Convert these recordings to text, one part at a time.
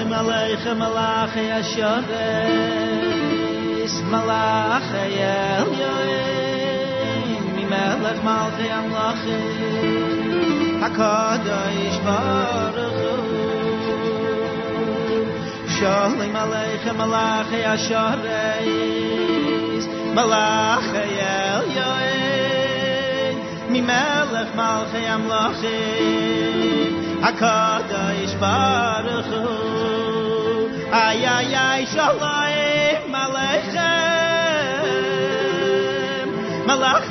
shalom aleichem malach ya shabes malach ya yoy mi malach malach ya shalom aleichem malach ya shabes malach ya yoy mi malach malach ya malach ish bar ay ay ay shalai malachem malach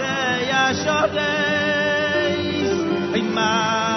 ya shodei ay ma.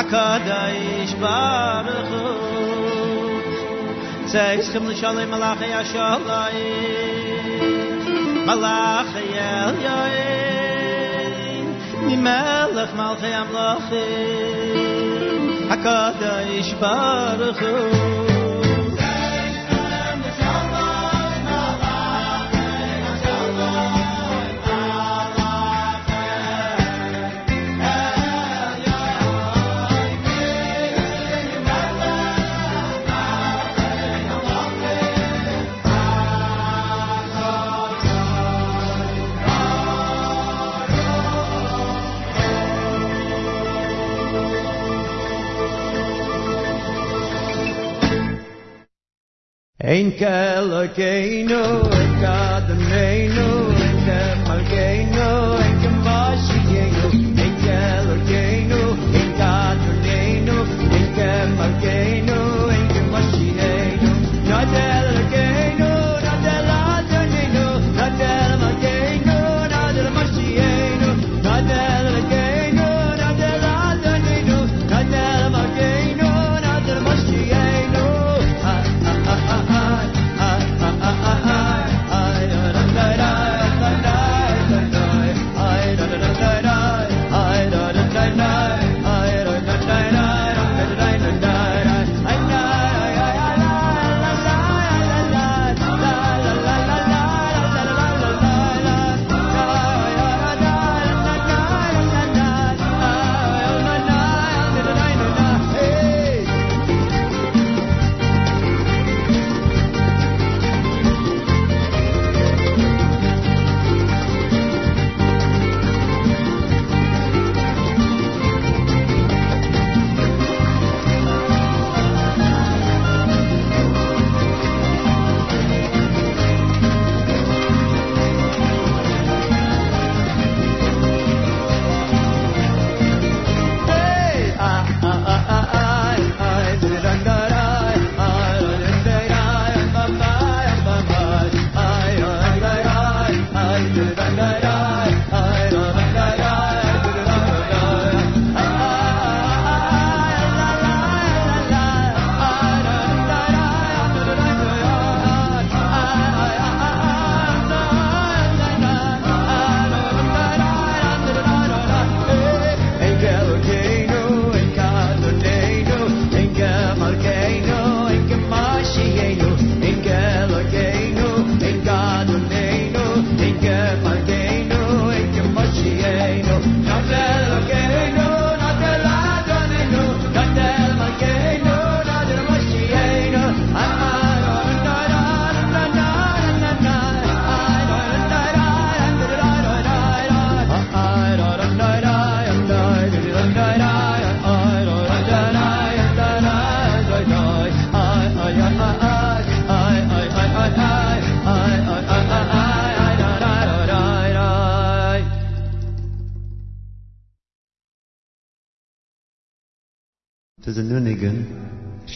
הקדש ברוך הוא צייס כם לשלם מלאכי השולאי מלאכי אל יואי ממלך מלאכי המלאכי הקדש ברוך הוא Calicano.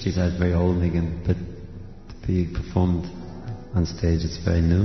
Actually, it's very old nigun, but to be performed on stage, it's very new.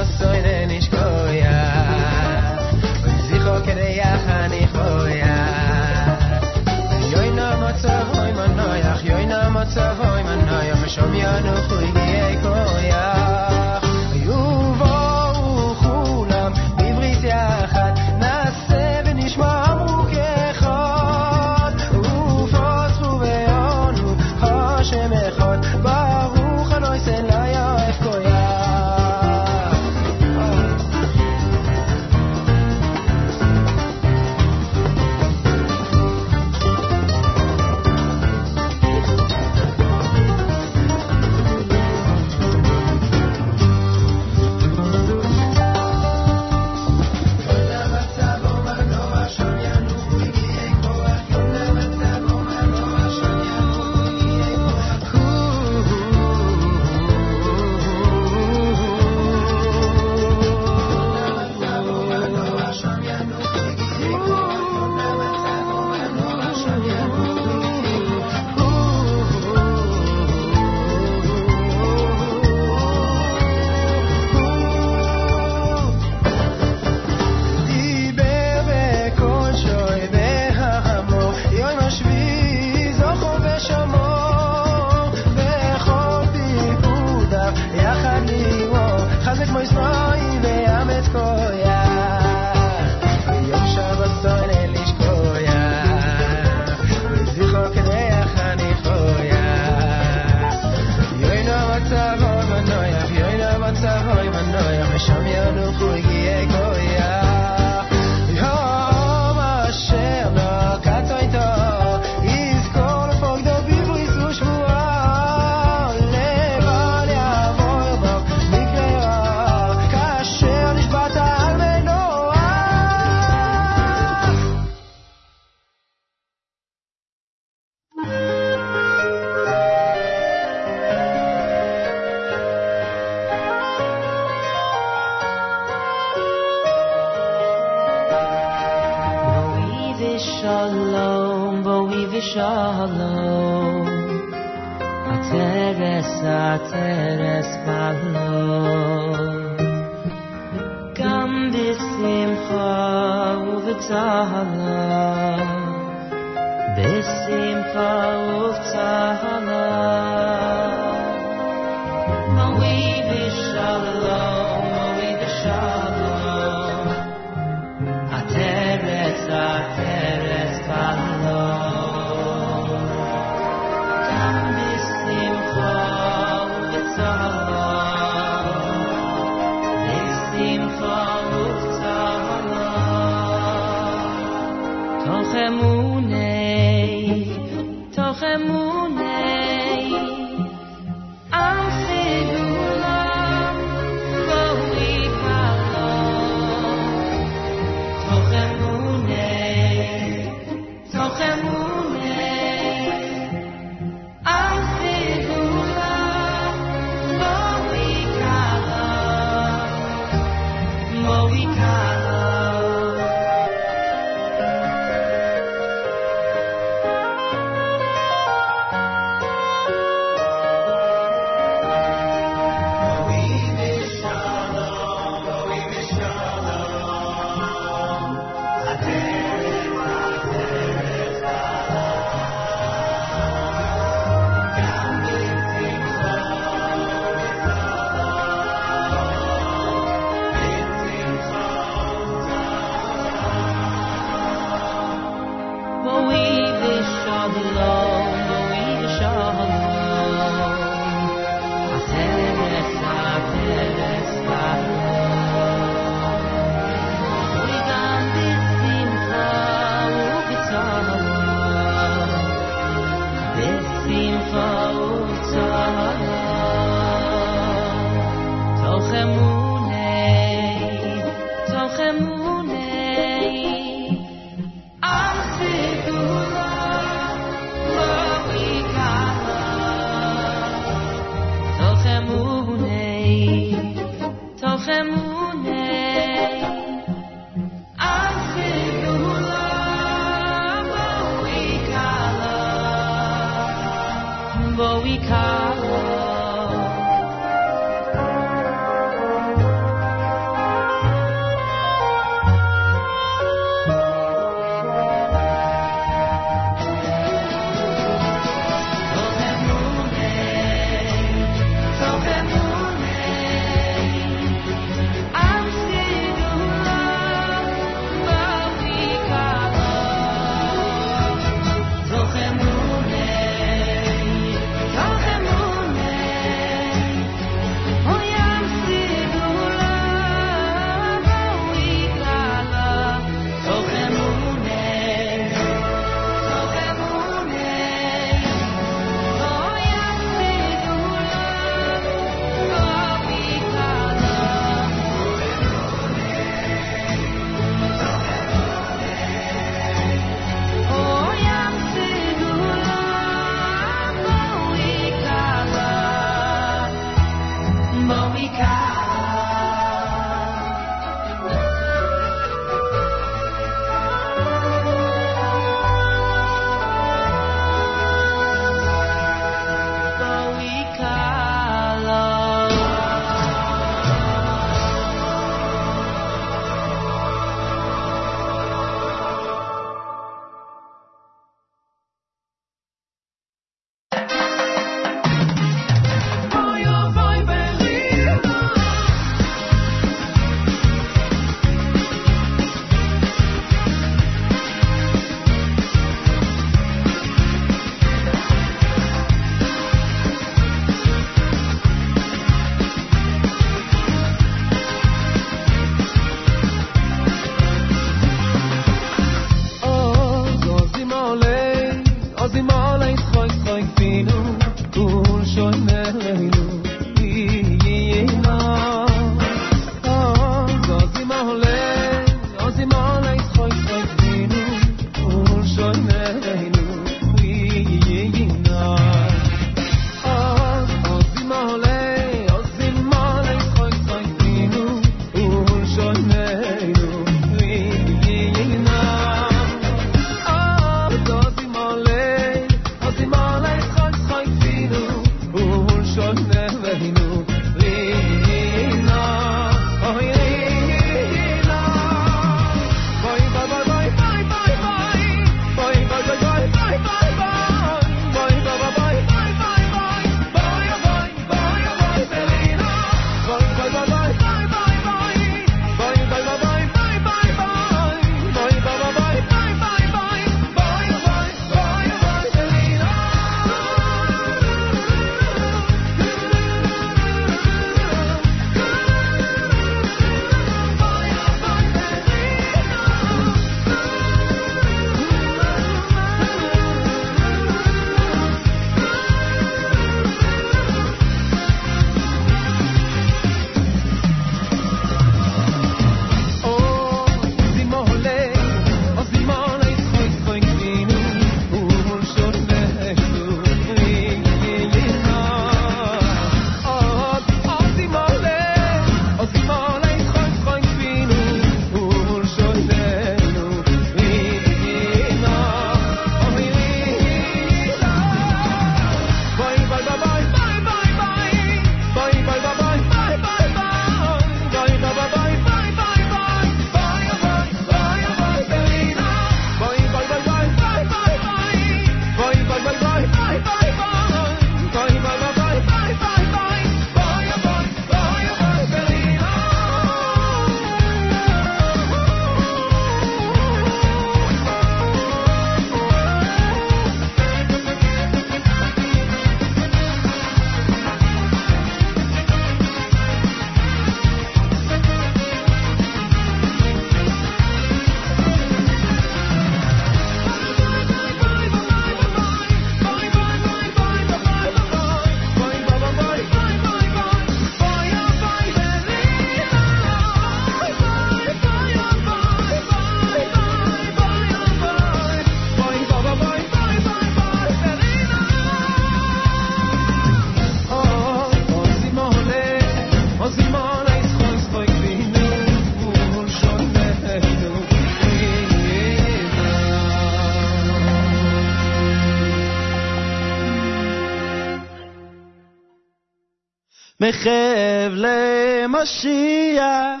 מחבלי משיח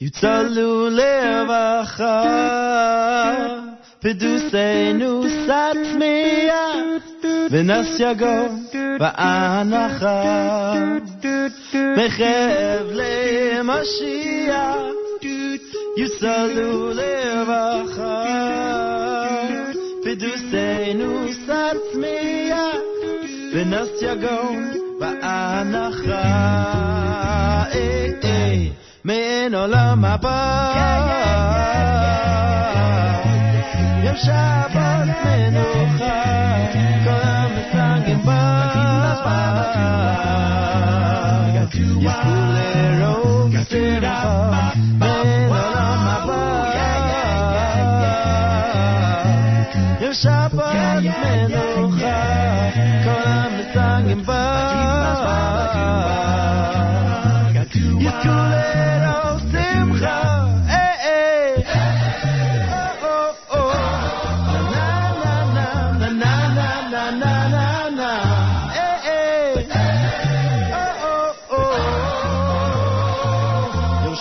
יוצלו לרווחה פדוסנו סטמיח ונס יגון ואנחה מחבלי משיח יוצלו לרווחה פדוסנו סטמיח ונס יגון בהנחה מעין עולם הבא יום שבת מנוחה כל המסנגים בה יזכו לרוב שמחה מעין עולם הבא יום שבת מנוחה כל המסנגים בה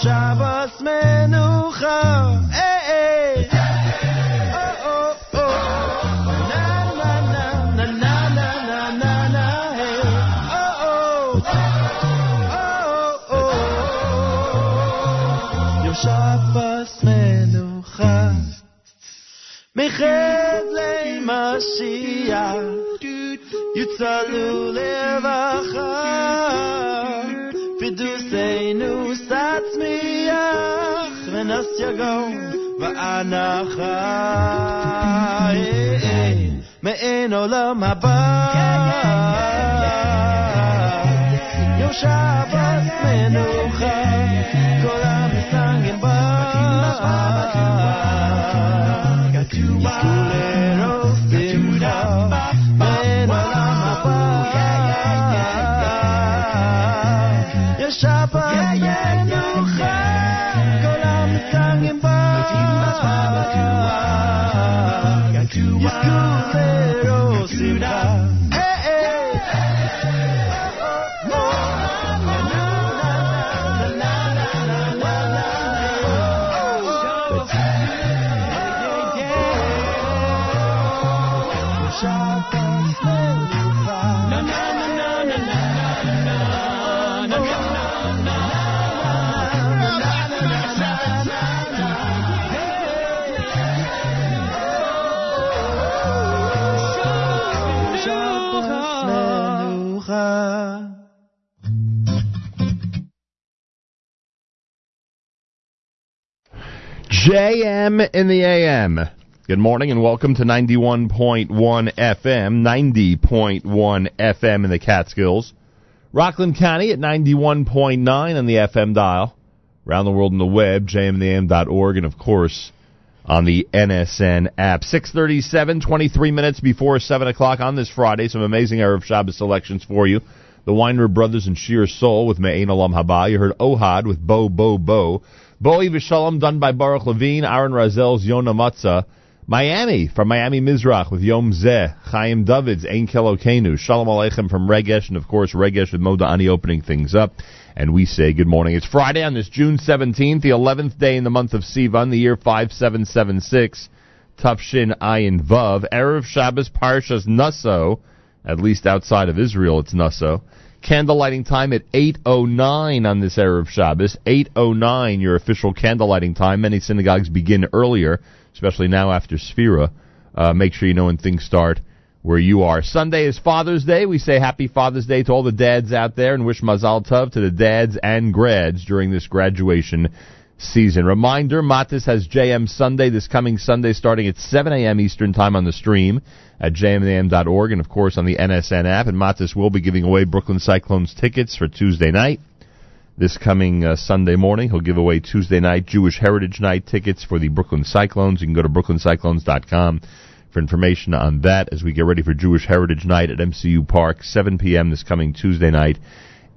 Shabbos menucha, חדלי משיח, יוצלו לרווחה, פדוסנו תצמיח, ונס יגון ואנחה. מעין עולם הבא, יושע בת מנוחה, כל עם מסנגן בה. Yes, good little Suda. Hey! JM in the AM. Good morning and welcome to 91.1 FM, 90.1 FM in the Catskills. Rockland County at 91.9 on the FM dial. Around the world on the web, jmintheam.org, and of course on the NSN app. 637, 23 minutes before 7 o'clock on this Friday. Some amazing Erev Shabbos selections for you. The Weiner Brothers and Shir Soul with Me'ain Olam Haba. You heard Ohad with Bo Bo Bo. Boi Vishalom done by Baruch Levine, Aaron Razel's Yona Matzah. Miami from Miami Mizrach with Yom Zeh, Chaim Davids, Ein Kelokenu, Shalom Aleichem from Regesh, and of course Regesh with Moda Ani opening things up. And we say good morning. It's Friday on this June 17th, the 11th day in the month of Sivan, the year 5776, Tufshin Ayin Vav, Erev Shabbos Parshas Naso, at least outside of Israel it's Naso. Candle lighting time at 8.09 on this Erev Shabbos. 8.09, your official candle lighting time. Many synagogues begin earlier, especially now after Sphira. Uh, make sure you know when things start where you are. Sunday is Father's Day. We say Happy Father's Day to all the dads out there and wish Mazal Tov to the dads and grads during this graduation season. Reminder, Mattes has JM Sunday this coming Sunday starting at 7 a.m. Eastern Time on the stream at jmam.org and of course on the NSN app. And Mattes will be giving away Brooklyn Cyclones tickets for Tuesday night. This coming uh, Sunday morning, he'll give away Tuesday night Jewish Heritage Night tickets for the Brooklyn Cyclones. You can go to brooklyncyclones.com for information on that as we get ready for Jewish Heritage Night at MCU Park, 7 p.m. this coming Tuesday night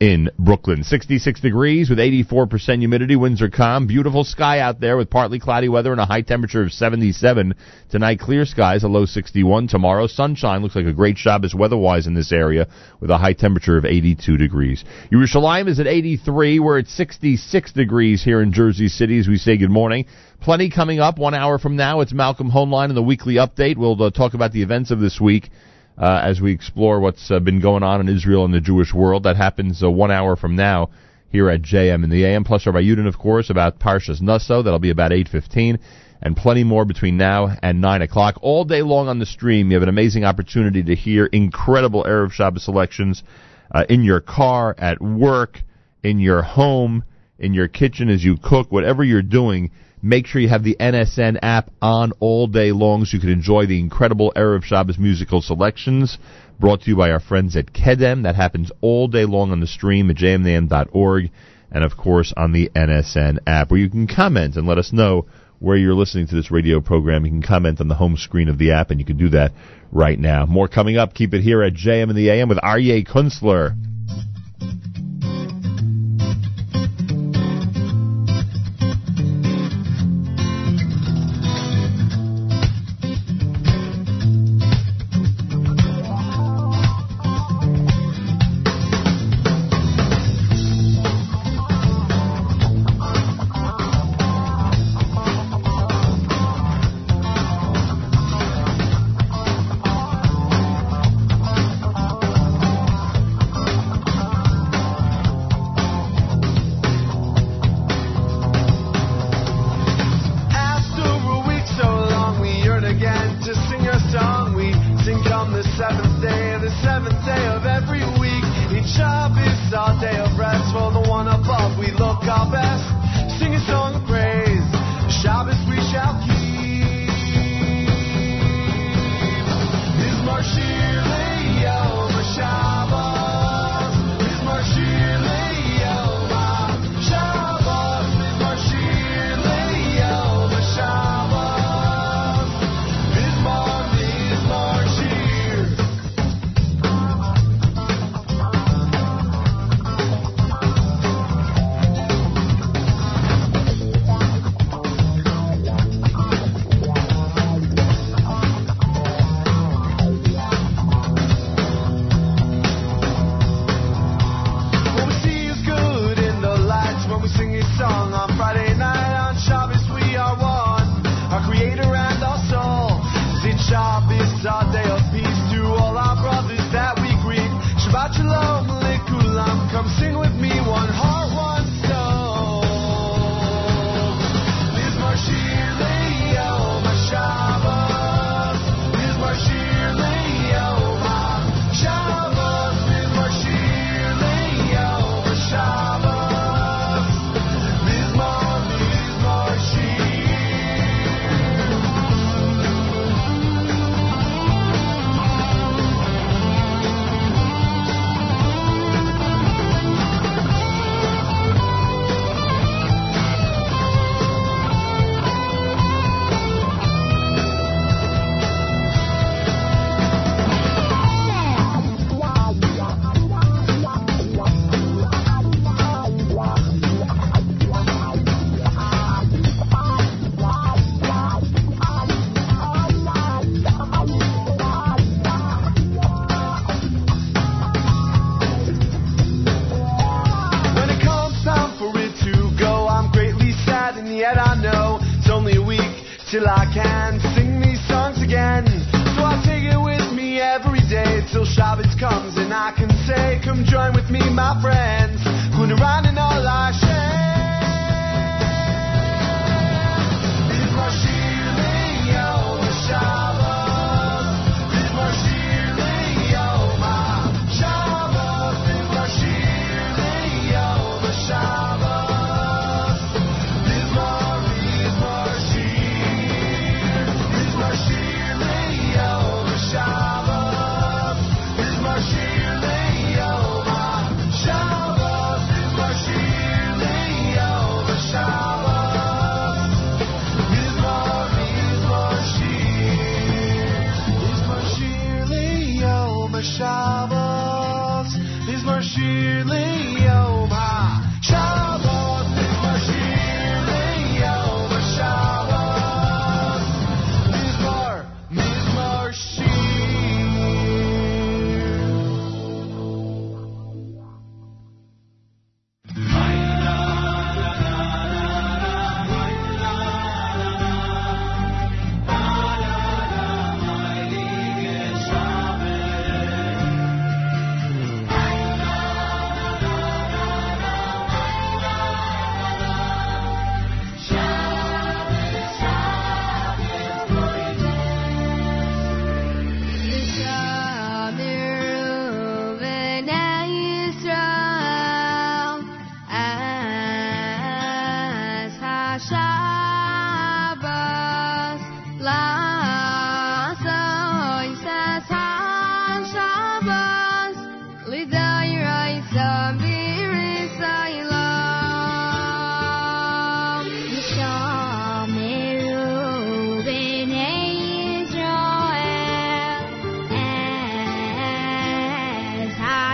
in Brooklyn. 66 degrees with 84% humidity. Winds are calm. Beautiful sky out there with partly cloudy weather and a high temperature of 77. Tonight, clear skies, a low 61. Tomorrow, sunshine. Looks like a great Shabbos weather-wise in this area with a high temperature of 82 degrees. Yerushalayim is at 83. We're at 66 degrees here in Jersey City as we say good morning. Plenty coming up one hour from now. It's Malcolm Hoenlein in the weekly update. We'll uh, talk about the events of this week uh, as we explore what's uh, been going on in Israel and the Jewish world. That happens uh, one hour from now here at JM in the AM. Plus Rabbi Yudin, of course, about Parshas Naso. That'll be about 8.15. And plenty more between now and 9 o'clock. All day long on the stream, you have an amazing opportunity to hear incredible Erev Shabbos selections uh, in your car, at work, in your home, in your kitchen as you cook, whatever you're doing Make sure you have the NSN app on all day long so you can enjoy the incredible Erev Shabbos musical selections brought to you by our friends at Kedem. That happens all day long on the stream at jmnam.org and, of course, on the NSN app where you can comment and let us know where you're listening to this radio program. You can comment on the home screen of the app, and you can do that right now. More coming up. Keep it here at JM in the AM with Aryeh Kunstler.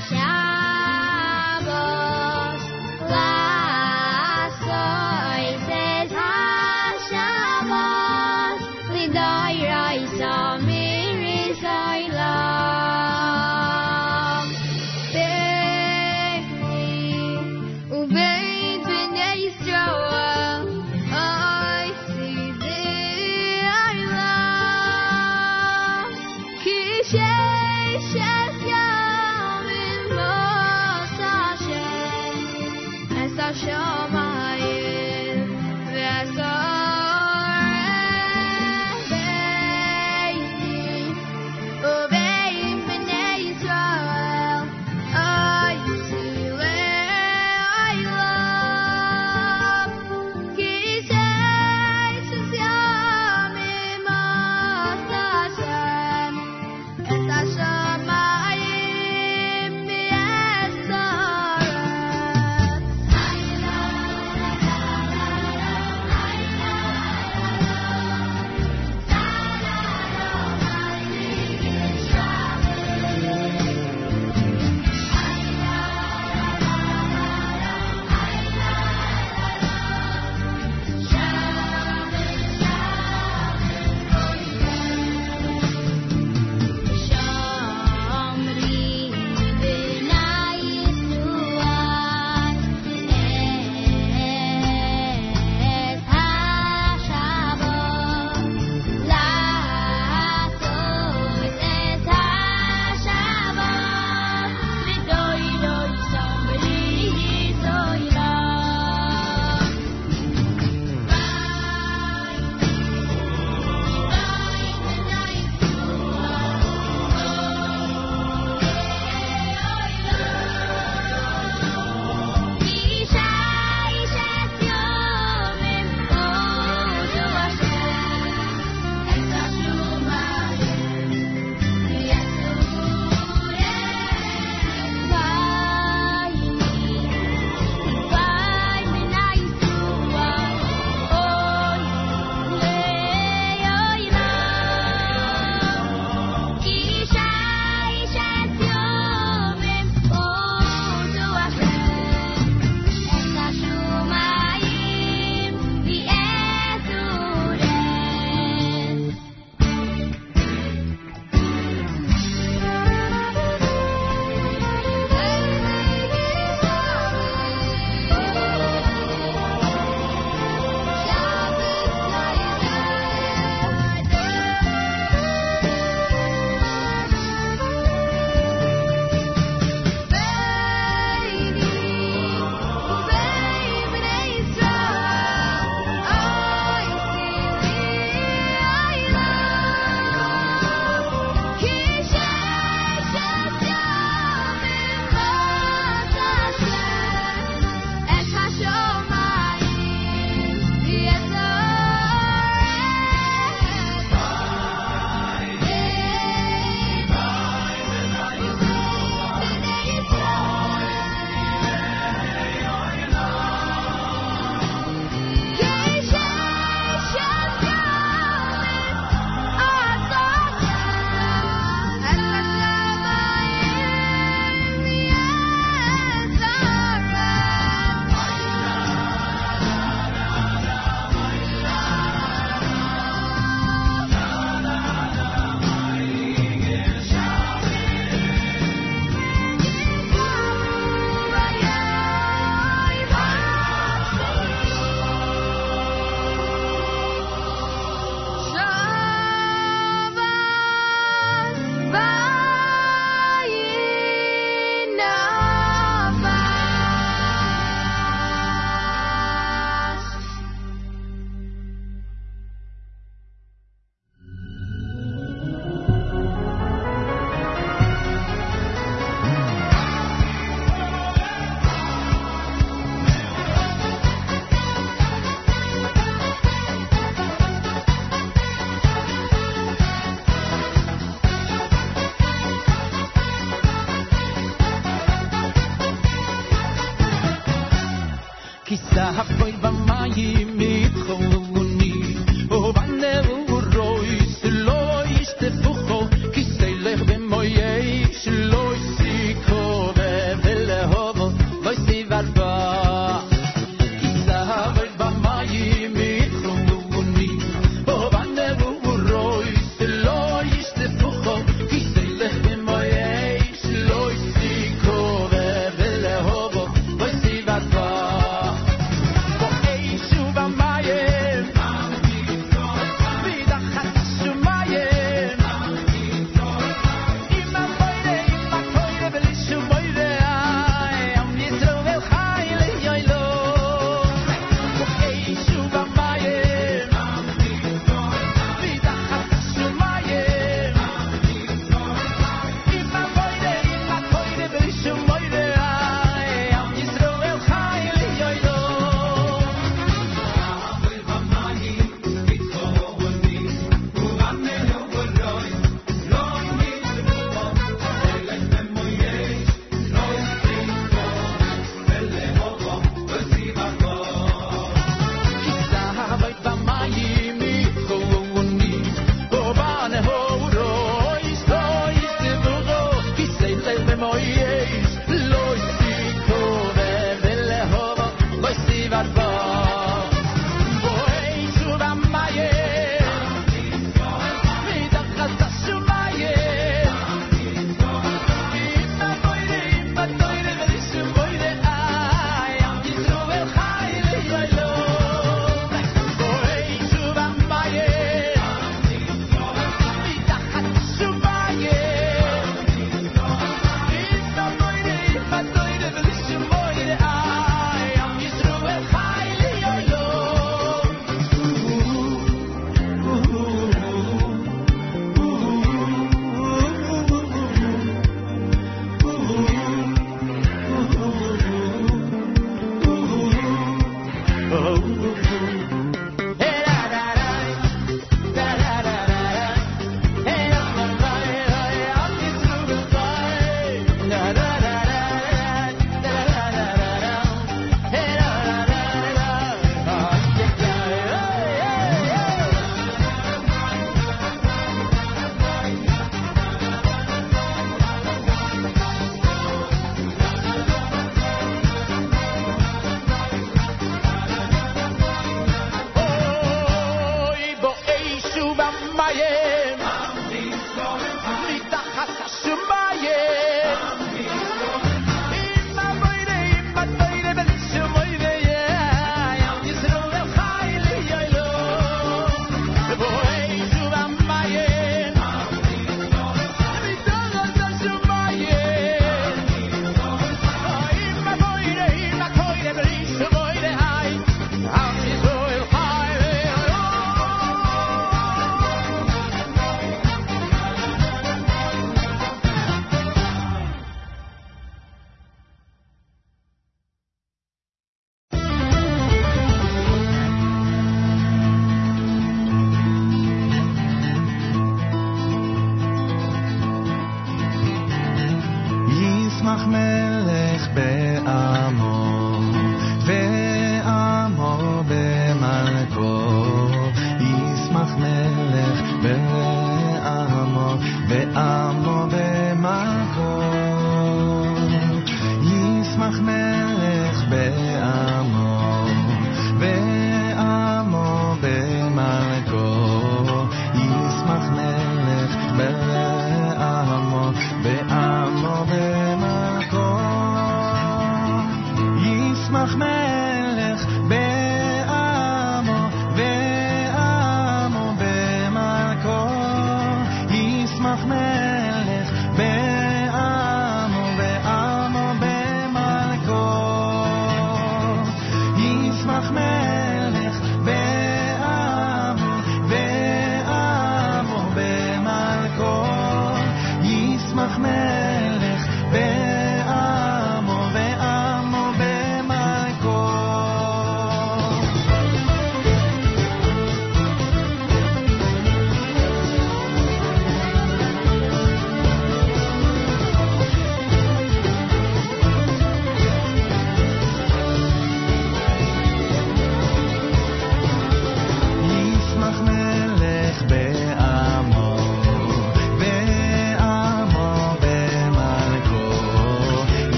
Sao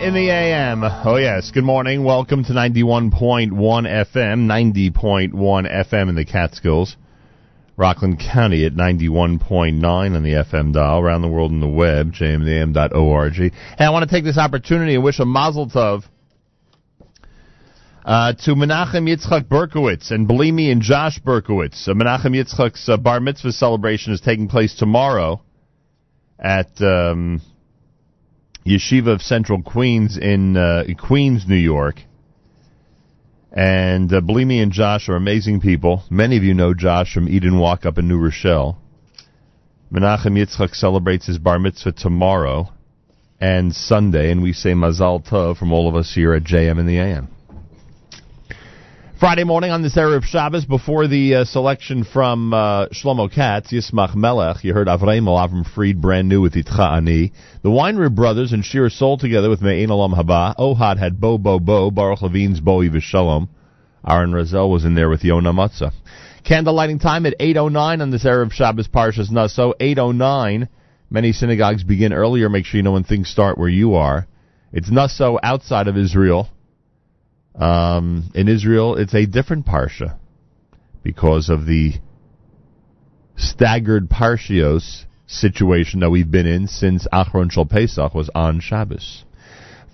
in the AM. Oh, yes. Good morning. Welcome to 91.1 FM, 90.1 FM in the Catskills. Rockland County at 91.9 on the FM dial, around the world on the web, jmtheam.org. Hey, I want to take this opportunity and wish a mazel tov uh, to Menachem Yitzchak Berkowitz and Belimi and Josh Berkowitz. Uh, Menachem Yitzchak's uh, bar mitzvah celebration is taking place tomorrow at um, Yeshiva of Central Queens in uh, Queens, New York. And uh, Belimi and Josh are amazing people. Many of you know Josh from Eden Wok up in New Rochelle. Menachem Yitzchak celebrates his bar mitzvah tomorrow and Sunday, and we say Mazal Tov from all of us here at JM in the AM. Friday morning on this Erev Shabbos, before the uh, selection from uh, Shlomo Katz, Yismach Melech, you heard Avremel, Avram Fried, brand new with Itcha Ani. The Weinrib brothers and Shir Soul together with Me'in Olam Haba. Ohad had Bo Bo Bo, Baruch Levine's Bo Shalom. Aaron Razel was in there with Yona Matzah. Candle lighting time at 8.09 on this Erev Shabbos Parshas Naso. 8.09. Many synagogues begin earlier. Make sure you know when things start where you are. It's Naso outside of Israel. Um, in Israel, it's a different parsha because of the staggered parshios situation that we've been in since Achron Shal Pesach was on Shabbos.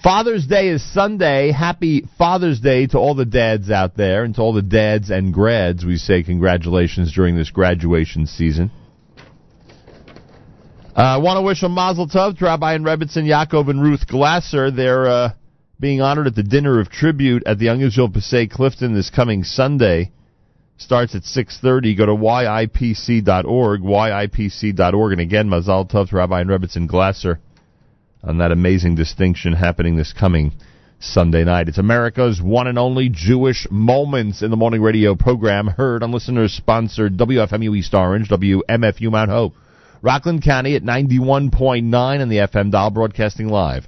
Father's Day is Sunday. Happy Father's Day to all the dads out there and to all the dads and grads. We say congratulations during this graduation season. I uh, want to wish a mazel tov to Rabbi and Rebbetzin Yaakov and Ruth Glasser. They're uh, being honored at the dinner of tribute at the Young Israel Passaic Clifton this coming Sunday. Starts at 6.30. Go to yipc.org, yipc.org. And again, Mazal Tov to Rabbi and Rebbetzin Glasser on that amazing distinction happening this coming Sunday night. It's America's one and only Jewish Moments in the Morning radio program, heard on listeners sponsored WFMU East Orange, WMFU Mount Hope, Rockland County at 91.9 on the FM dial, broadcasting live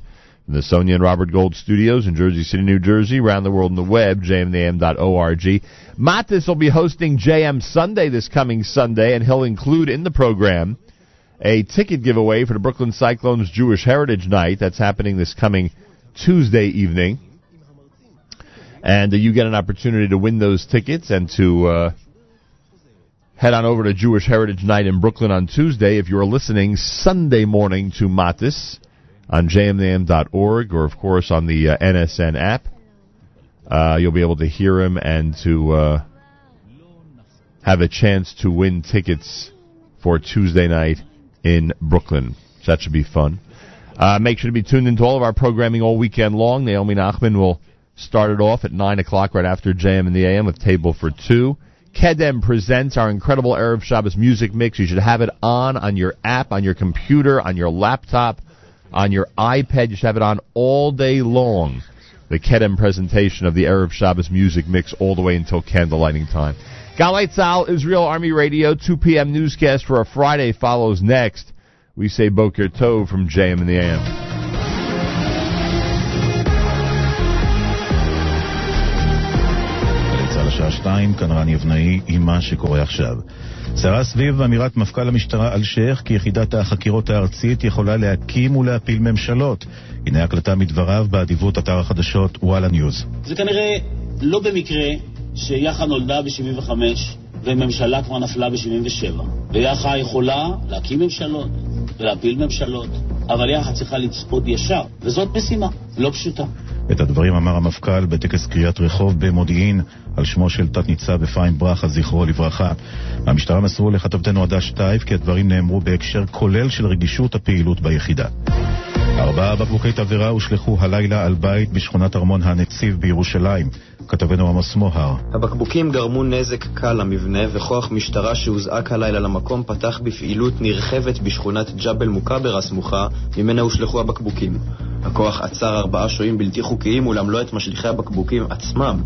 from the Sonia and Robert Gold studios in Jersey City, New Jersey, around the world on the web, jmtheam.org. Mattes will be hosting JM Sunday this coming Sunday, and he'll include in the program a ticket giveaway for the Brooklyn Cyclones Jewish Heritage Night. That's happening this coming Tuesday evening. And uh, you get an opportunity to win those tickets and to uh, head on over to Jewish Heritage Night in Brooklyn on Tuesday if you're listening Sunday morning to Mattes on jmnam.org or, of course, on the uh, NSN app. Uh, you'll be able to hear him and to uh, have a chance to win tickets for Tuesday night in Brooklyn. So that should be fun. Uh, make sure to be tuned into all of our programming all weekend long. Naomi Nachman will start it off at 9 o'clock right after JM in the AM with Table for Two. Kedem presents our incredible Erev Shabbos music mix. You should have it on on your app, on your computer, on your laptop on your iPad. You should have it on all day long. The Kedem presentation of the Erev Shabbos music mix all the way until candle lighting time. Galei Tzahal, Israel Army Radio, 2 p.m. newscast for a Friday follows next. We say Boker Tov from JM in the AM. שתיים, כאן עם מה שקורה עכשיו. סערה סביב אמירת מפכ"ל המשטרה אלשיך כי יחידת החקירות הארצית יכולה להקים ולהפיל ממשלות. הנה הקלטה מדבריו באדיבות אתר החדשות וואלה ניוז. זה כנראה לא במקרה שיח"א נולדה ב-75 וממשלה כבר נפלה ב-77. ויח"א יכולה להקים ממשלות ולהפיל ממשלות, אבל יח"א צריכה לצפות ישר, וזאת משימה לא פשוטה. את הדברים אמר המפכ"ל בטקס קריאת רחוב במודיעין על שמו של תת-ניצב אפרים ברכה, זכרו לברכה. המשטרה מסרו לכתבתנו עדה שטייף כי הדברים נאמרו בהקשר כולל של רגישות הפעילות ביחידה. ארבעה בקבוקי תבערה הושלכו הלילה על בית בשכונת ארמון הנציב בירושלים. כתבנו עמוס מוהר. הבקבוקים גרמו נזק קל למבנה, וכוח משטרה שהוזעק הלילה למקום פתח בפעילות נרחבת בשכונת ג'בל מוכבר הסמוכה, ממנה הושלכו הבקבוקים. הכוח עצר ארבעה שוהים בלתי חוקיים, אולם לא את משליכי הבקבוקים עצמם.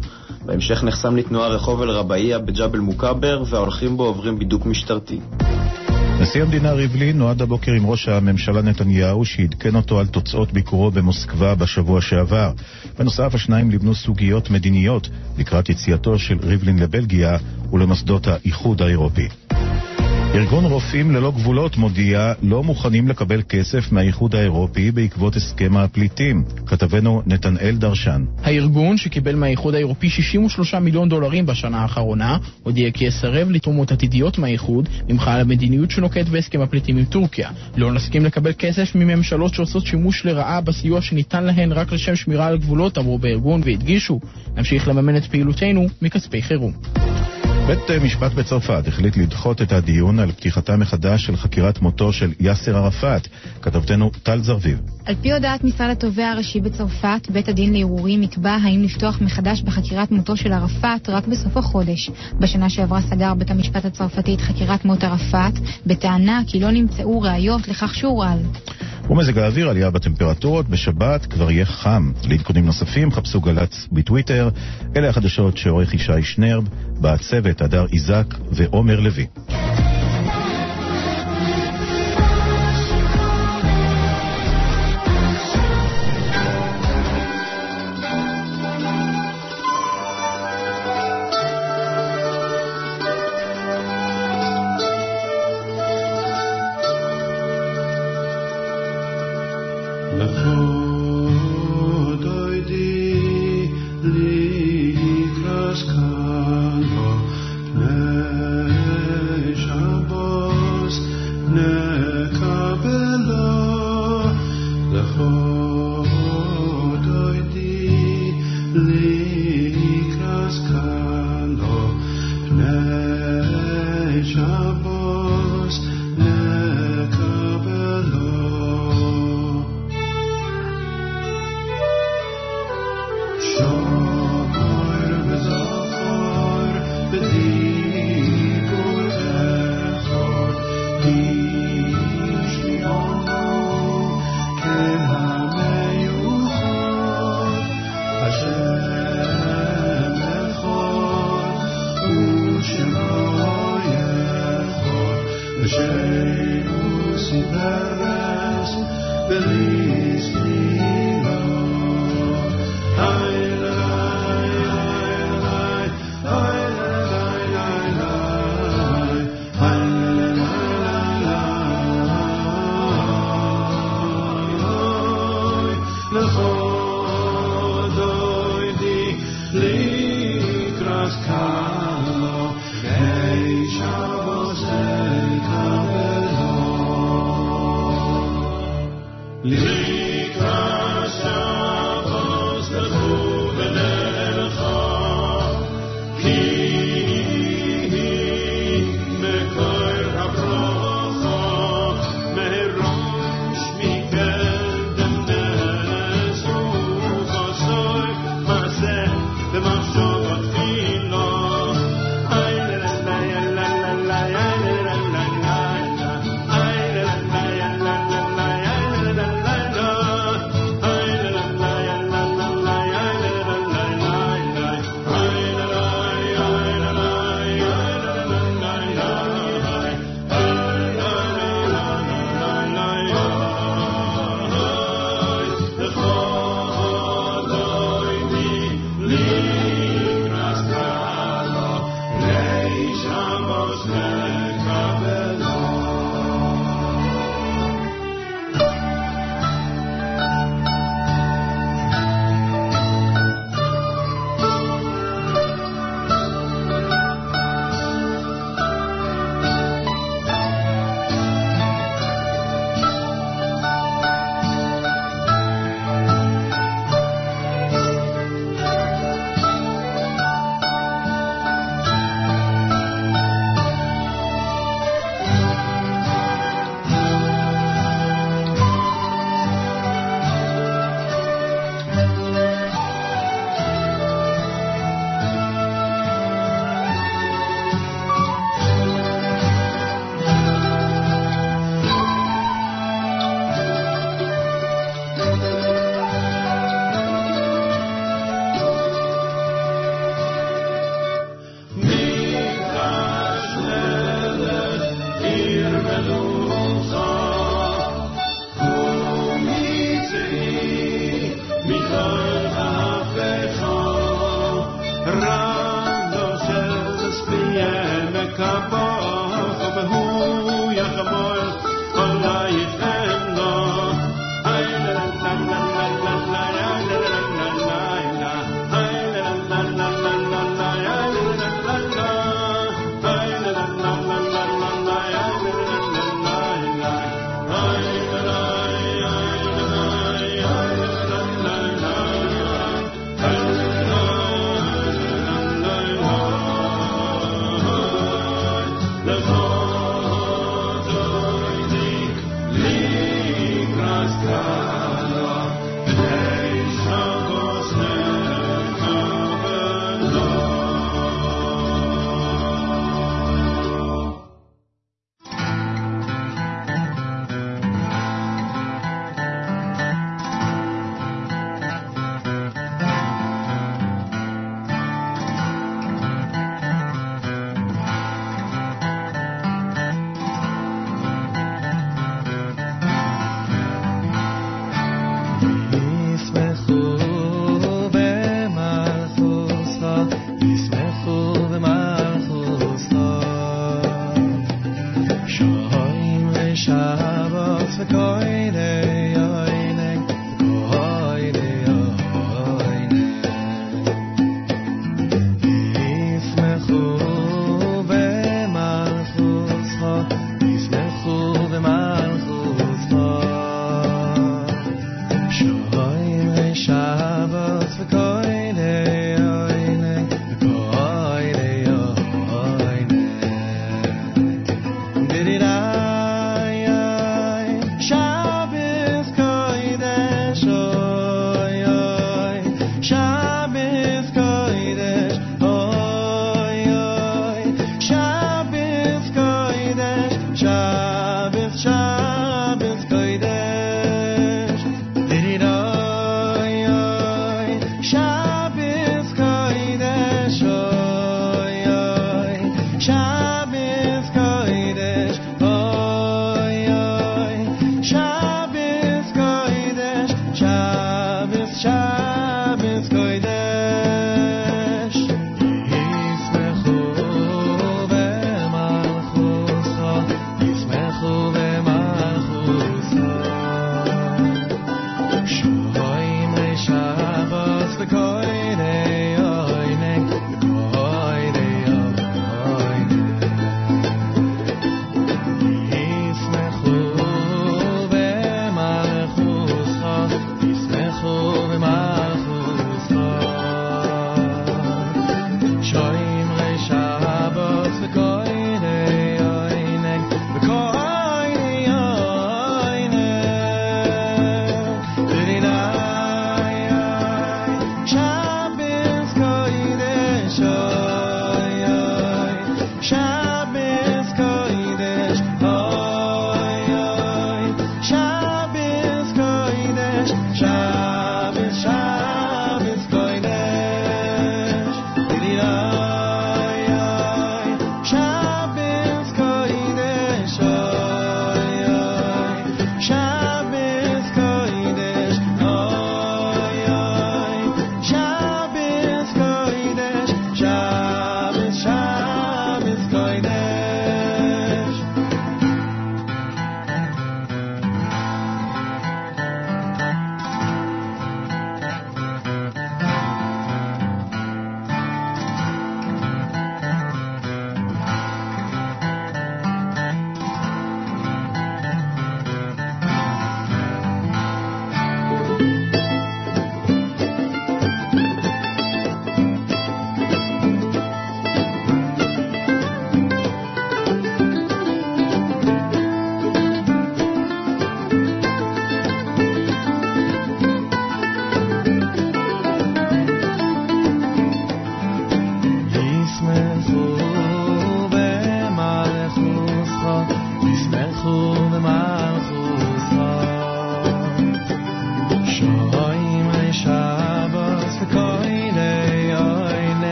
בהמשך נחסם לתנועה רחוב אל-רבעיה בג'בל מוכבר, וההולכים בו עוברים בידוק משטרתי. נשיא המדינה ריבלין נועד הבוקר עם ראש הממשלה נתניהו שעדכן אותו על תוצאות ביקורו במוסקבה בשבוע שעבר. בנוסף, השניים ליבנו סוגיות מדיניות לקראת יציאתו של ריבלין לבלגיה ולמוסדות האיחוד האירופי. ארגון רופאים ללא גבולות מודיע לא מוכנים לקבל כסף מהאיחוד האירופי בעקבות הסכם הפליטים. כתבנו נתנאל דרשן. הארגון, שקיבל מהאיחוד האירופי 63 מיליון דולרים בשנה האחרונה, הודיע כי יסרב לתרומות עתידיות מהאיחוד, במחאה על המדיניות שנוקט בהסכם הפליטים עם טורקיה. לא נסכים לקבל כסף מממשלות שעושות שימוש לרעה בסיוע שניתן להן רק לשם שמירה על גבולות, אמרו בארגון והדגישו, נמשיך לממן את פעילותנו מכספי חירום. בית משפט בצרפת החליט לדחות את הדיון על פתיחתה מחדש של חקירת מותו של יאסר ערפאת. כתבתנו טל זרביב. על פי הודעת משרד התובע הראשי בצרפת, בית הדין לערעורים יקבע האם לפתוח מחדש בחקירת מותו של ערפאת רק בסוף החודש. בשנה שעברה סגר בית המשפט הצרפתי את חקירת מות ערפאת, בטענה כי לא נמצאו ראיות לכך שהורעל. ומזג האוויר, עלייה בטמפרטורות, בשבת כבר יהיה חם. לעדכונים נוספים חפשו גל"צ בטוויטר. אלה החדשות שעורך ישי שנרב, בצוות הדר איזק ועומר לוי.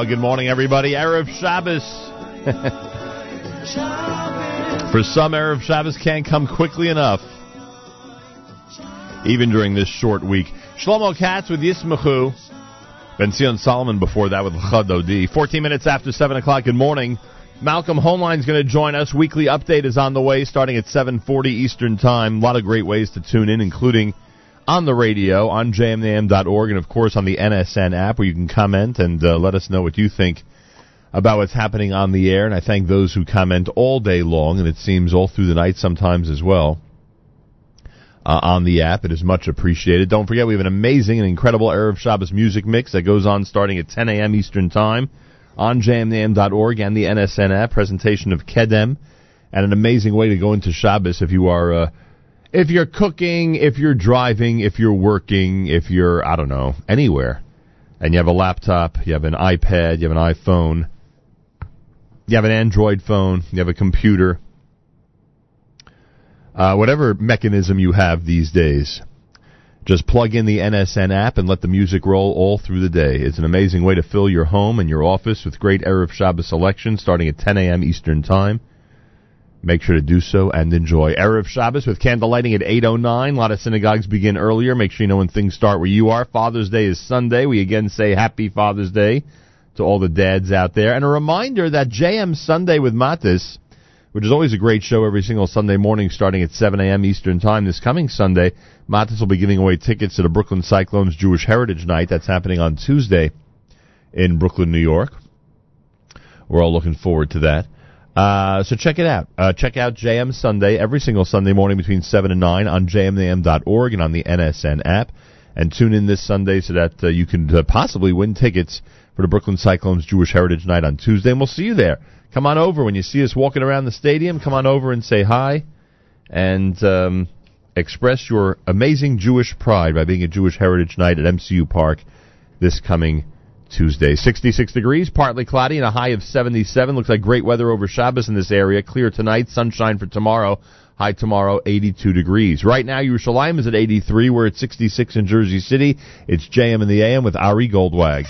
Oh, good morning, everybody. Erev Shabbos. For some, Erev Shabbos can't come quickly enough, even during this short week. Shlomo Katz with Yismachu. Ben Zion Solomon before that with Chad Odi. 14 minutes after 7 o'clock. Good morning. Malcolm Hoenlein is going to join us. Weekly update is on the way starting at 7.40 Eastern Time. A lot of great ways to tune in, including on the radio, on jmnam.org, and of course on the NSN app where you can comment and uh, let us know what you think about what's happening on the air. And I thank those who comment all day long, and it seems all through the night sometimes as well. Uh, on the app, it is much appreciated. Don't forget, we have an amazing and incredible Erev Shabbos music mix that goes on starting at 10 a.m. Eastern Time on jmnam.org and the NSN app. Presentation of Kedem, and an amazing way to go into Shabbos if you are. Uh, if you're cooking, if you're driving, if you're working, if you're, I don't know, anywhere, and you have a laptop, you have an iPad, you have an iPhone, you have an Android phone, you have a computer, uh, whatever mechanism you have these days, just plug in the NSN app and let the music roll all through the day. It's an amazing way to fill your home and your office with great Erev Shabbos selection starting at 10 a.m. Eastern Time. Make sure to do so and enjoy. Erev Shabbos with candle lighting at 8.09. A lot of synagogues begin earlier. Make sure you know when things start where you are. Father's Day is Sunday. We again say Happy Father's Day to all the dads out there. And a reminder that JM Sunday with Mattes, which is always a great show every single Sunday morning starting at 7 a.m. Eastern Time. This coming Sunday, Mattes will be giving away tickets to the Brooklyn Cyclones Jewish Heritage Night. That's happening on Tuesday in Brooklyn, New York. We're all looking forward to that. Uh, so check it out. Uh, check out JM Sunday every single Sunday morning between 7 and 9 on jmnam.org and on the NSN app. And tune in this Sunday so that uh, you can uh, possibly win tickets for the Brooklyn Cyclones Jewish Heritage Night on Tuesday. And we'll see you there. Come on over. When you see us walking around the stadium, come on over and say hi and um, express your amazing Jewish pride by being a Jewish Heritage Night at MCU Park this coming Tuesday. 66 degrees, partly cloudy, and a high of 77. Looks like great weather over Shabbos in this area. Clear tonight, sunshine for tomorrow. High tomorrow, 82 degrees. Right now, Yerushalayim is at 83. We're at 66 in Jersey City. It's JM in the AM with Ari Goldwag.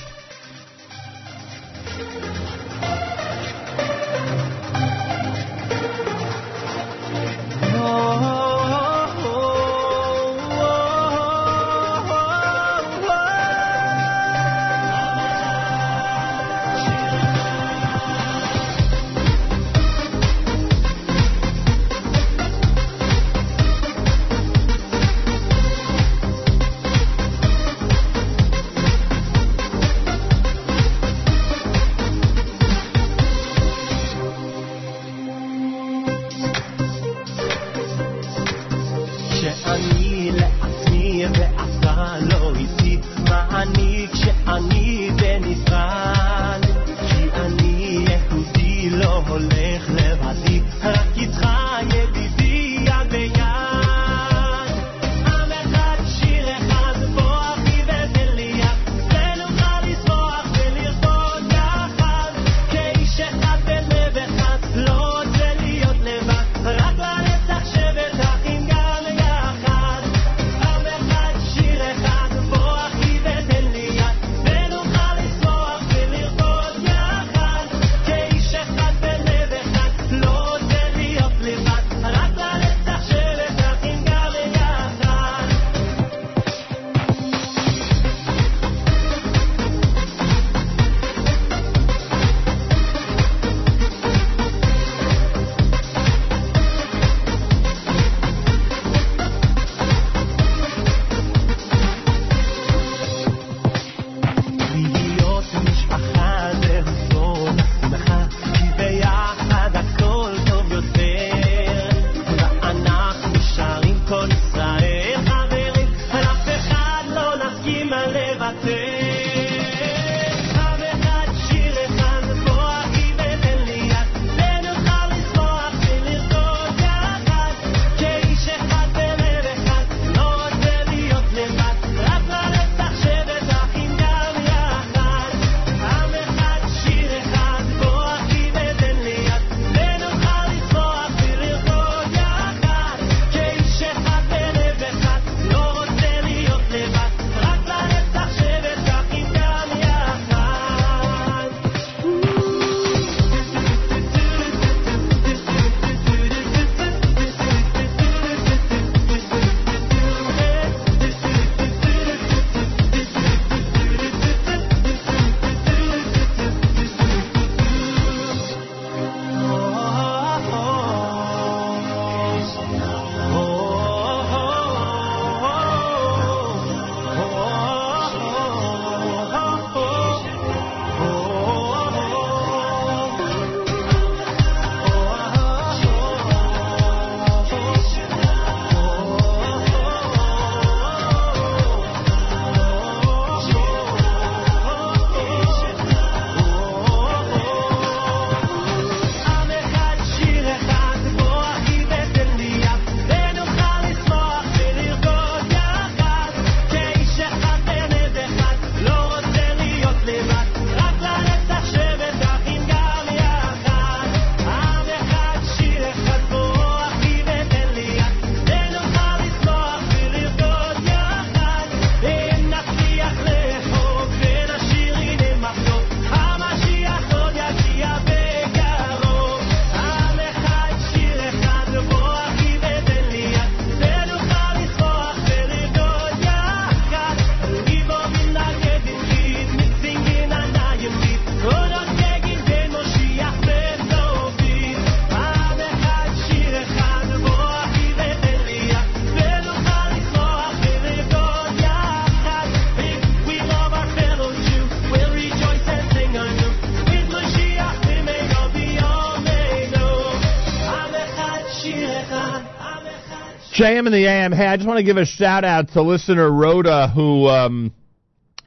JM in the AM. Hey, I just want to give a shout out to listener Rhoda who um,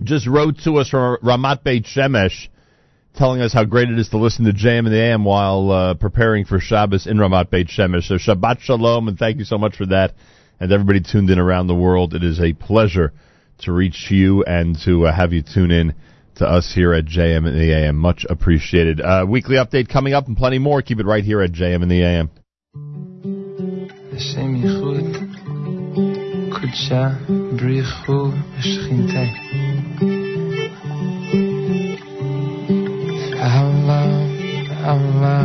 just wrote to us from Ramat Beit Shemesh telling us how great it is to listen to JM in the AM while uh, preparing for Shabbos in Ramat Beit Shemesh. So Shabbat Shalom and thank you so much for that. And everybody tuned in around the world. It is a pleasure to reach you and to uh, have you tune in to us here at JM in the AM. Much appreciated. Uh, weekly update coming up and plenty more. Keep it right here at JM in the AM. לשם ייחוד, קודשה, בריחו ושכינתה. אהבה, אהבה,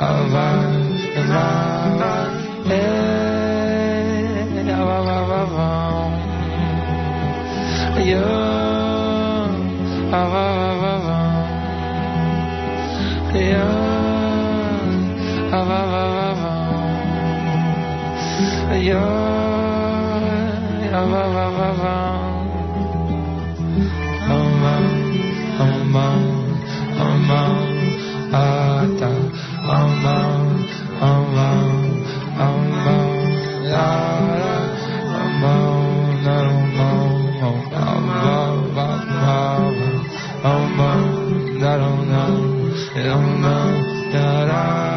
אהבה, Amma, Amma, Ata, Amma da da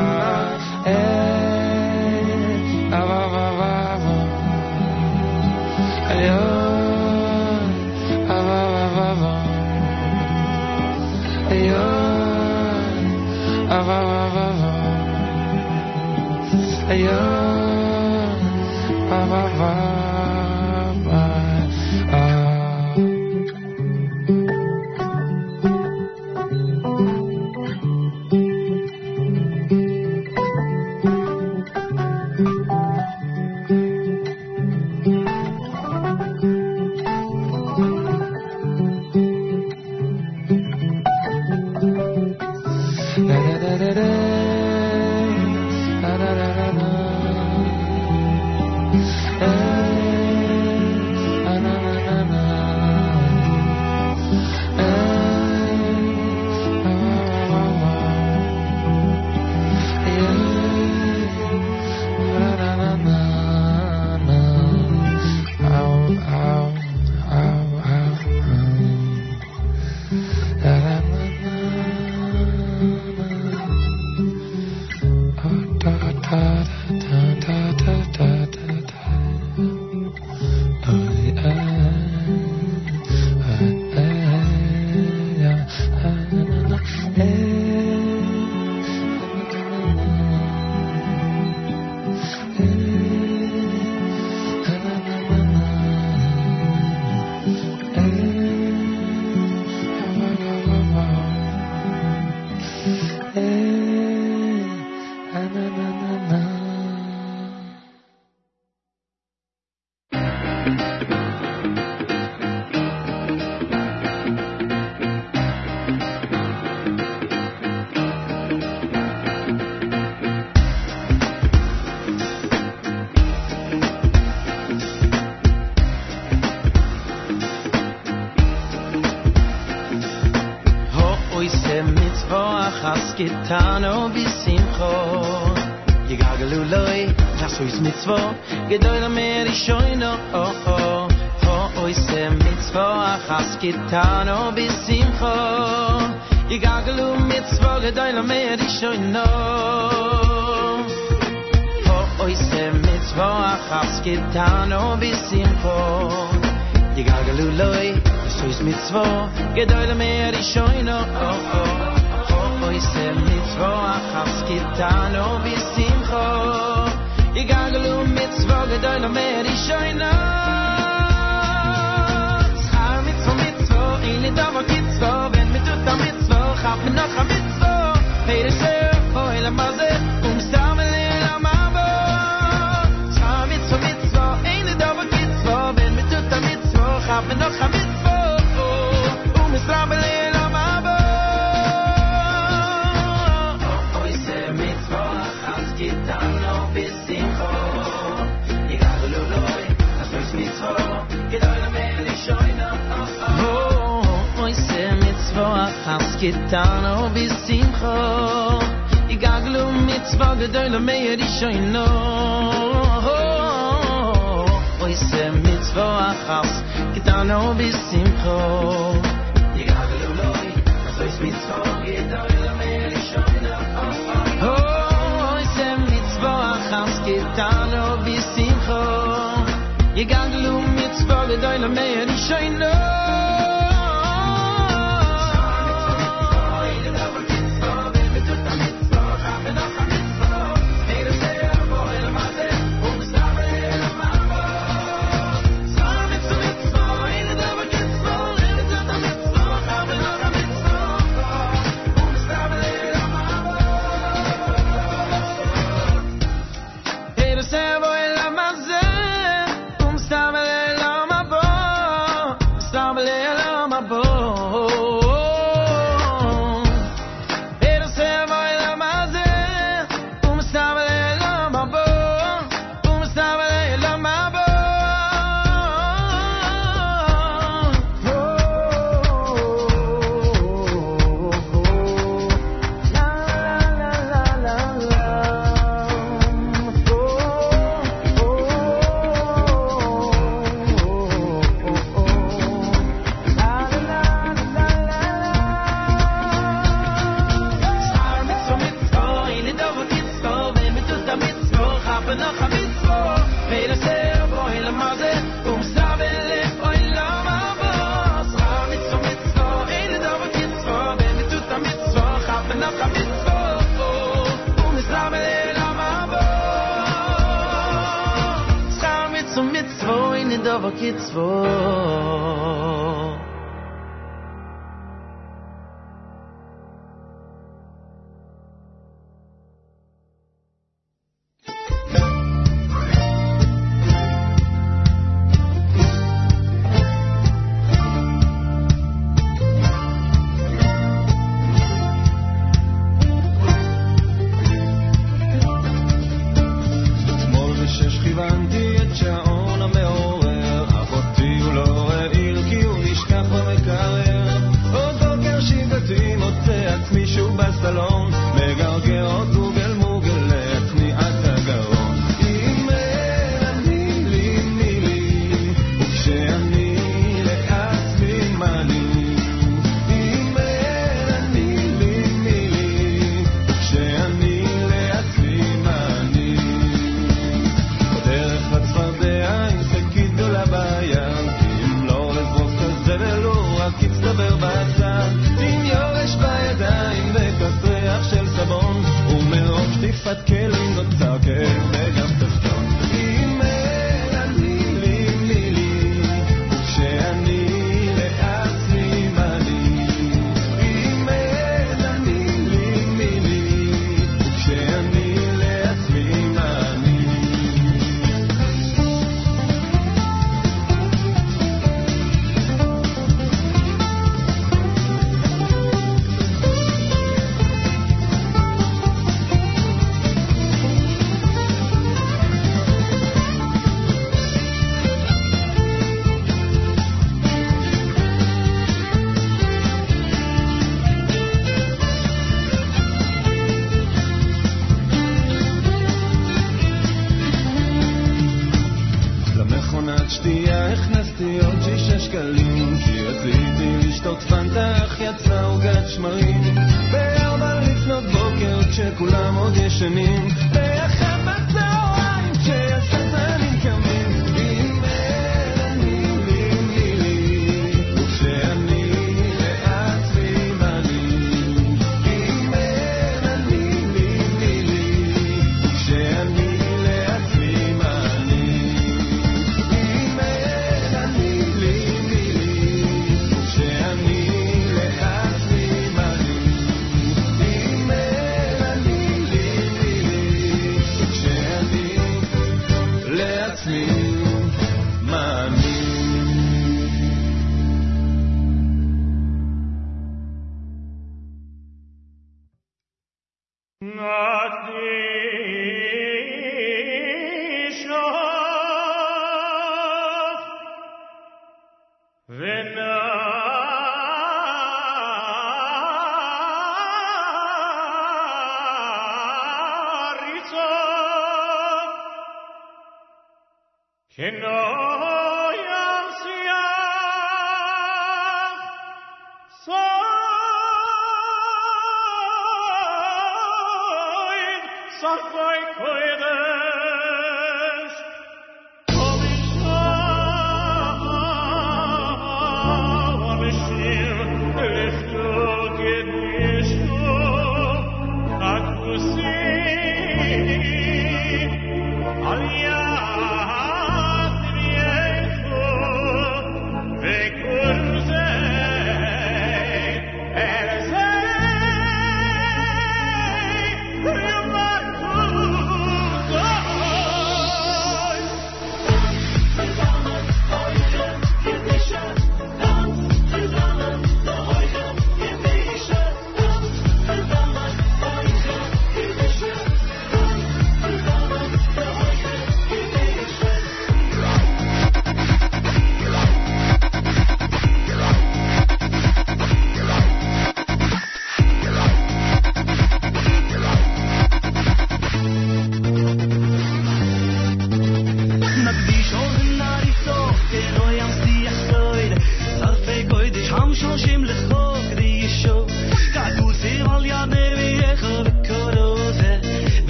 svo gedulmer mer shoyno oh oh ho oy se mit achas achs gitano bis im kho ig ha glum mit svo gedulmer isch scho ino oh oh vo oi sem mit svo achs gitano bis im kho ig ha gluloi so mit svo gedulmer isch oh oh vo oi sem mit svo achs gitano bis kho kitano bisimcho Igagelu mitzvo gedoy lo meri shoyna Schar mitzvo mitzvo ini davo kitzvo Ben mitut a mitzvo chaf minoch a mitzvo Heire sher ho ele maze um mabo a mitzvo Um Hans getan o oh, bis sim kho I gaglu um mit zwa gedoyle meyer ich scho no Oy oh, se mit zwa getan o oh, bis sim kho Ich gang lu um mit zwa gedoyle meyer ich scho no Oh, oh, oh, oh, oh, oh, oh, oh, oh, oh, oh,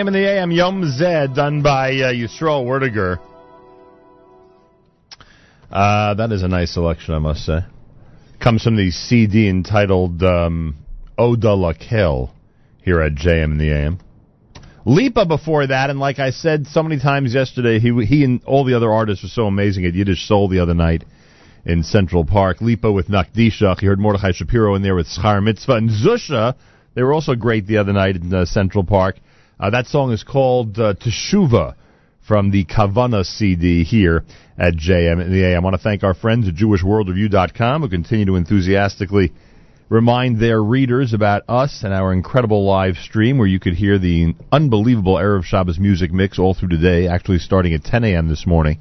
JM in the AM, Yom Zed, done by uh, Yisrael Werdiger. Uh, that is a nice selection, I must say. Comes from the CD entitled um, Oda Lakel here at JM the AM. Lipa before that, and like I said so many times yesterday, he he and all the other artists were so amazing at Yiddish Soul the other night in Central Park. Lipa with Nakdishach. You heard Mordechai Shapiro in there with Schar Mitzvah. And Zusha, they were also great the other night in uh, Central Park. Uh, that song is called uh, Teshuva from the Kavana CD here at JM in the AM. I want to thank our friends at JewishWorldReview.com who continue to enthusiastically remind their readers about us and our incredible live stream where you could hear the unbelievable Erev Shabbos music mix all through today, actually starting at 10 a.m. this morning.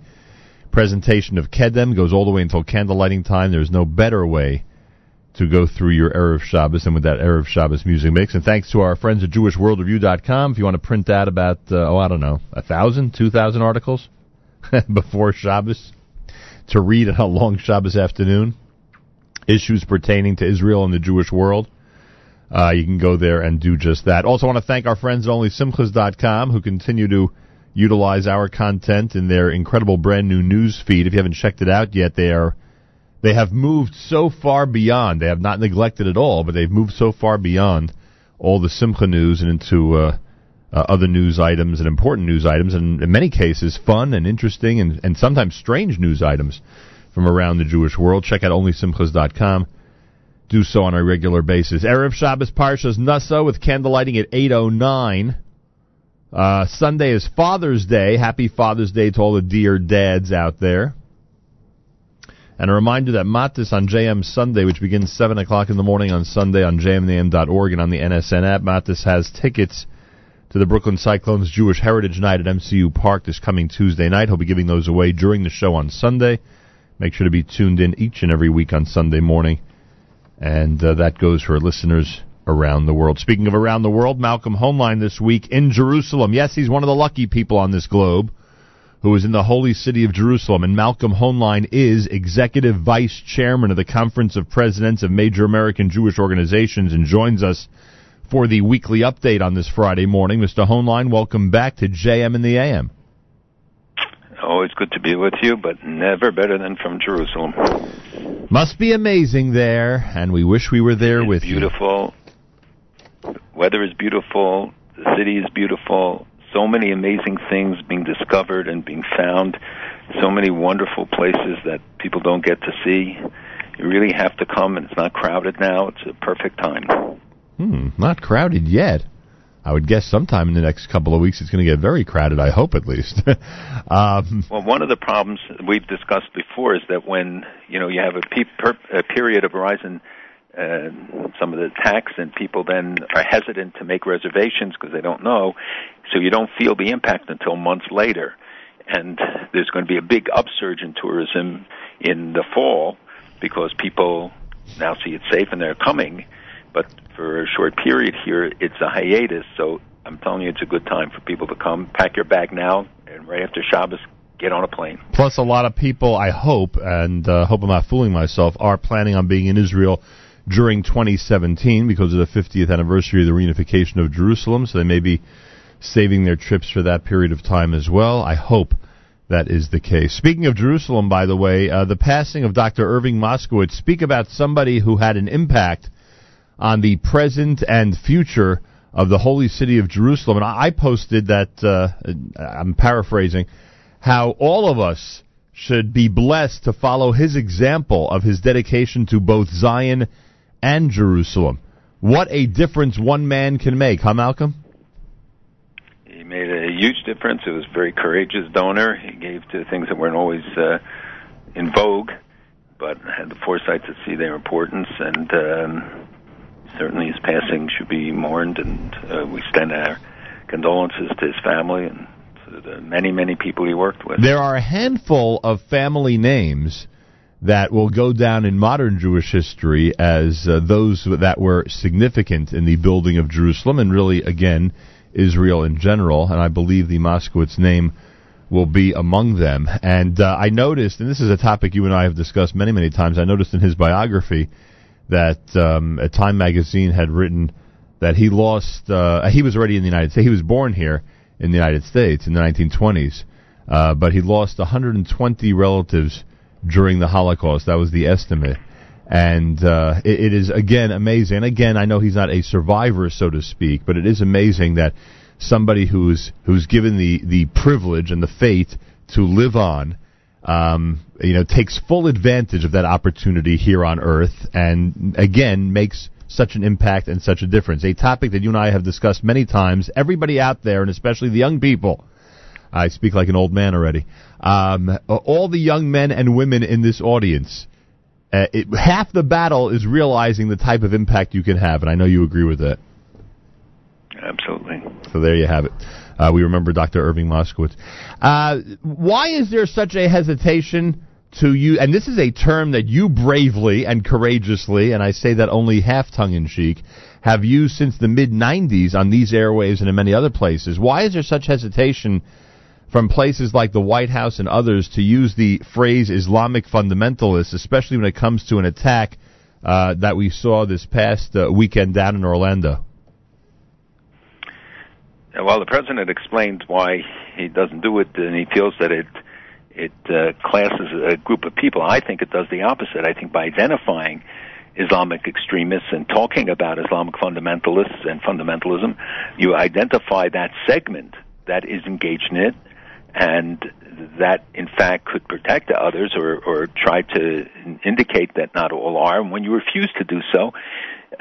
Presentation of Kedem goes all the way until candle lighting time. There's no better way to go through your Erev Shabbos and with that Erev Shabbos music mix. And thanks to our friends at JewishWorldReview.com. If you want to print out about, uh, oh, I don't know, a thousand, two thousand articles before Shabbos to read on a long Shabbos afternoon, issues pertaining to Israel and the Jewish world. Uh, you can go there and do just that. Also, want to thank our friends at OnlySimchas.com who continue to utilize our content in their incredible brand new news feed. If you haven't checked it out yet, they are they have moved so far beyond. They have not neglected at all, but they've moved so far beyond all the Simcha news and into uh, uh, other news items and important news items, and in many cases, fun and interesting and, and sometimes strange news items from around the Jewish world. Check out onlysimchas.com. Do so on a regular basis. Erev Shabbos Parshas Nasa with candlelighting at 8.09. Uh, Sunday is Father's Day. Happy Father's Day to all the dear dads out there. And a reminder that Mattes on JM Sunday, which begins 7 o'clock in the morning on Sunday on jmnam.org and on the NSN app, Mattes has tickets to the Brooklyn Cyclones Jewish Heritage Night at MCU Park this coming Tuesday night. He'll be giving those away during the show on Sunday. Make sure to be tuned in each and every week on Sunday morning. And uh, that goes for listeners around the world. Speaking of around the world, Malcolm Hoenlein this week in Jerusalem. Yes, he's one of the lucky people on this globe who is in the holy city of Jerusalem. And Malcolm Hoenlein is executive vice chairman of the Conference of Presidents of Major American Jewish Organizations and joins us for the weekly update on this Friday morning. Mr. Hoenlein, welcome back to JM in the AM. Always good to be with you, but never better than from Jerusalem. Must be amazing there, and we wish we were there with beautiful. you. Beautiful. Weather is beautiful. The city is beautiful so many amazing things being discovered and being found, so many wonderful places that people don't get to see. You really have to come, and it's not crowded now. It's a perfect time. Hmm, not crowded yet. I would guess sometime in the next couple of weeks it's going to get very crowded. I hope at least. um, well, one of the problems we've discussed before is that when you know you have a, pe- per- a period of Verizon uh, some of the tax, and people then are hesitant to make reservations because they don't know. So you don't feel the impact until months later. And there's going to be a big upsurge in tourism in the fall because people now see it's safe and they're coming. But for a short period here, it's a hiatus. So I'm telling you, it's a good time for people to come. Pack your bag now, and right after Shabbos, get on a plane. Plus, a lot of people, I hope, and uh, hope I'm not fooling myself, are planning on being in Israel during 2017 because of the 50th anniversary of the reunification of Jerusalem. So they may be saving their trips for that period of time as well. I hope that is the case. Speaking of Jerusalem, by the way, uh, the passing of Dr. Irving Moskowitz, speak about somebody who had an impact on the present and future of the holy city of Jerusalem. And I posted that, uh, I'm paraphrasing, how all of us should be blessed to follow his example of his dedication to both Zion and Jerusalem. What a difference one man can make, huh, Malcolm? He made a huge difference. It was a very courageous donor. He gave to things that weren't always uh, in vogue, but had the foresight to see their importance. And um, certainly, his passing should be mourned, and uh, we extend our condolences to his family and to the many, many people he worked with. There are a handful of family names that will go down in modern Jewish history as uh, those that were significant in the building of Jerusalem and really, again, Israel in general. And I believe the Moskowitz name will be among them. And uh, I noticed, and this is a topic you and I have discussed many, many times, I noticed in his biography that um, a Time magazine had written that he lost, uh, he was already in the United States, he was born here in the United States in the 1920s, uh, but he lost 120 relatives during the Holocaust. That was the estimate. And uh, it, it is, again, amazing. And again, I know he's not a survivor, so to speak, but it is amazing that somebody who's, who's given the, the privilege and the fate to live on um, you know, takes full advantage of that opportunity here on Earth, and again makes such an impact and such a difference. A topic that you and I have discussed many times. Everybody out there, and especially the young people, I speak like an old man already. Um, all the young men and women in this audience, uh, it, half the battle is realizing the type of impact you can have, and I know you agree with that. Absolutely. So there you have it. Uh, we remember Dr. Irving Moskowitz. Uh, why is there such a hesitation to use, and this is a term that you bravely and courageously, and I say that only half tongue in cheek, have used since the mid 90s on these airwaves and in many other places. Why is there such hesitation from places like the White House and others to use the phrase Islamic fundamentalists, especially when it comes to an attack uh, that we saw this past uh, weekend down in Orlando? Well, the president explained why he doesn't do it, and he feels that it it uh, classes a group of people. I think it does the opposite. I think by identifying Islamic extremists and talking about Islamic fundamentalists and fundamentalism, you identify that segment that is engaged in it, and that in fact could protect others or, or try to indicate that not all are. And when you refuse to do so,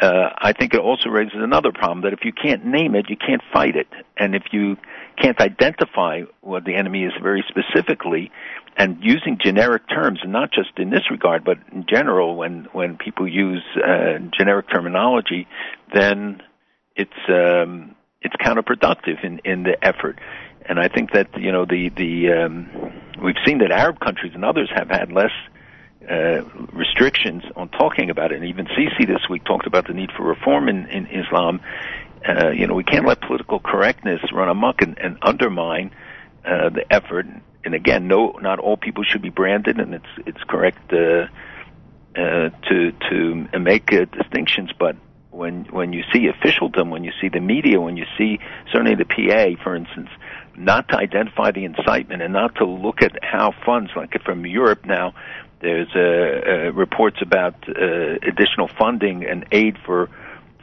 uh, I think it also raises another problem that if you can't name it, you can't fight it. And if you can't identify what the enemy is very specifically, and using generic terms, not just in this regard, but in general, when when people use uh, generic terminology, then it's um, it's counterproductive in in the effort. And I think that you know the the um, we've seen that Arab countries and others have had less uh, restrictions on talking about it. And even Sisi this week talked about the need for reform in, in Islam. Uh, you know, we can't let political correctness run amok and, and undermine uh, the effort. And again, no, not all people should be branded, and it's it's correct uh, uh, to to make uh, distinctions. But when when you see officialdom, when you see the media, when you see certainly the PA, for instance, not to identify the incitement and not to look at how funds, like from Europe now, there's uh, uh, reports about uh, additional funding and aid for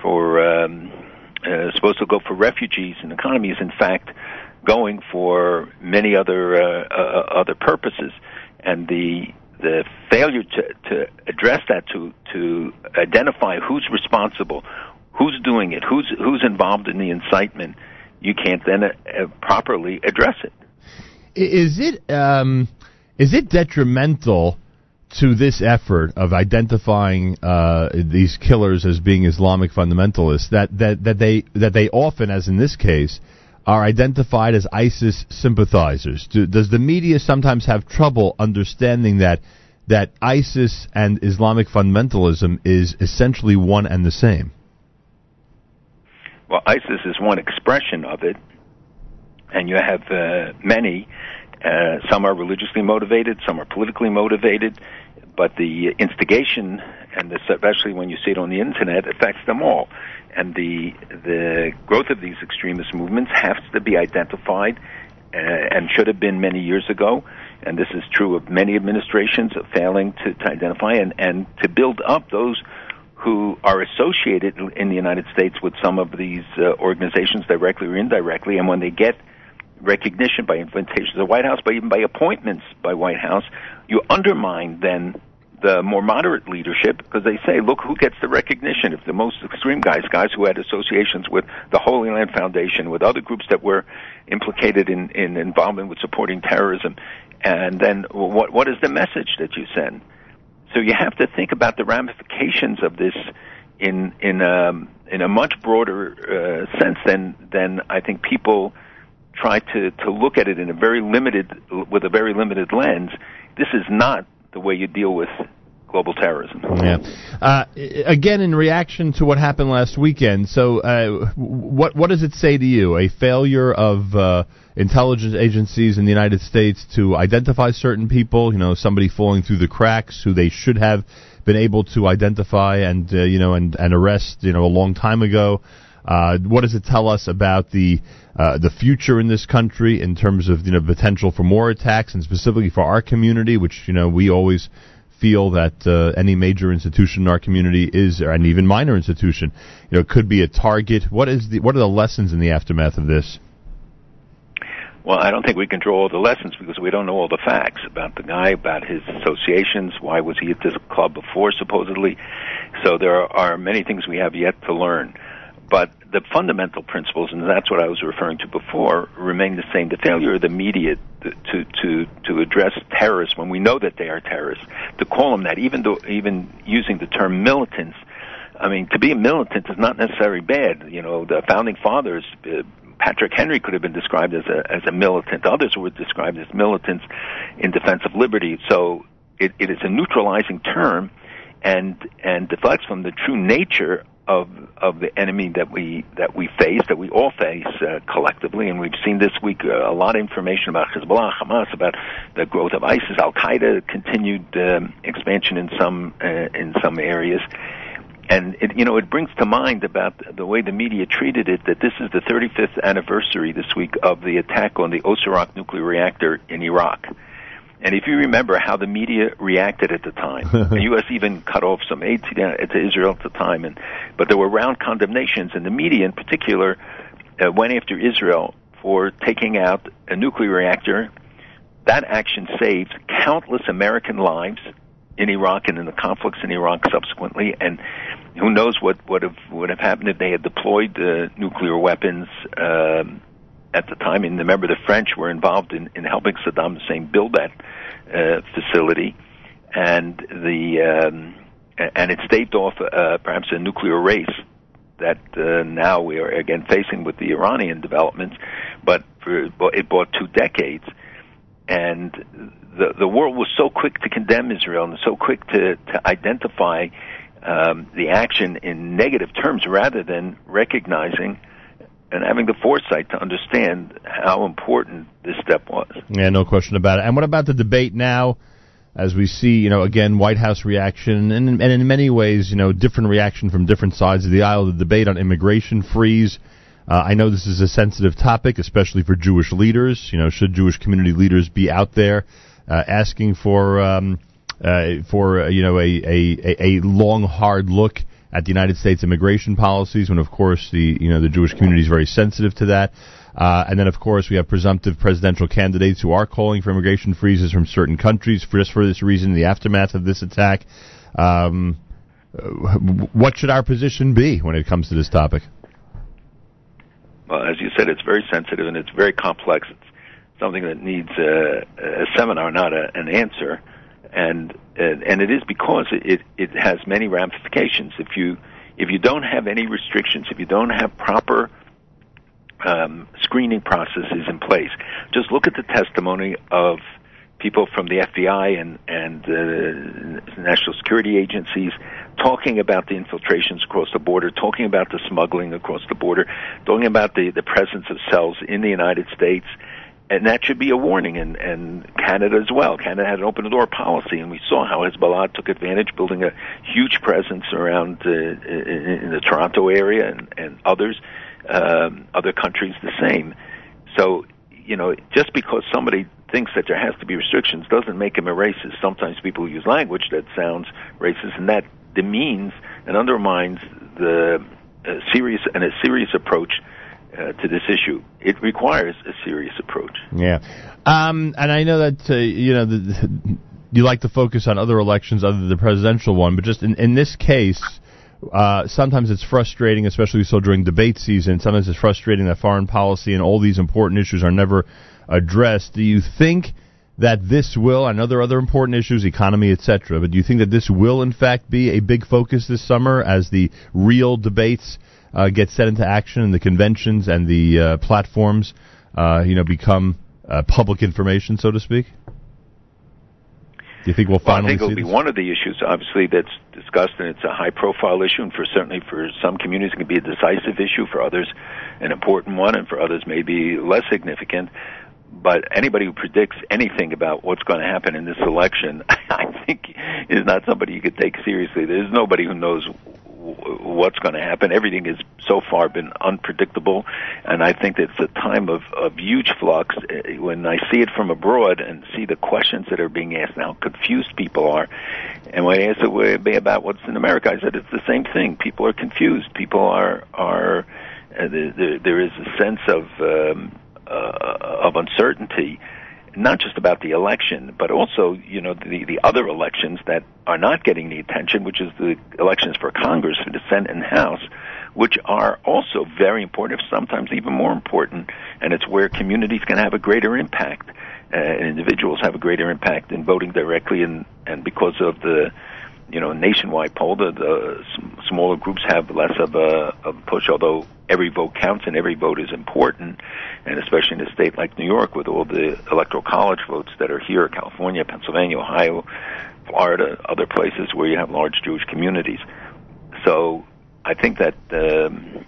for um, uh, supposed to go for refugees and economies. In fact, going for many other uh, uh, other purposes, and the the failure to, to address that to to identify who's responsible, who's doing it, who's who's involved in the incitement, you can't then uh, properly address it. Is it um, is it detrimental? to this effort of identifying uh, these killers as being Islamic fundamentalists that, that, that they that they often, as in this case, are identified as ISIS sympathizers. Do, does the media sometimes have trouble understanding that that ISIS and Islamic fundamentalism is essentially one and the same? Well, ISIS is one expression of it, and you have uh, many. Uh, some are religiously motivated, some are politically motivated, but the instigation, and this, especially when you see it on the internet, affects them all. And the the growth of these extremist movements has to be identified, uh, and should have been many years ago. And this is true of many administrations of failing to, to identify and, and to build up those who are associated in the United States with some of these uh, organizations directly or indirectly, and when they get recognition by invitations of the White House, but even by appointments by White House, you undermine then the more moderate leadership because they say, look, who gets the recognition? If the most extreme guys, guys who had associations with the Holy Land Foundation, with other groups that were implicated in, in involvement with supporting terrorism, and then what what is the message that you send? So you have to think about the ramifications of this in in a, um, in a much broader uh, sense than than I think people try to to look at it in a very limited with a very limited lens. This is not the way you deal with global terrorism. Yeah. Uh, again, in reaction to what happened last weekend, so uh, what what does it say to you? A failure of uh, intelligence agencies in the United States to identify certain people, you know, somebody falling through the cracks who they should have been able to identify and uh, you know and and arrest, you know, a long time ago. Uh, what does it tell us about the uh, the future in this country in terms of you know potential for more attacks and specifically for our community, which you know we always feel that uh, any major institution in our community is, and even minor institution, you know, could be a target. What is the what are the lessons in the aftermath of this? Well, I don't think we can draw all the lessons because we don't know all the facts about the guy, about his associations. Why was he at this club before, supposedly? So there are many things we have yet to learn. But the fundamental principles, and that's what I was referring to before, remain the same. The failure of the media to to to address terrorists when we know that they are terrorists, to call them that, even though even using the term militants. I mean, to be a militant is not necessarily bad. You know, the founding fathers, uh, Patrick Henry could have been described as a as a militant. Others were described as militants in defense of liberty. So it, it is a neutralizing term, and and deflects from the true nature of of the enemy that we that we face, that we all face uh, collectively, and we've seen this week uh, a lot of information about Hezbollah, Hamas, about the growth of ISIS, Al Qaeda, continued um, expansion in some uh, in some areas. And it, you know, it brings to mind about the way the media treated it that this is the 35th anniversary this week of the attack on the Osirak nuclear reactor in Iraq. And if you remember how the media reacted at the time, the U.S. even cut off some aid to, to Israel at the time, and but there were round condemnations, and the media in particular uh, went after Israel for taking out a nuclear reactor. That action saved countless American lives in Iraq and in the conflicts in Iraq subsequently, and who knows what would have would have happened if they had deployed uh, nuclear weapons um, at the time. And remember, the French were involved in, in helping Saddam Hussein build that uh, facility, and the um, and it staved off uh, perhaps a nuclear race that uh, now we are again facing with the Iranian developments, but for, it bought two decades, and the the world was so quick to condemn Israel and so quick to to identify um, the action in negative terms rather than recognizing and having the foresight to understand how important this step was. Yeah, no question about it. And what about the debate now? As we see, you know, again, White House reaction, and, and in many ways, you know, different reaction from different sides of the aisle. The debate on immigration freeze. Uh, I know this is a sensitive topic, especially for Jewish leaders. You know, should Jewish community leaders be out there asking for um, uh, for uh, you know a, a a long hard look at the United States immigration policies when of course the you know the Jewish community is very sensitive to that. Uh, and then of course we have presumptive presidential candidates who are calling for immigration freezes from certain countries for just for this reason the aftermath of this attack. Um, what should our position be when it comes to this topic? Well as you said it's very sensitive and it's very complex. it's something that needs a, a seminar not a, an answer and and it is because it it has many ramifications. If you if you don't have any restrictions, if you don't have proper um, screening processes in place, just look at the testimony of people from the FBI and and uh, national security agencies talking about the infiltrations across the border, talking about the smuggling across the border, talking about the the presence of cells in the United States and that should be a warning. And, and Canada as well. Canada had an open door policy, and we saw how Hezbollah took advantage, building a huge presence around uh, in, the Toronto area and, and others, um, other countries the same. So, you know, just because somebody thinks that there has to be restrictions doesn't make him a racist. Sometimes people use language that sounds racist, and that demeans and undermines the uh, serious and a serious approach uh, to this issue. It requires a serious approach. Yeah, um, and I know that uh, you know the, you like to focus on other elections other than the presidential one, but just in, in this case. Uh, sometimes it's frustrating, especially so during debate season. Sometimes it's frustrating that foreign policy and all these important issues are never addressed. Do you think that this will, there are other important issues, economy, etc., but do you think that this will, in fact, be a big focus this summer as the real debates uh, get set into action and the conventions and the uh, platforms, uh, you know, become uh, public information, so to speak? Do you think we'll finally well, I think it'll be this? one of the issues, obviously, that's discussed, and it's a high-profile issue, and for certainly for some communities, it can be a decisive issue. For others, an important one, and for others, maybe less significant. But anybody who predicts anything about what's going to happen in this election, I think, is not somebody you could take seriously. There's nobody who knows what's going to happen. Everything has so far been unpredictable, and I think it's a time of, of huge flux. Uh, When I see it from abroad and see the questions that are being asked now, confused people are, and when I asked it about what's in America, I said it's the same thing. People are confused. People are are uh, there, there, there is a sense of um, uh, of uncertainty not just about the election, but also, you know, the, the other elections that are not getting the attention, which is the elections for Congress, for the Senate and House, which are also very important, sometimes even more important, and it's where communities can have a greater impact, uh, and individuals have a greater impact in voting directly, and, and because of the, you know, nationwide poll, the, the smaller groups have less of a, of a push, although every vote counts and every vote is important, and especially in a state like New York with all the electoral college votes that are here, California, Pennsylvania, Ohio, Florida, other places where you have large Jewish communities. So I think that um,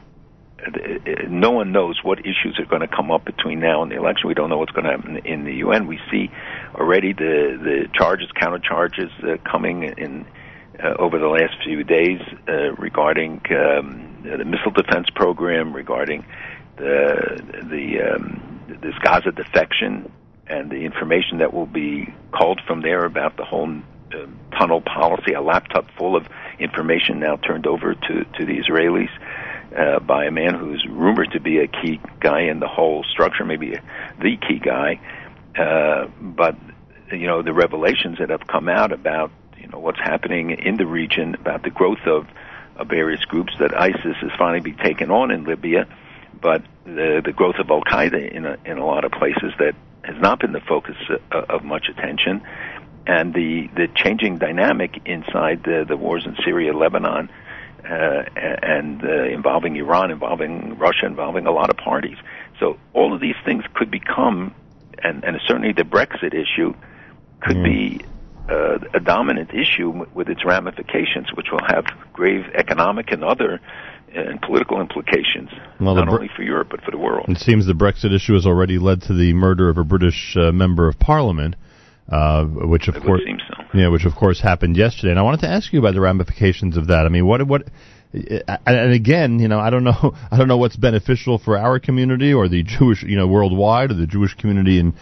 no one knows what issues are going to come up between now and the election. We don't know what's going to happen in the UN. We see already the the charges, counter charges uh, coming in uh, over the last few days uh, regarding um, the missile defense program, regarding the the um, this Gaza defection, and the information that will be called from there about the whole uh, tunnel policy. A laptop full of information now turned over to to the Israelis. Uh, by a man who's rumored to be a key guy in the whole structure, maybe the key guy. Uh, but you know the revelations that have come out about you know what's happening in the region, about the growth of, of various groups, that ISIS is finally being taken on in Libya, but the the growth of Al Qaeda in a, in a lot of places that has not been the focus of, of much attention, and the the changing dynamic inside the the wars in Syria, Lebanon uh, and uh, involving Iran, involving Russia, involving a lot of parties. So all of these things could become, and, and certainly the Brexit issue could be uh, a dominant issue with its ramifications, which will have grave economic and other uh, and political implications, Well, not Bre- only for Europe but for the world. It seems the Brexit issue has already led to the murder of a British uh, member of Parliament, uh, which of It course, so. yeah, which of course happened yesterday. And I wanted to ask you about the ramifications of that. I mean, what what? And again, you know, I don't know, I don't know what's beneficial for our community or the Jewish, you know, worldwide or the Jewish community in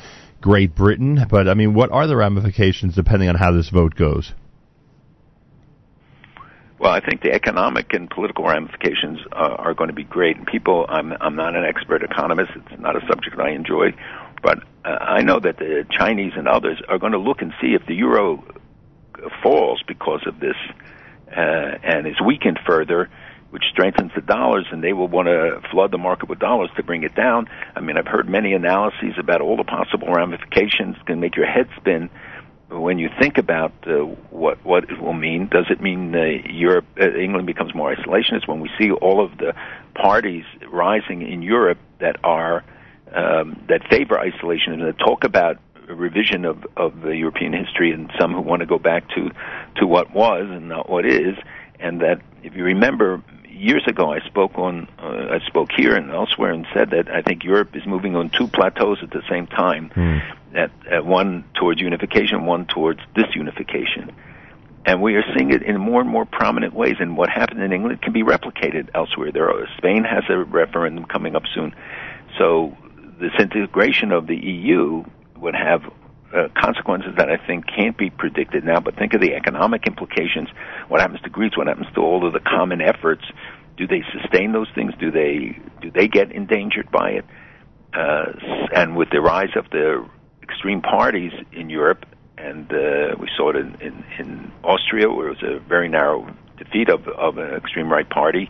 Great Britain. But I mean, what are the ramifications depending on how this vote goes? Well, I think the economic and political ramifications uh, are going to be great. And people, I'm I'm not an expert economist. It's not a subject I enjoy, but uh, I know that the Chinese and others are going to look and see if the euro falls because of this uh, and is weakened further, which strengthens the dollars, and they will want to flood the market with dollars to bring it down. I mean, I've heard many analyses about all the possible ramifications. Can make your head spin when you think about uh, what what it will mean. Does it mean uh, Europe, uh, England becomes more isolationist when we see all of the parties rising in Europe that are um, that favor isolation and that talk about a revision of of the European history, and some who want to go back to to what was and not what is, and that if you remember. Years ago, I spoke on, uh, I spoke here and elsewhere, and said that I think Europe is moving on two plateaus at the same time at, at one towards unification, one towards disunification. And we are seeing it in more and more prominent ways. And what happened in England can be replicated elsewhere. There are, Spain has a referendum coming up soon. So this integration of the EU would have uh, consequences that I think can't be predicted now. But think of the economic implications. What happens to Greece? What happens to all of the common efforts? Do they sustain those things? Do they do they get endangered by it? Uh, and with the rise of the extreme parties in Europe, and uh, we saw it in, in, in Austria, where it was a very narrow defeat of, of an extreme right party.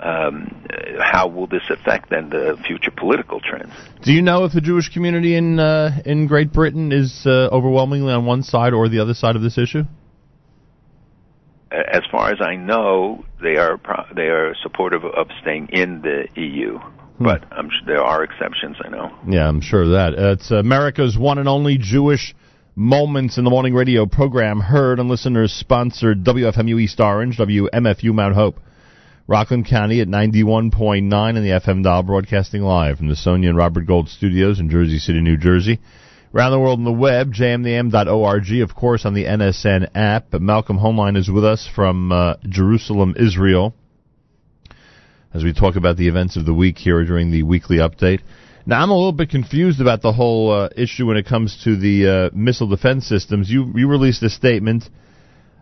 Um, how will this affect then the future political trends? Do you know if the Jewish community in uh, in Great Britain is uh, overwhelmingly on one side or the other side of this issue? As far as I know, they are pro- they are supportive of staying in the EU, but I'm sure there are exceptions. I know. Yeah, I'm sure of that. Uh, it's America's one and only Jewish Moments in the Morning radio program, heard on listeners sponsored WFMU East Orange, WMFU Mount Hope, Rockland County at 91.9 in the FM dial, broadcasting live from the Sonia and Robert Gold studios in Jersey City, New Jersey. Around the world on the web, jmnam.org, of course, on the NSN app. But Malcolm Hoenlein is with us from uh, Jerusalem, Israel. as we talk about the events of the week here during the weekly update. Now, I'm a little bit confused about the whole uh, issue when it comes to the uh, missile defense systems. You you released a statement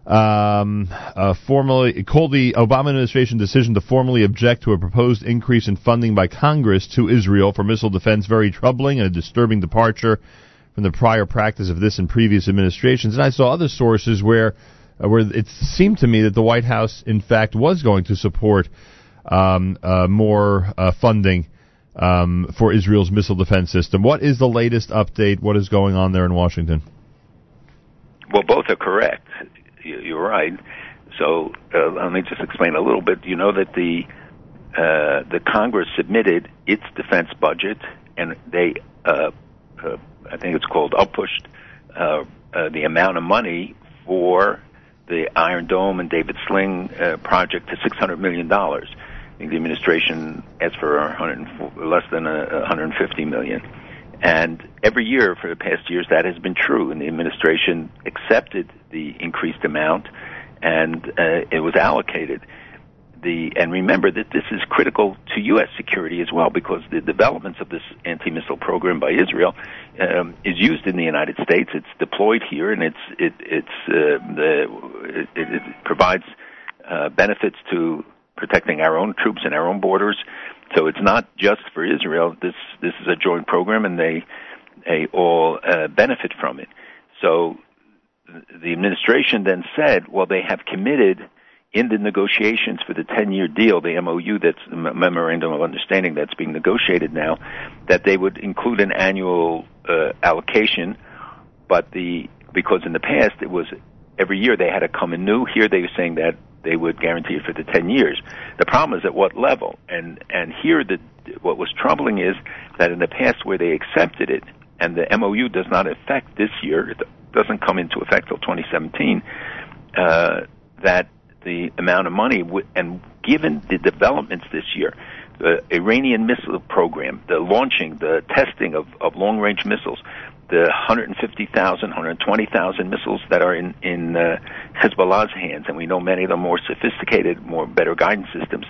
um, uh, formally called the Obama administration decision to formally object to a proposed increase in funding by Congress to Israel for missile defense very troubling and a disturbing departure from the prior practice of this in previous administrations. And I saw other sources where uh, where it seemed to me that the White House, in fact, was going to support um, uh, more uh, funding um, for Israel's missile defense system. What is the latest update? What is going on there in Washington? Well, both are correct. You- You're right. So uh, let me just explain a little bit. You know that the uh, the Congress submitted its defense budget, and they, uh, uh, I think it's called, uppushed uh, uh, the amount of money for the Iron Dome and David Sling uh, project to six hundred million dollars. I think the administration asked for 104, less than uh, 150 million. And every year for the past years, that has been true. And the administration accepted the increased amount, and uh, it was allocated. The and remember that this is critical to U.S. security as well, because the developments of this anti-missile program by Israel um, is used in the United States. It's deployed here, and it's it it's uh, the it, it provides uh, benefits to protecting our own troops and our own borders. So it's not just for Israel. This this is a joint program, and they they all uh, benefit from it. So the administration then said, well, they have committed in the negotiations for the 10-year deal, the MOU, that's the memorandum of understanding that's being negotiated now, that they would include an annual uh, allocation, but the because in the past it was every year they had to come anew. Here they were saying that they would guarantee it for the 10 years. The problem is at what level? And and here the what was troubling is that in the past where they accepted it and the MOU does not affect this year, it doesn't come into effect till 2017. Uh, that the amount of money w- and given the developments this year, the Iranian missile program, the launching, the testing of, of long range missiles, the 150,000, 120,000 missiles that are in in uh, Hezbollah's hands, and we know many of them more sophisticated, more better guidance systems.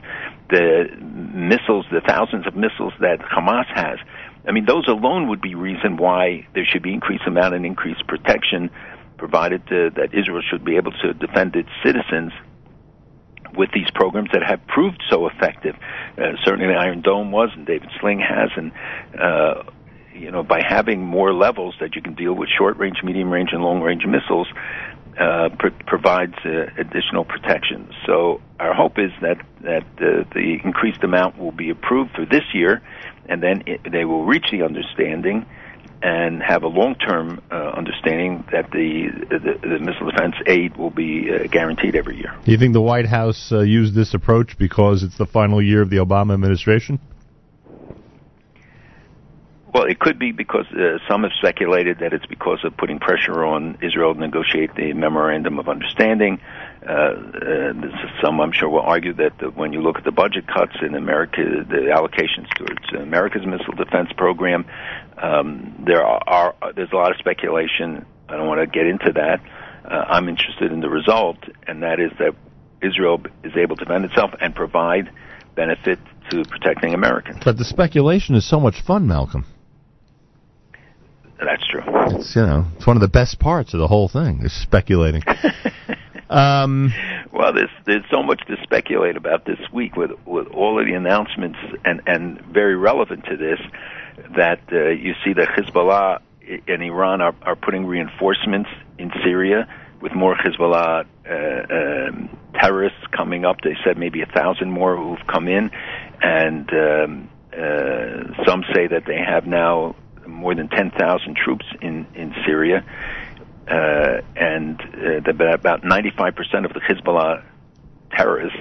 The missiles, the thousands of missiles that Hamas has. I mean, those alone would be reason why there should be increased amount and increased protection provided to, that Israel should be able to defend its citizens with these programs that have proved so effective. Uh, certainly, the Iron Dome was, and David Sling has, and uh, you know, by having more levels that you can deal with short range, medium range, and long range missiles, uh, pr- provides uh, additional protection. So our hope is that that uh, the increased amount will be approved for this year, and then it, they will reach the understanding and have a long-term uh, understanding that the, the the missile defense aid will be uh, guaranteed every year. Do you think the White House uh, used this approach because it's the final year of the Obama administration? Well, it could be because uh, some have speculated that it's because of putting pressure on Israel to negotiate the memorandum of understanding. Uh, uh, some, I'm sure, will argue that the, when you look at the budget cuts in America, the allocations towards America's missile defense program, um, there are, are there's a lot of speculation. I don't want to get into that. Uh, I'm interested in the result, and that is that Israel is able to defend itself and provide benefit to protecting Americans. But the speculation is so much fun, Malcolm. That's true. It's you know it's one of the best parts of the whole thing is speculating. um, well, there's there's so much to speculate about this week with with all of the announcements and and very relevant to this that uh, you see that Hezbollah and Iran are, are putting reinforcements in Syria with more Hezbollah uh, um, terrorists coming up. They said maybe a thousand more who've come in, and um, uh, some say that they have now more than 10,000 troops in in Syria, uh, and uh, about 95% of the Hezbollah terrorists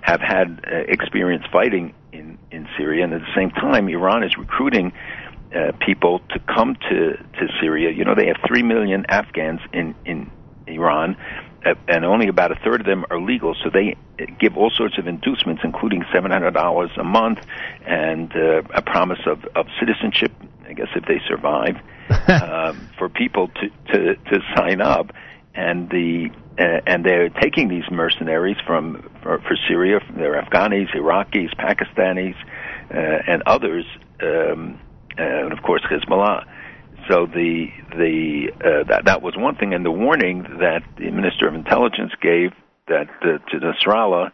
have had uh, experience fighting in in Syria, and at the same time, Iran is recruiting. Uh, people to come to to Syria. You know, they have three million Afghans in in Iran, uh, and only about a third of them are legal. So they give all sorts of inducements, including seven hundred dollars a month and uh, a promise of of citizenship. I guess if they survive, um, for people to to to sign up, and the uh, and they're taking these mercenaries from for, for Syria. They're Afghanis, Iraqis, Pakistanis, uh, and others, um, and of course Hezbollah. So the the uh, that that was one thing, and the warning that the Minister of Intelligence gave that uh, to Nasrallah,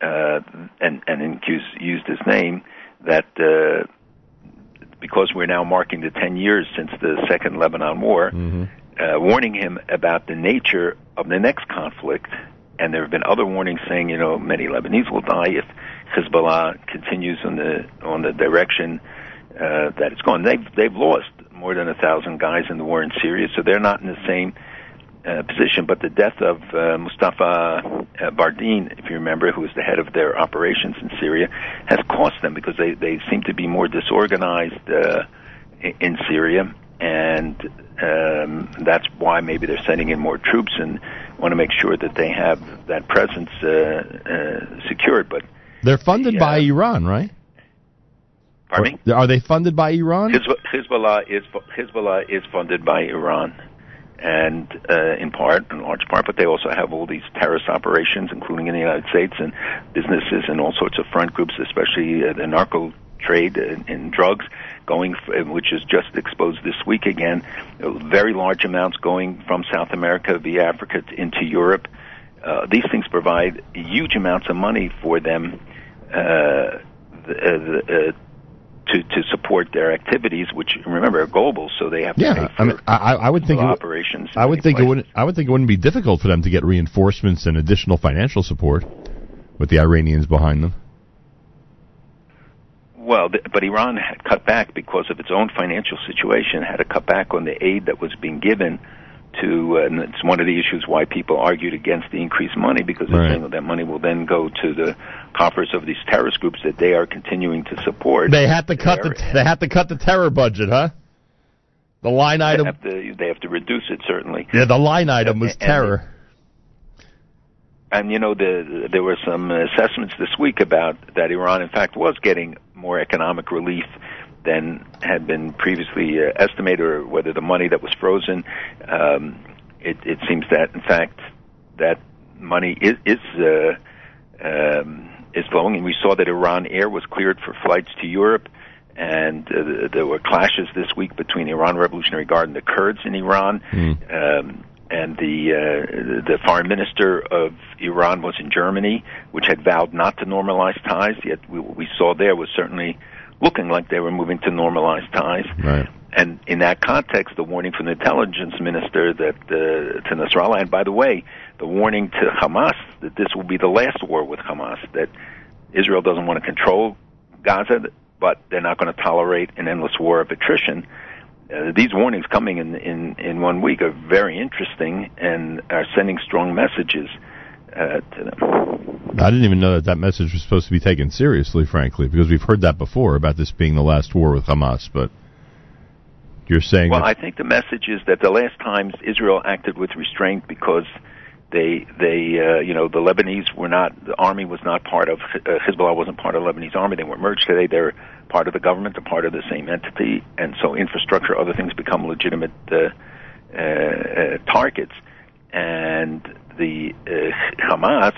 uh, and and used, used his name that. Uh, because we're now marking the 10 years since the Second Lebanon War, uh, warning him about the nature of the next conflict. And there have been other warnings saying, you know, many Lebanese will die if Hezbollah continues on the on the direction uh, that it's going. They've they've lost more than a thousand guys in the war in Syria, so they're not in the same uh, position. But the death of uh, Mustafa uh, Badreddine, if you remember, who was the head of their operations in Syria, has cost them because they they seem to be more disorganized uh, in Syria, and um, that's why maybe they're sending in more troops and want to make sure that they have that presence uh, uh, secured. But They're funded by Iran, right? pardon me. Are they funded by Iran? Hezbollah is Hezbollah is funded by Iran, and uh, in part, in large part, but they also have all these terrorist operations, including in the United States, and businesses and all sorts of front groups, especially uh, the narco trade in, in drugs, going, which is just exposed this week again. Very large amounts going from South America via Africa to, into Europe. Uh, these things provide huge amounts of money for them. Uh, the, uh, uh, to to support their activities, which remember are global, so they have to Yeah, I mean, I, I would think it, operations. I would think it places. wouldn't. I would think it wouldn't be difficult for them to get reinforcements and additional financial support with the Iranians behind them. Well, but Iran had cut back because of its own financial situation. Had to cut back on the aid that was being given to, and it's one of the issues why people argued against the increased money because they're Right. saying that that money will then go to the coffers of these terrorist groups that they are continuing to support. They had to cut the they had to cut the terror budget, huh? The line They item, have to, they have to reduce it certainly. yeah, the line item was And- terror. And you know, the, there were some assessments this week about that Iran, in fact, was getting more economic relief than had been previously uh, estimated, or whether the money that was frozen. Um, it, it seems that, in fact, that money is is uh, um, is flowing, and we saw that Iran Air was cleared for flights to Europe. And uh, there were clashes this week between the Iran Revolutionary Guard and the Kurds in Iran. Um, and the uh, the foreign minister of Iran was in Germany, which had vowed not to normalize ties. Yet we, what we saw there was certainly looking like they were moving to normalize ties. Right. And in that context, the warning from the intelligence minister that uh, to Nasrallah, and by the way, the warning to Hamas that this will be the last war with Hamas, that Israel doesn't want to control Gaza, but they're not going to tolerate an endless war of attrition. Uh, these warnings coming in, in, in one week are very interesting and are sending strong messages uh, to them. I didn't even know that that message was supposed to be taken seriously, frankly, because we've heard that before about this being the last war with Hamas. But you're saying Well, I think the message is that the last times Israel acted with restraint because they they uh, you know the Lebanese were not the army was not part of uh, Hezbollah wasn't part of the Lebanese army. They were merged today. They're part of the government. They're part of the same entity, and so infrastructure, other things become legitimate uh, uh, uh, targets. And the uh, Hamas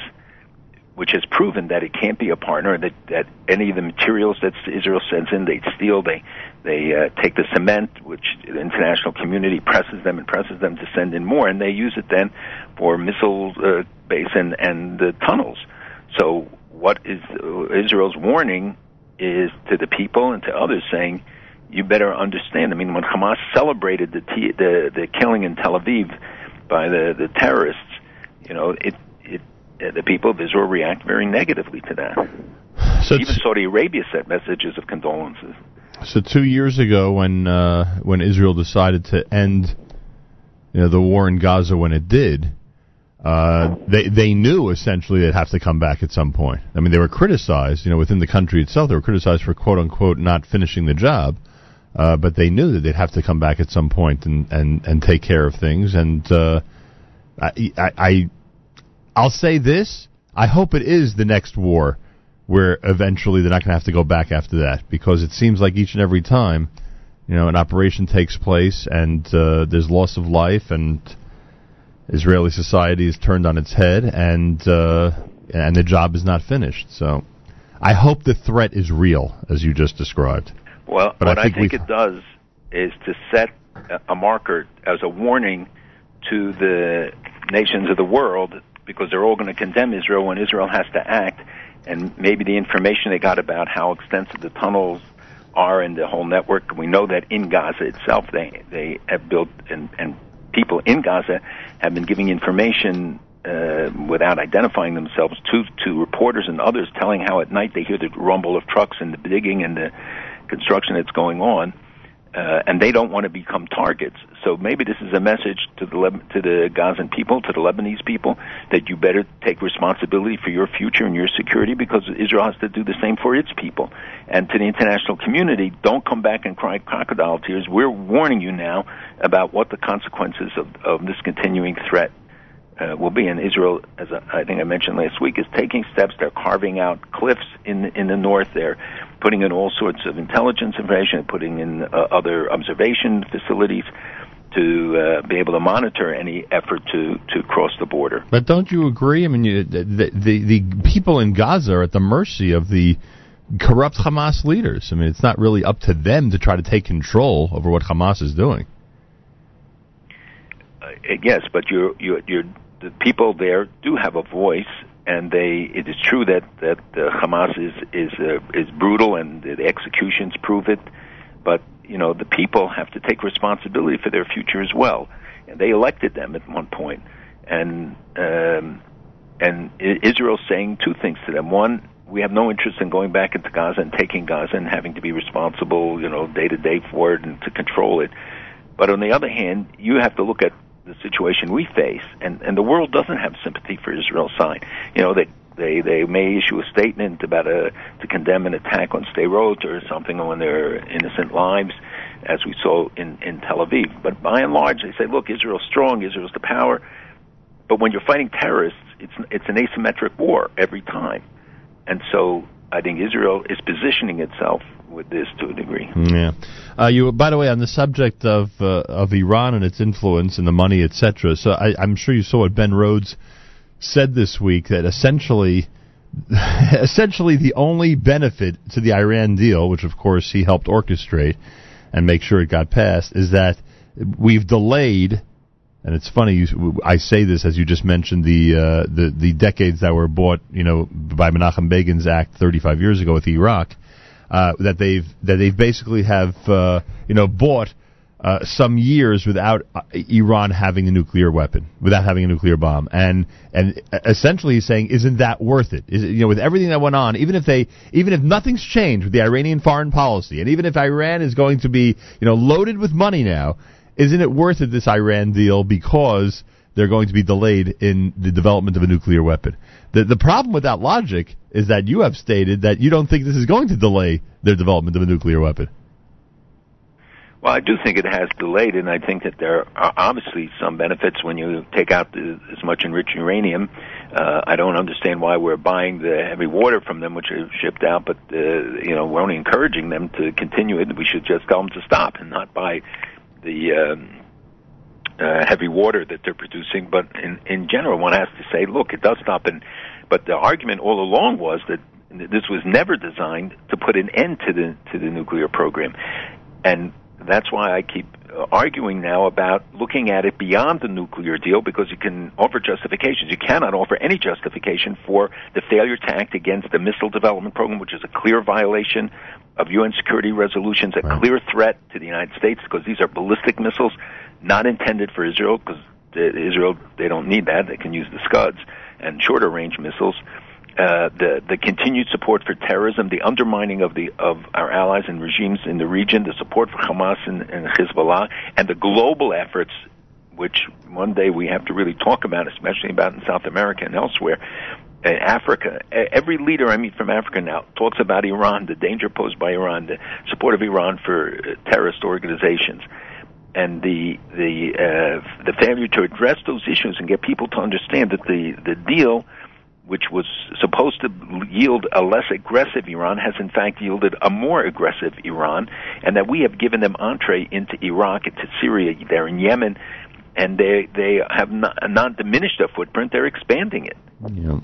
which has proven that it can't be a partner. That that any of the materials that Israel sends in, they steal. They they uh, take the cement, which the international community presses them and presses them to send in more, and they use it then for missile uh, base and and the tunnels. So what is uh, Israel's warning is to the people and to others saying. You better understand. I mean, when Hamas celebrated the t- the the killing in Tel Aviv by the the terrorists, you know, it the people of Israel react very negatively to that. So Even Saudi Arabia sent messages of condolences. So two years ago, when uh, when Israel decided to end you know, the war in Gaza, when it did, uh, they they knew essentially they'd have to come back at some point. I mean, they were criticized, you know, within the country itself. They were criticized for quote unquote not finishing the job, uh, but they knew that they'd have to come back at some point and and and take care of things. And uh, I, I I I'll say this: I hope it is the next war where eventually they're not going to have to go back after that because it seems like each and every time, you know, an operation takes place and uh, there's loss of life and Israeli society is turned on its head, and uh, and the job is not finished. So, I hope the threat is real, as you just described. Well, But I what I think think, it does is to set a marker as a warning to the nations of the world because they're all going to condemn Israel when Israel has to act. And maybe the information they got about how extensive the tunnels are and the whole network. We know that in Gaza itself, they they have built and and people in Gaza have been giving information uh, without identifying themselves to to reporters and others, telling how at night they hear the rumble of trucks and the digging and the construction that's going on, uh, and they don't want to become targets. So maybe this is a message to the Leb- to the Gazan people, to the Lebanese people, that you better take responsibility for your future and your security because Israel has to do the same for its people. And to the international community, don't come back and cry crocodile tears. We're warning you now about what the consequences of, of this continuing threat uh, will be. And Israel, as I think I mentioned last week, is taking steps. They're carving out cliffs in in the north. They're putting in all sorts of intelligence information, putting in uh, other observation facilities to uh, be able to monitor any effort to to cross the border. But don't you agree? I mean, you, the, the the people in Gaza are at the mercy of the corrupt Hamas leaders. I mean, it's not really up to them to try to take control over what Hamas is doing. Uh, yes, but you're, you're, you're, the people there do have a voice, and they. It is true that that uh, Hamas is is uh, is brutal, and the executions prove it. But you know, the people have to take responsibility for their future as well. And they elected them at one point, and um, and Israel's saying two things to them. One, we have no interest in going back into Gaza and taking Gaza and having to be responsible, you know, day to day for it and to control it. But on the other hand, you have to look at the situation we face, and and the world doesn't have sympathy for Israel's side. You know, they they they may issue a statement about a to condemn an attack on Sderot or something on their innocent lives, as we saw in in Tel Aviv. But by and large, they say, look, Israel's strong, Israel's the power. But when you're fighting terrorists, it's it's an asymmetric war every time, and so I think Israel is positioning itself with this to a degree. Yeah. Uh, you, by the way, on the subject of uh, of Iran and its influence and the money, etc. So I, I'm sure you saw what Ben Rhodes said this week that essentially, essentially the only benefit to the Iran deal, which of course he helped orchestrate and make sure it got passed, is that we've delayed. And it's funny. You, I say this as you just mentioned the uh, the the decades that were bought, you know, by Menachem Begin's act 35 years ago with Iraq uh, that they've that they've basically have uh, you know bought uh, some years without uh, Iran having a nuclear weapon, without having a nuclear bomb, and and essentially he's saying, isn't that worth it? Is it, you know with everything that went on, even if they even if nothing's changed with the Iranian foreign policy, and even if Iran is going to be you know loaded with money now, isn't it worth it this Iran deal because they're going to be delayed in the development of a nuclear weapon. The the problem with that logic is that you have stated that you don't think this is going to delay their development of a nuclear weapon. Well, I do think it has delayed, and I think that there are obviously some benefits when you take out the, as much enriched uranium. Uh, I don't understand why we're buying the heavy water from them, which is shipped out, but uh, you know we're only encouraging them to continue it. We should just tell them to stop and not buy the um, uh, heavy water that they're producing. But in in general, one has to say, look, it does stop. And but the argument all along was that this was never designed to put an end to the to the nuclear program, and that's why I keep uh, arguing now about looking at it beyond the nuclear deal because you can offer justifications. You cannot offer any justification for the failure to act against the missile development program, which is a clear violation of UN security resolutions, a clear threat to the United States because these are ballistic missiles not intended for Israel because Israel they don't need that. They can use the Scuds and shorter range missiles. Uh, the the continued support for terrorism, the undermining of the of our allies and regimes in the region, the support for Hamas and, and Hezbollah, and the global efforts, which one day we have to really talk about, especially about in South America and elsewhere. Uh, Africa, every leader I meet from Africa now talks about Iran, the danger posed by Iran, the support of Iran for uh, terrorist organizations and the the uh, the failure to address those issues and get people to understand that the the deal, which was supposed to yield a less aggressive Iran, has in fact yielded a more aggressive Iran, and that we have given them entree into Iraq, into Syria, they're in Yemen. and they they have not, not diminished their footprint; they're expanding it. Yeah.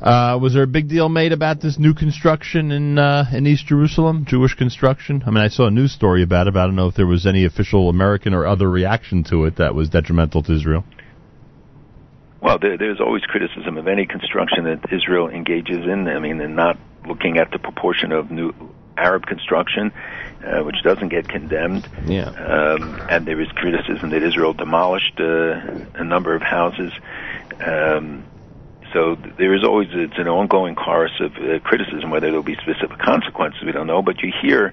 Uh, was there a big deal made about this new construction in uh, in East Jerusalem, Jewish construction? I mean, I saw a news story about it. But I don't know if there was any official American or other reaction to it that was detrimental to Israel. Well, there, there's always criticism of any construction that Israel engages in. I mean, they're not looking at the proportion of new Arab construction, uh, which doesn't get condemned. Yeah. Um, and there is criticism that Israel demolished uh, a number of houses. Um, so there is always it's an ongoing chorus of uh, criticism. Whether there'll be specific consequences, we don't know. But you hear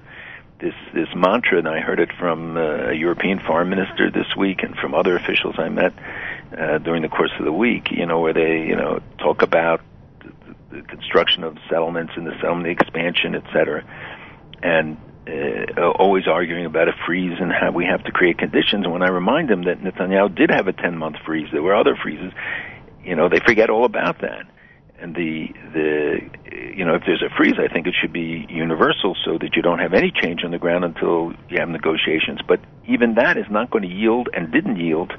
this this mantra, and I heard it from uh, a European foreign minister this week, and from other officials I met uh, during the course of the week. You know, where they you know talk about the, the construction of settlements and the settlement expansion, et cetera, and uh, always arguing about a freeze and how we have to create conditions. And when I remind them that Netanyahu did have a 10 month freeze, there were other freezes, you know, they forget all about that. And the, the, you know, if there's a freeze, I think it should be universal so that you don't have any change on the ground until you have negotiations. But even that is not going to yield and didn't yield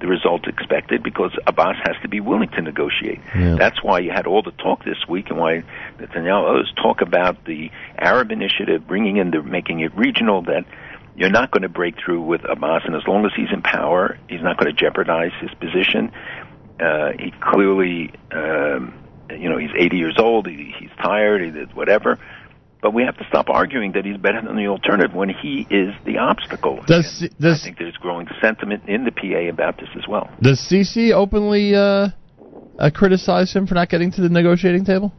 the result expected because Abbas has to be willing to negotiate. Yeah. That's why you had all the talk this week and why Netanyahu others talk about the Arab initiative, bringing in the, making it regional, that you're not going to break through with Abbas, and as long as he's in power, he's not going to jeopardize his position. Uh, he clearly, um, you know, he's 80 years old, he, he's tired, he did whatever. But we have to stop arguing that he's better than the alternative when he is the obstacle. Does does I think there's growing sentiment in the PA about this as well. does Sisi openly uh, uh, criticize him for not getting to the negotiating table?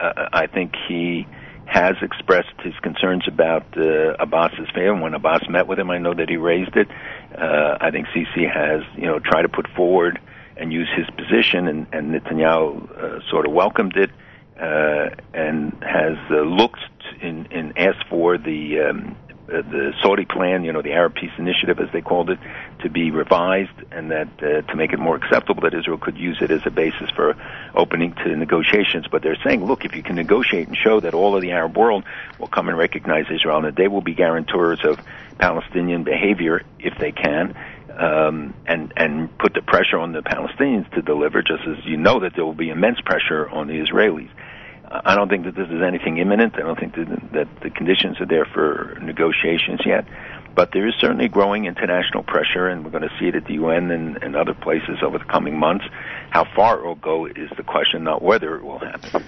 uh, I think he has expressed his concerns about uh, Abbas's failure. When Abbas met with him, I know that he raised it. Uh, I think Sisi has, you know, tried to put forward and use his position, and, and Netanyahu uh, sort of welcomed it uh, and has uh, looked in, and asked for the um, the Saudi plan, you know, the Arab Peace Initiative, as they called it, to be revised, and that uh, to make it more acceptable that Israel could use it as a basis for opening to negotiations. But they're saying, look, if you can negotiate and show that all of the Arab world will come and recognize Israel, and that they will be guarantors of Palestinian behavior if they can. Um, and and put the pressure on the Palestinians to deliver, just as you know that there will be immense pressure on the Israelis. I don't think that this is anything imminent. I don't think that, the conditions are there for negotiations yet. But there is certainly growing international pressure, and we're going to see it at the UN and, and other places over the coming months. How far it will go is the question, not whether it will happen.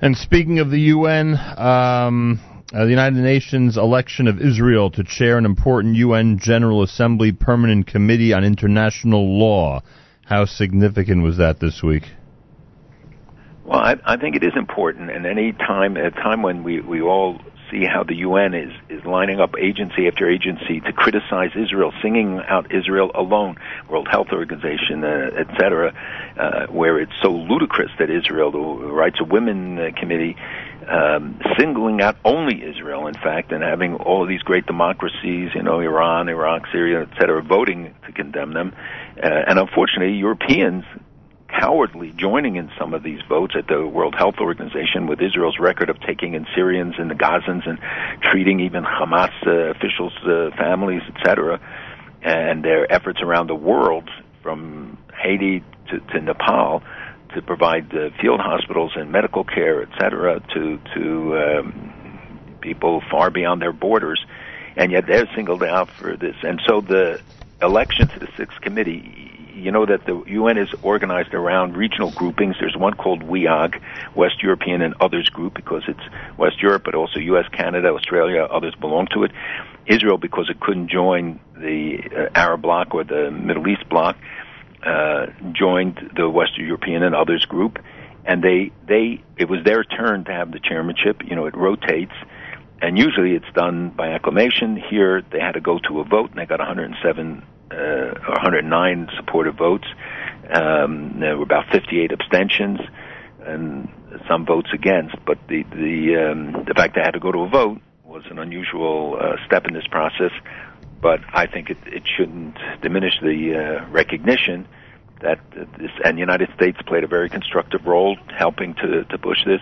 And speaking of the UN, um, uh, the United Nations election of Israel to chair an important UN General Assembly Permanent Committee on International Law. How significant was that this week? Well, I, I think it is important, and any time, at a time when we, we all see how the UN is, is lining up agency after agency to criticize Israel, singing out Israel alone, World Health Organization, uh, et cetera, uh, where it's so ludicrous that Israel, the Rights of Women uh, Committee, um, singling out only Israel, in fact, and having all of these great democracies, you know, Iran, Iraq, Syria, et cetera, voting to condemn them. Uh, and unfortunately, Europeans cowardly joining in some of these votes at the World Health Organization with Israel's record of taking in Syrians and the Gazans and treating even Hamas uh, officials' uh, families, etc., and their efforts around the world from Haiti to, to Nepal to provide uh, field hospitals and medical care, etc., to to um, people far beyond their borders, and yet they're singled out for this. And so the election to the Sixth Committee, you know that the UN is organized around regional groupings. There's one called WEOG, West European and Others Group, because it's West Europe, but also U.S., Canada, Australia, others belong to it. Israel, because it couldn't join the uh, Arab bloc or the Middle East bloc, uh, joined the Western European and Others Group, and they they it was their turn to have the chairmanship. You know, it rotates. And usually it's done by acclamation. Here they had to go to a vote, and they got 107 uh, or 109 supportive votes. Um, there were about 58 abstentions and some votes against. But the the um, the fact they had to go to a vote was an unusual uh, step in this process. But I think it, it shouldn't diminish the uh, recognition that this and the United States played a very constructive role helping to to push this.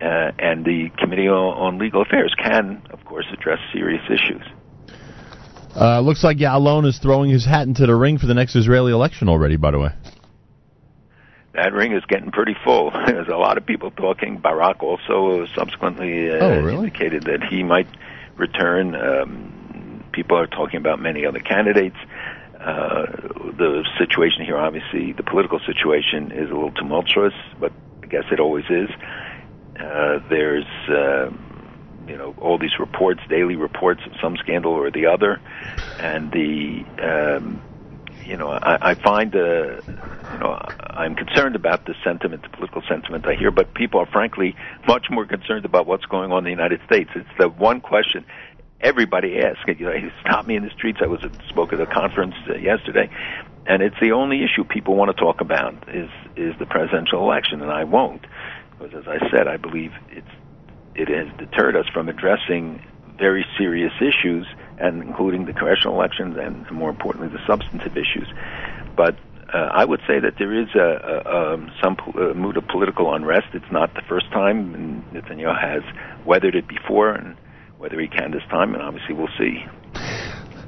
Uh, and the Committee on Legal Affairs can, of course, address serious issues. Uh, looks like Ya'alon is throwing his hat into the ring for the next Israeli election already. By the way, That ring is getting pretty full. There's a lot of people talking. Barak also subsequently uh, Oh, really? indicated that he might return. Um, people are talking about many other candidates. Uh, the situation here, obviously, the political situation is a little tumultuous, but I guess it always is. Uh, there's, uh, you know, all these reports, daily reports of some scandal or the other, and the, um, you know, I, I find, uh, you know, I'm concerned about the sentiment, the political sentiment I hear, but people are frankly much more concerned about what's going on in the United States. It's the one question everybody asks. You know, he stopped me in the streets. I was spoke at a conference uh, yesterday, and it's the only issue people want to talk about is is the presidential election, and I won't, because as I said, I believe it's it has deterred us from addressing very serious issues, and including the congressional elections and, more importantly, the substantive issues. But uh, I would say that there is a, a, um, some po- uh, mood of political unrest. It's not the first time, Netanyahu has weathered it before, and whether he can this time, and obviously we'll see.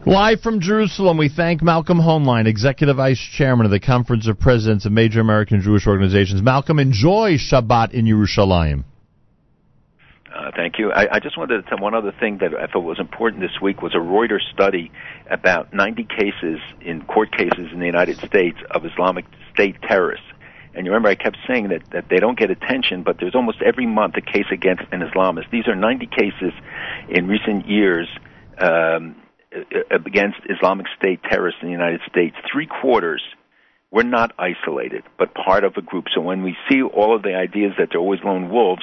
live from Jerusalem, we thank Malcolm Hoenlein, Executive Vice Chairman of the Conference of Presidents of Major American Jewish Organizations. Malcolm, enjoy Shabbat in Yerushalayim. Uh, thank you. I, I just wanted to tell one other thing that I thought was important this week was a Reuters study about 90 cases in court cases in the United States of Islamic State terrorists. And you remember I kept saying that, that they don't get attention, but there's almost every month a case against an Islamist. These are 90 cases in recent years um, against Islamic State terrorists in the United States. Three quarters we're not isolated, but part of a group. So when we see all of the ideas that they're always lone wolves,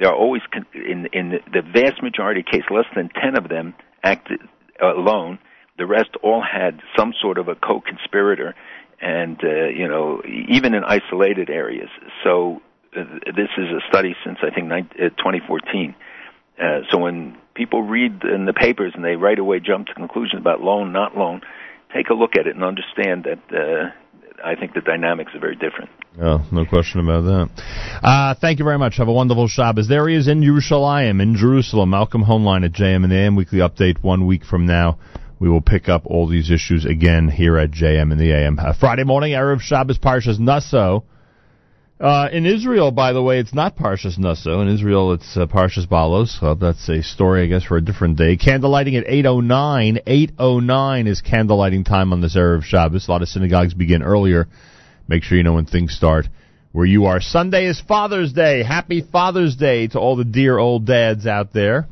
there are always, in, in the vast majority of cases, less than 10 of them acted alone. The rest all had some sort of a co-conspirator, and, uh, you know, even in isolated areas. So uh, this is a study since, I think, nine, uh, 2014. Uh, so when people read in the papers and they right away jump to conclusions about loan, not loan, take a look at it and understand that uh, I think the dynamics are very different. Oh, no question about that. Uh, thank you very much. Have a wonderful Shabbos. There he is in Yerushalayim, in Jerusalem. Malcolm Hoenlein at JM in the AM Weekly Update. One week from now, we will pick up all these issues again here at JM in the AM. Uh, Friday morning, Erev Shabbos Parshas Naso. Uh, in Israel, by the way, it's not Parshas Naso. In Israel, it's uh, Parshas Balos. That's a story, I guess, for a different day. Candlelighting at 8.09. 8.09 is candlelighting time on this Erev Shabbos. A lot of synagogues begin earlier. Make sure you know when things start where you are. Sunday is Father's Day. Happy Father's Day to all the dear old dads out there.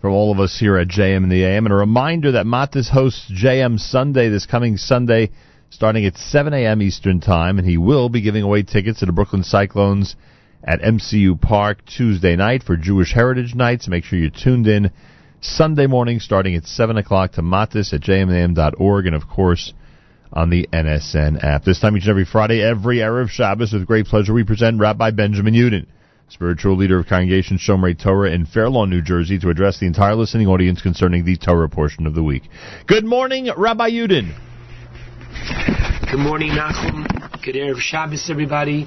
From all of us here at JM in the AM. And a reminder that Mattes hosts JM Sunday this coming Sunday starting at 7 a.m. Eastern Time, and he will be giving away tickets to the Brooklyn Cyclones at MCU Park Tuesday night for Jewish Heritage Nights. Make sure you're tuned in Sunday morning starting at 7 o'clock to Mattes at jmnam.org, and of course on the NSN app. This time each and every Friday, every Erev Shabbos, with great pleasure, we present Rabbi Benjamin Yudin, spiritual leader of Congregation Shomrei Torah in Fair Lawn, New Jersey, to address the entire listening audience concerning the Torah portion of the week. Good morning, Rabbi Yudin. Good morning, Nachum. Good Erev Shabbos, everybody.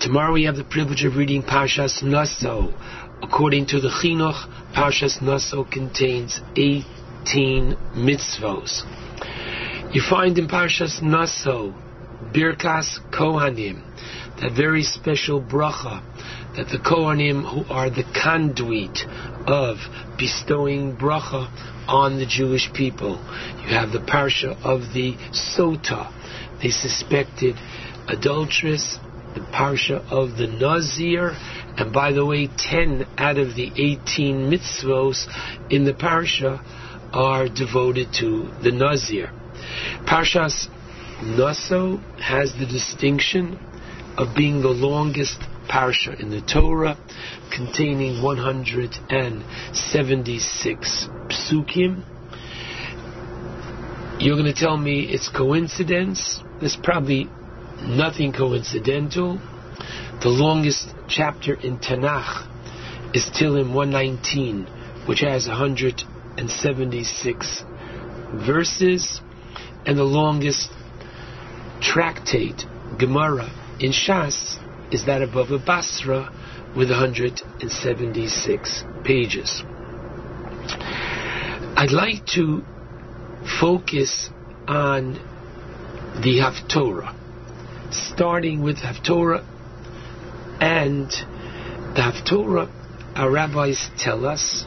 Tomorrow we have the privilege of reading Parshas Naso. According to the Chinuch, Parshas Naso contains 18 mitzvos. You find in Parshas Naso, Birkas Kohanim, that very special bracha that the Kohanim, who are the conduit of bestowing bracha on the Jewish people. You have the parsha of the Sota, the suspected adulteress, the parsha of the Nazir, and by the way, 10 out of the 18 mitzvos in the parsha are devoted to the Nazir. Parshas Naso has the distinction of being the longest parsha in the Torah, containing 176 psukim. You're going to tell me it's coincidence? There's probably nothing coincidental. The longest chapter in Tanakh is Tehillim 119, which has 176 verses, and the longest tractate, Gemara, in Shas is that of Bava Basra with 176 pages. I'd like to focus on the Haftorah, starting with Haftorah and the Haftorah, our rabbis tell us,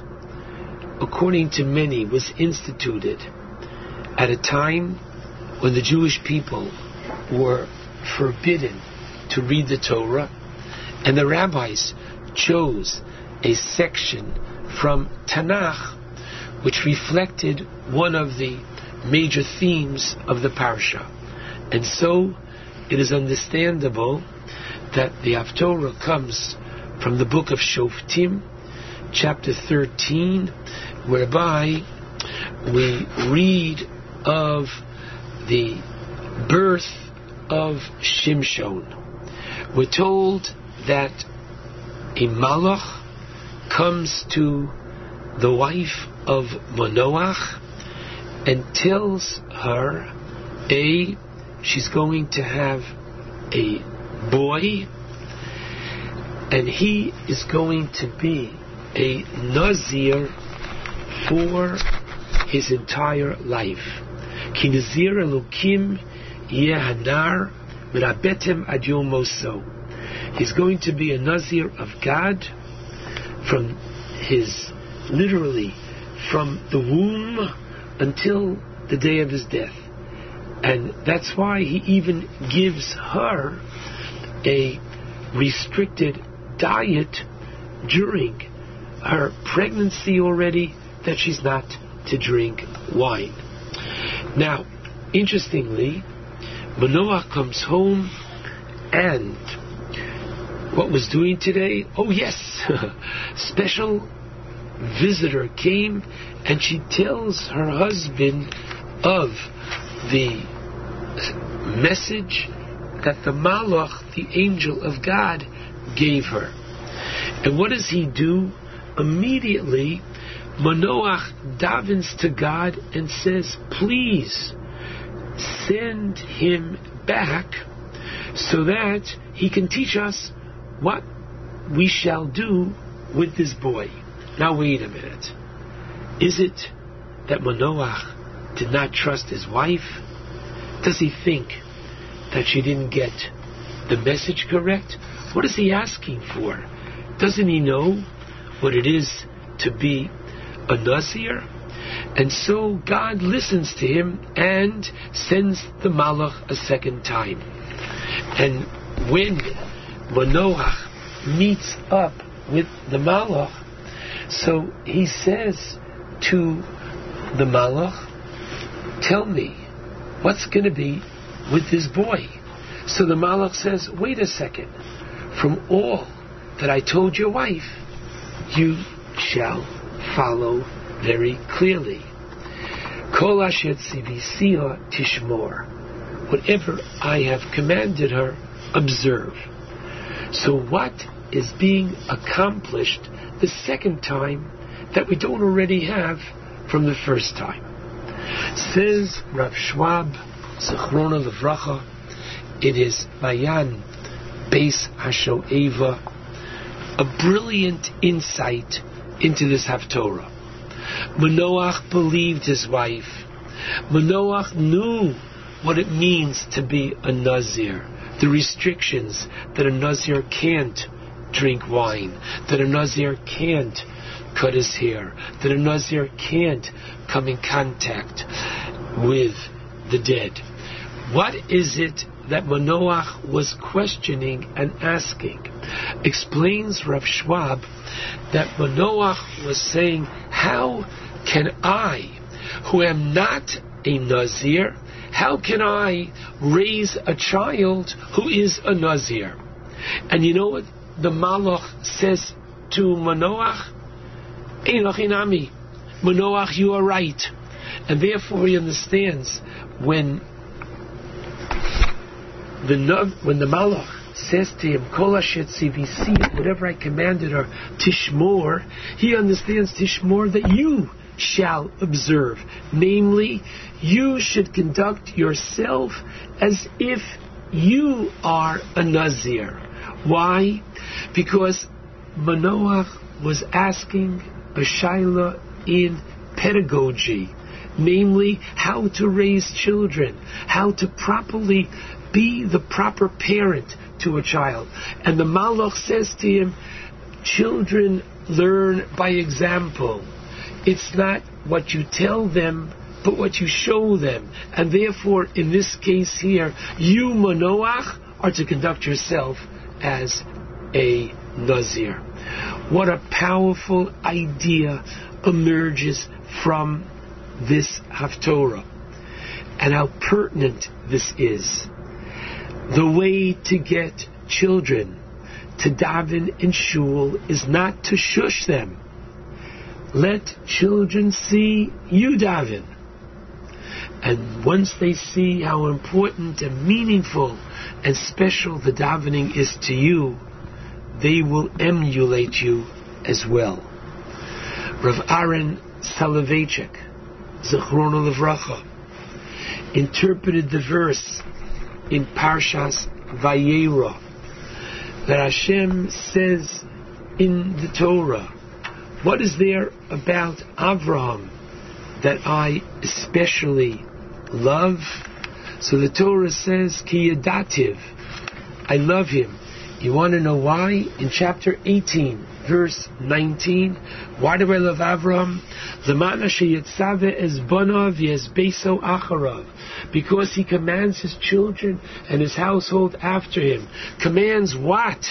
according to many, was instituted at a time when the Jewish people were forbidden to read the Torah, and the rabbis chose a section from Tanakh which reflected one of the major themes of the parsha. And so it is understandable that the Haftorah comes from the book of Shoftim, chapter 13, whereby we read of the birth of Shimshon. We're told that a malach comes to the wife of Manoach and tells her, A, she's going to have a boy, and he is going to be a Nazir for his entire life. Ki Nazir Yehanar Mirabetem Ad Moso. He's going to be a Nazir of God from his, literally, from the womb until the day of his death. And that's why he even gives her a restricted diet during her pregnancy already that she's not to drink wine. Now, interestingly, Manoah comes home and what was doing today? Oh yes, special visitor came and she tells her husband of the message that the Malach, the angel of God, gave her. And what does he do? Immediately, Manoach davens to God and says, Please send him back so that he can teach us what we shall do with this boy. Now, wait a minute. Is it that Manoach did not trust his wife? Does he think that she didn't get the message correct? What is he asking for? Doesn't he know what it is to be a Nazir? And so God listens to him and sends the Malach a second time. And when Manoach meets up with the Malach, so he says to the Malach, Tell me, what's going to be with this boy? So the Malach says, Wait a second. From all that I told your wife, you shall follow very clearly. Kol tishmor. Whatever I have commanded her, observe. So what is being accomplished the second time that we don't already have from the first time? Says Rav Schwab, Zechrona Levracha, in his Mayan Beis Hashoeva, a brilliant insight into this Haftorah. Manoach believed his wife. Manoach knew what it means to be a Nazir, the restrictions that a Nazir can't drink wine, that a Nazir can't cut his hair, that a Nazir can't come in contact with the dead. What is it that Manoach was questioning and asking? Explains Rav Schwab that Manoach was saying, How can I, who am not a Nazir, how can I raise a child who is a Nazir? And you know what the Malach says to Manoach? Einochinami. Manoach, you are right. And therefore he understands when the when the Malach says to him, Kol CVC, whatever I commanded her, Tishmor, he understands Tishmor that you shall observe. Namely, you should conduct yourself as if you are a Nazir. Why? Because Manoach was asking a in pedagogy, namely how to raise children, how to properly be the proper parent to a child. And the Malach says to him, children learn by example. It's not what you tell them, but what you show them. And therefore, in this case here, you, Manoach, are to conduct yourself as a Nazir. What a powerful idea emerges from this Haftorah. And how pertinent this is. The way to get children to daven in shul is not to shush them. Let children see you daven. And once they see how important and meaningful and special the davening is to you, they will emulate you as well. Rav Aaron Soloveitchik, Zechrono Levracha, interpreted the verse in Parshas Vayera that Hashem says in the Torah, what is there about Avraham that I especially love? So the Torah says, Ki yadativ, I love him. You want to know why? In chapter 18, verse 19, why do I love acharav. Because he commands his children and his household after him. Commands what?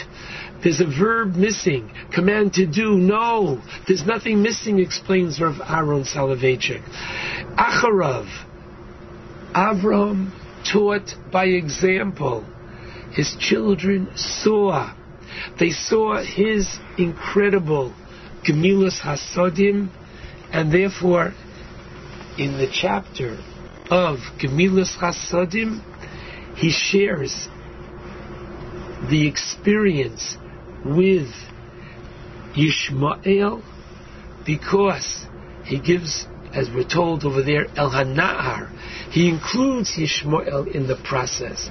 There's a verb missing. Command to do. No. There's nothing missing, explains Rav Aaron Soloveitchik. Acharav. Avram taught by example. His children saw. They saw his incredible Gemilas Chasadim, and therefore, in the chapter of Gemilas Chasadim, he shares the experience with Yishmael because he gives, as we're told over there, El Hana'ar. He includes Yishmael in the process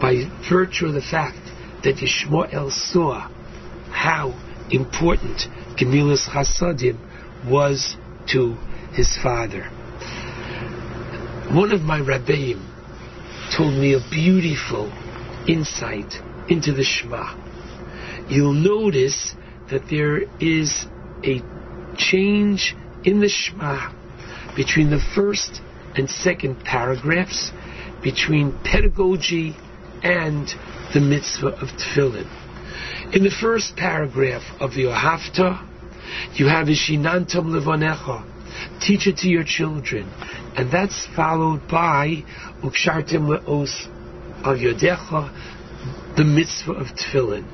by virtue of the fact that Yishmael saw how important Gemilas Chasadim was to his father. One of my rabbeim told me a beautiful insight into the Shema. You'll notice that there is a change in the Shema between the first and second paragraphs, between pedagogy and the mitzvah of tefillin. In the first paragraph of the Ohafta, you have Ishinantam Levonecha, teach it to your children, and that's followed by Ukshartim Le'os Al Yodecha, the mitzvah of tefillin.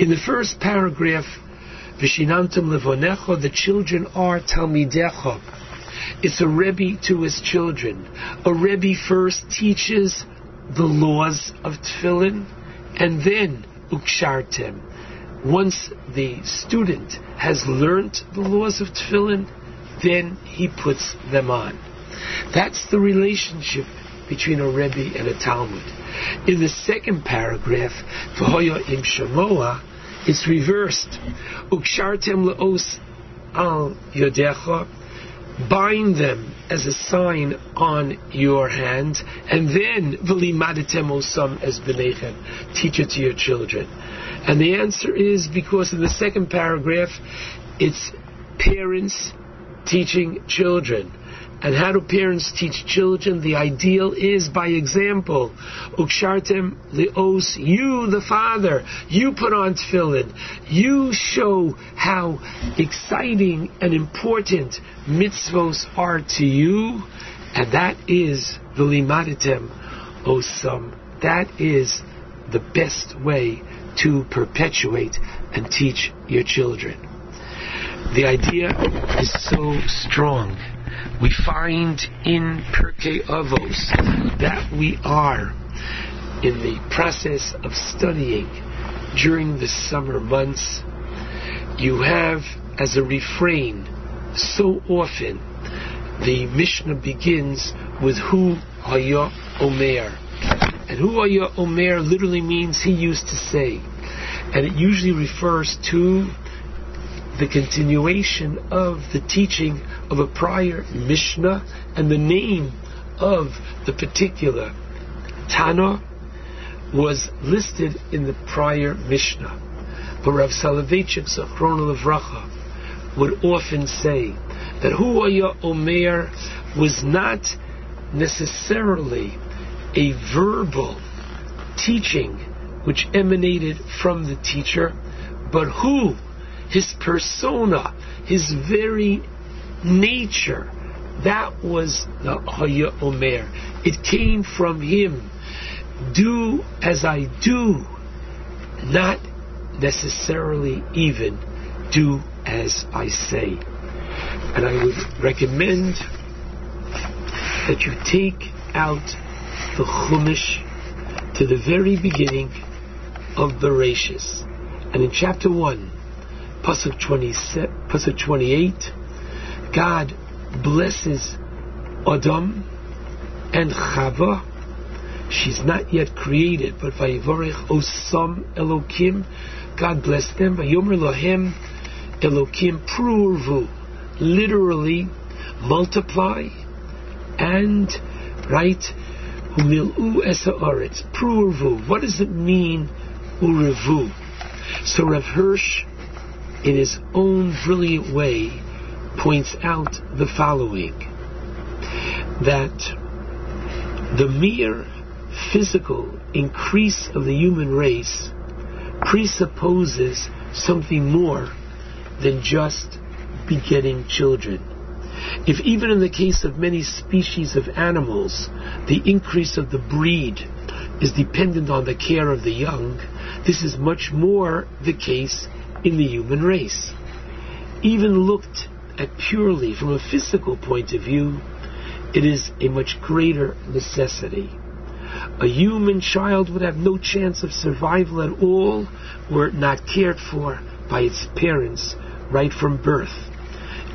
In the first paragraph, Vishinantam Levonecha, the children are Talmidecha. It's a Rebbe to his children. A Rebbe first teaches the laws of tefillin, and then ukshartem. Once the student has learnt the laws of tefillin, then he puts them on. That's the relationship between a Rebbe and a Talmud. In the second paragraph, V'hoya im shamoa, it's reversed. Ukshartem le'os al yodecha, bind them as a sign on your hand, and then v'limadatem osam as benechem, teach it to your children. And the answer is because in the second paragraph, it's parents teaching children. And how do parents teach children? The ideal is by example. Ukshartem leos, you the father, you put on tefillin. You show how exciting and important mitzvos are to you, and that is the limaditem osam. That is the best way to perpetuate and teach your children. The idea is so strong we find in Pirkei Avos that we are in the process of studying during the summer months. You have as a refrain so often the Mishnah begins with Hu Haya Omer. And Hu Haya Omer literally means he used to say. And it usually refers to the continuation of the teaching of a prior Mishnah and the name of the particular Tana was listed in the prior Mishnah. But Rav Soloveitchik Zachron Levracha would often say that Huaya Omer was not necessarily a verbal teaching which emanated from the teacher, but who, his persona, his very nature, that was the Haya Omer. It came from him. Do as I do, not necessarily even do as I say. And I would recommend that you take out the Chumash to the very beginning of Bereshis. And in chapter 1, Pasuk 27, Pasuk 28, God blesses Adam and Chava. She's not yet created, but Vayivorech Osam Elokim. God blessed them. Vayomer Lohem Elokim Prurvu. Literally, multiply and, right, Umilu Esa Oretz. Prurvu. What does it mean, Urevu? So Rav Hirsch, in his own brilliant way, points out the following that the mere physical increase of the human race presupposes something more than just begetting children. If even in the case of many species of animals, the increase of the breed is dependent on the care of the young, this is much more the case in the human race. Even looked at purely from a physical point of view, it is a much greater necessity. A human child would have no chance of survival at all were it not cared for by its parents right from birth,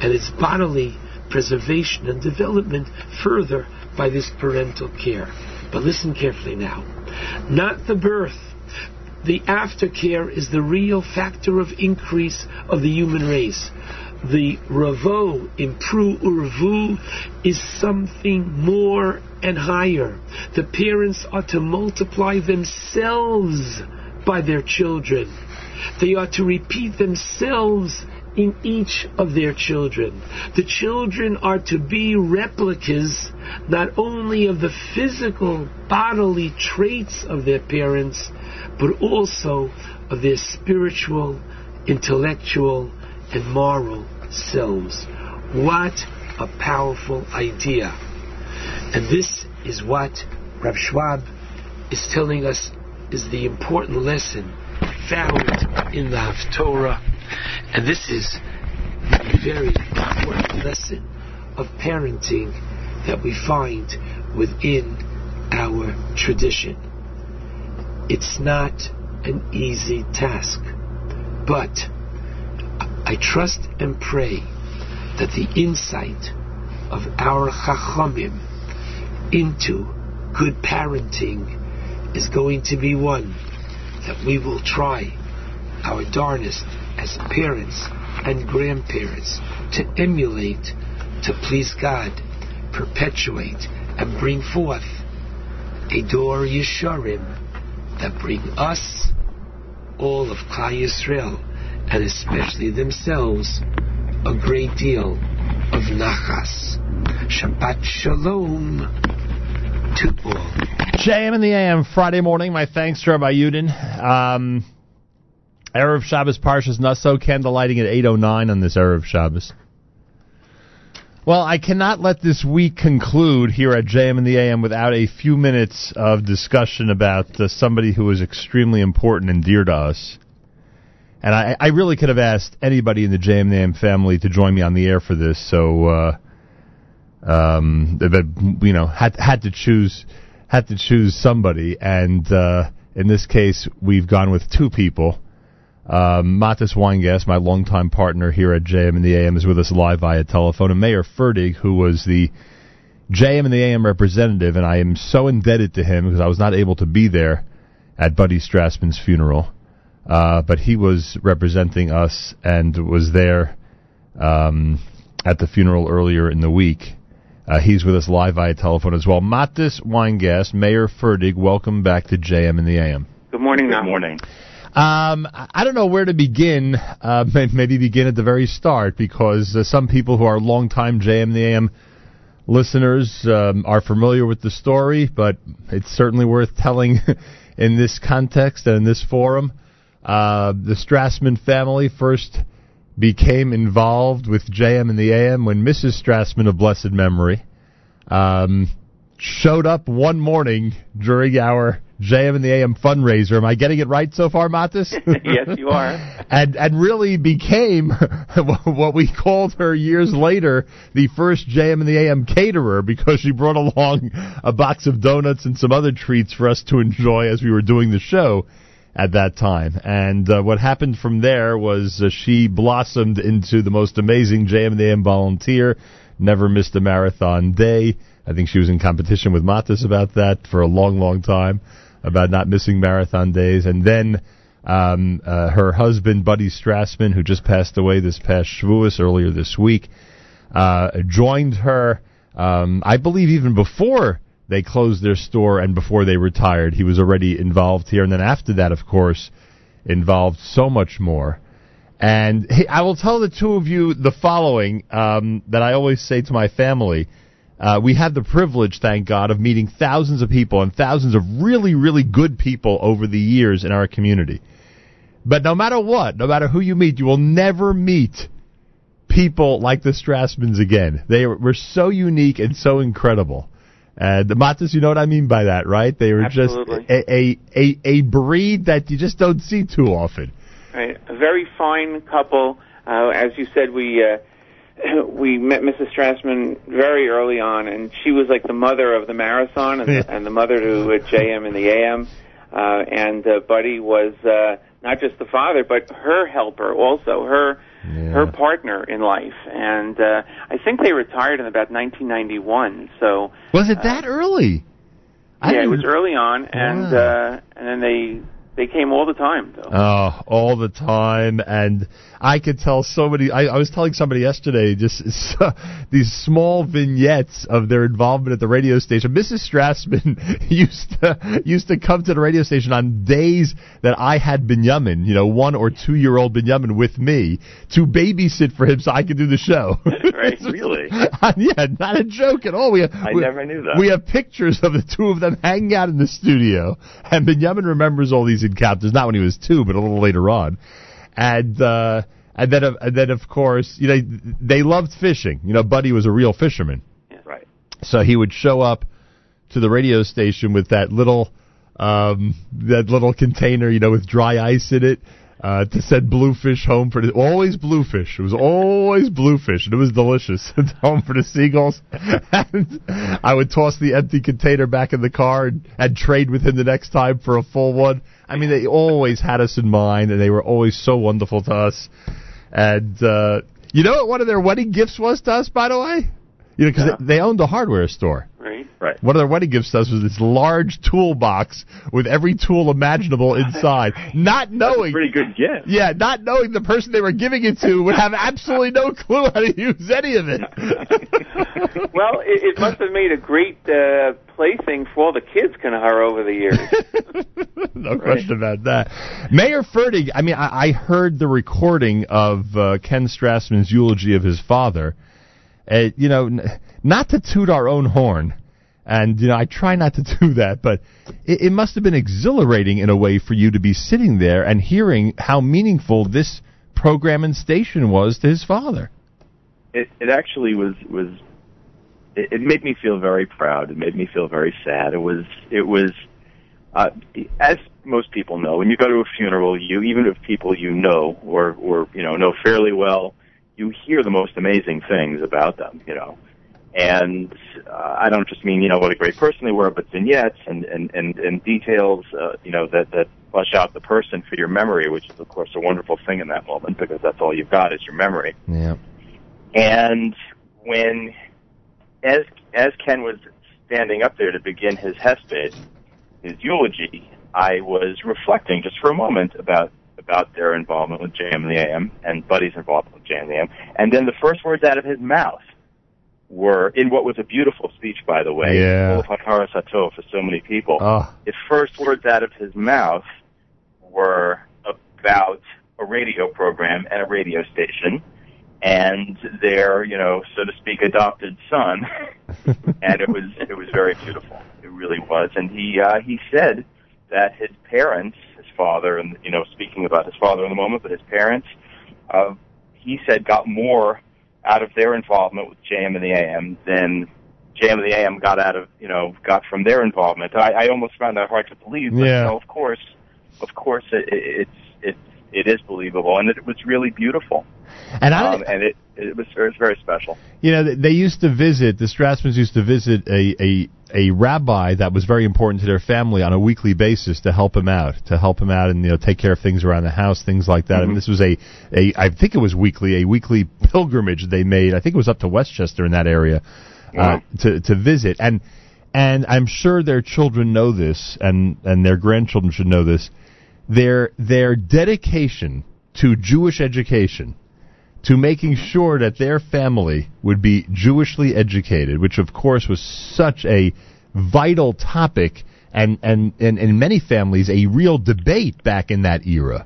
and its bodily preservation and development further by this parental care. But listen carefully now. Not the birth. The aftercare is the real factor of increase of the human race. The ravo, impru urvu, is something more and higher. The parents are to multiply themselves by their children. They are to repeat themselves in each of their children. The children are to be replicas not only of the physical bodily traits of their parents, but also of their spiritual, intellectual, and moral selves. What a powerful idea. And this is what Rav Schwab is telling us is the important lesson found in the Haftorah. And this is a very important lesson of parenting that we find within our tradition. It's not an easy task, but I trust and pray that the insight of our Chachamim into good parenting is going to be one that we will try our darnest as parents and grandparents to emulate, to please God, perpetuate, and bring forth a Dor Yesharim that bring us, all of Klal Yisrael, and especially themselves, a great deal of nachas. Shabbat Shalom to all. JM in the AM Friday morning. My thanks to Rabbi Yudin. Um, Erev Shabbos Parshas candle lighting at 8.09 on this Erev Shabbos. Well, I cannot let this week conclude here at JM in the AM without a few minutes of discussion about uh, somebody who is extremely important and dear to us. And I, I really could have asked anybody in the JM in the AM family to join me on the air for this, so uh, um, but you know had had to choose had to choose somebody, and uh, in this case, we've gone with two people. Um, Mattes Weingast, my longtime partner here at JM in the AM, is with us live via telephone, and Mayer Fertig, who was the JM in the AM representative, and I am so indebted to him because I was not able to be there at Buddy Strassman's funeral. uh, but he was representing us and was there um, at the funeral earlier in the week. Uh, he's with us live via telephone as well. Mattes Weingast, Mayer Fertig, welcome back to JM in the AM. Good morning. Good morning. Um, I don't know where to begin. Uh, maybe begin at the very start because uh, some people who are longtime JM in the AM listeners um, are familiar with the story, but it's certainly worth telling in this context and in this forum. Uh, the Strassman family first became involved with JM in the AM when Mrs. Strassman of blessed memory um, showed up one morning during our JM in the AM fundraiser. Am I getting it right so far, Mattes? yes, you are. and and really became what we called her years later the first JM in the AM caterer because she brought along a box of donuts and some other treats for us to enjoy as we were doing the show at that time. And uh, what happened from there was uh, she blossomed into the most amazing JM in the AM volunteer. Never missed a marathon day. I think she was in competition with Mattes about that for a long, long time about not missing marathon days. And then um, uh, her husband, Buddy Strassman, who just passed away this past Shavuos earlier this week, uh, joined her. Um, I believe even before they closed their store and before they retired, he was already involved here. And then after that, of course, involved so much more. And I will tell the two of you the following um, that I always say to my family. Uh, we had the privilege, thank God, of meeting thousands of people and thousands of really, really good people over the years in our community. But no matter what, no matter who you meet, you will never meet people like the Strassmans again. They were so unique and so incredible. Uh, the Mattes, you know what I mean by that, right? They were Absolutely. just a, a, a, a breed that you just don't see too often. Right. A very fine couple. Uh, as you said, we uh, we met Mrs. Strassman very early on, and she was like the mother of the marathon and, the, and the mother to uh, JM in the AM. Uh, and uh, Buddy was uh, not just the father, but her helper also, her her partner in life. And uh, I think they retired in about 1991. So Was it that early? I yeah, it was early on, and Wow. uh, and then they they came all the time. Though. Oh, all the time, and I could tell so many. I, I was telling somebody yesterday just so, these small vignettes of their involvement at the radio station. Mrs. Strassman used to used to come to the radio station on days that I had Benjamin, you know, one or two year old Benjamin with me to babysit for him so I could do the show. right, really? yeah, not a joke at all. We have, I we- never knew that. We have pictures of the two of them hanging out in the studio, and Benjamin remembers all these encounters. Not when he was two, but a little later on. And uh, and then of- and then of course, you know, they loved fishing. You know, Buddy was a real fisherman. Right. So he would show up to the radio station with that little um, that little container, you know, with dry ice in it. Uh, to send bluefish home for the always bluefish. It was always bluefish, and it was delicious. home for the seagulls, and I would toss the empty container back in the car and, and trade with him the next time for a full one. I mean, they always had us in mind, and they were always so wonderful to us. And uh, you know what one of their wedding gifts was to us, by the way? You know, because they, they owned a hardware store. Right. Right. One of their wedding gifts to us was this large toolbox with every tool imaginable inside. Not knowing. pretty good gift. Yeah, not knowing the person they were giving it to would have absolutely no clue how to use any of it. well, it, it must have made a great uh, plaything for all the kids kind of over the years. no question about that. Mayer Fertig, I mean, I, I heard the recording of uh, Ken Strassman's eulogy of his father. Uh, you know, n- not to toot our own horn, and you know, I try not to do that, but it, it must have been exhilarating in a way for you to be sitting there and hearing how meaningful this program and station was to his father. It it actually was was it, it made me feel very proud. It made me feel very sad. It was it was uh, as most people know, when you go to a funeral, you even if people you know or or you know know fairly well, you hear the most amazing things about them. You know, and uh, I don't just mean you know what a great person they were, but vignettes and and and, and details uh, you know that that flesh out the person for your memory, which is of course a wonderful thing in that moment because that's all you've got is your memory. Yeah. And when, as as Ken was standing up there to begin his hesped, his eulogy, I was reflecting just for a moment about about their involvement with JM in the AM and Buddy's involvement with JM in the AM. And then the first words out of his mouth were in what was a beautiful speech, by the way, Yeah. full of hakaras hatov for so many people. Oh. His first words out of his mouth were about a radio program at a radio station and their, you know, so to speak, adopted son. and it was it was very beautiful. It really was. And he uh, he said that his parents, father, and you know, speaking about his father in the moment, but his parents, uh, he said got more out of their involvement with JM in the AM than JM in the AM got out of you know got from their involvement. I, I almost found that hard to believe. But, Yeah. you know, of course, of course, it, it, it's it's it is believable, and it was really beautiful. And I, um, and it it was it was very special. You know, they used to visit, the Strassmans used to visit a, a, a rabbi that was very important to their family on a weekly basis to help him out, to help him out and, you know, take care of things around the house, things like that. I mean, this was a, a, I think it was weekly, a weekly pilgrimage they made. I think it was up to Westchester in that area, uh, to, to visit. And, and I'm sure their children know this and, and their grandchildren should know this. Their, their dedication to Jewish education to making sure that their family would be Jewishly educated, which of course was such a vital topic and, and, and in many families a real debate back in that era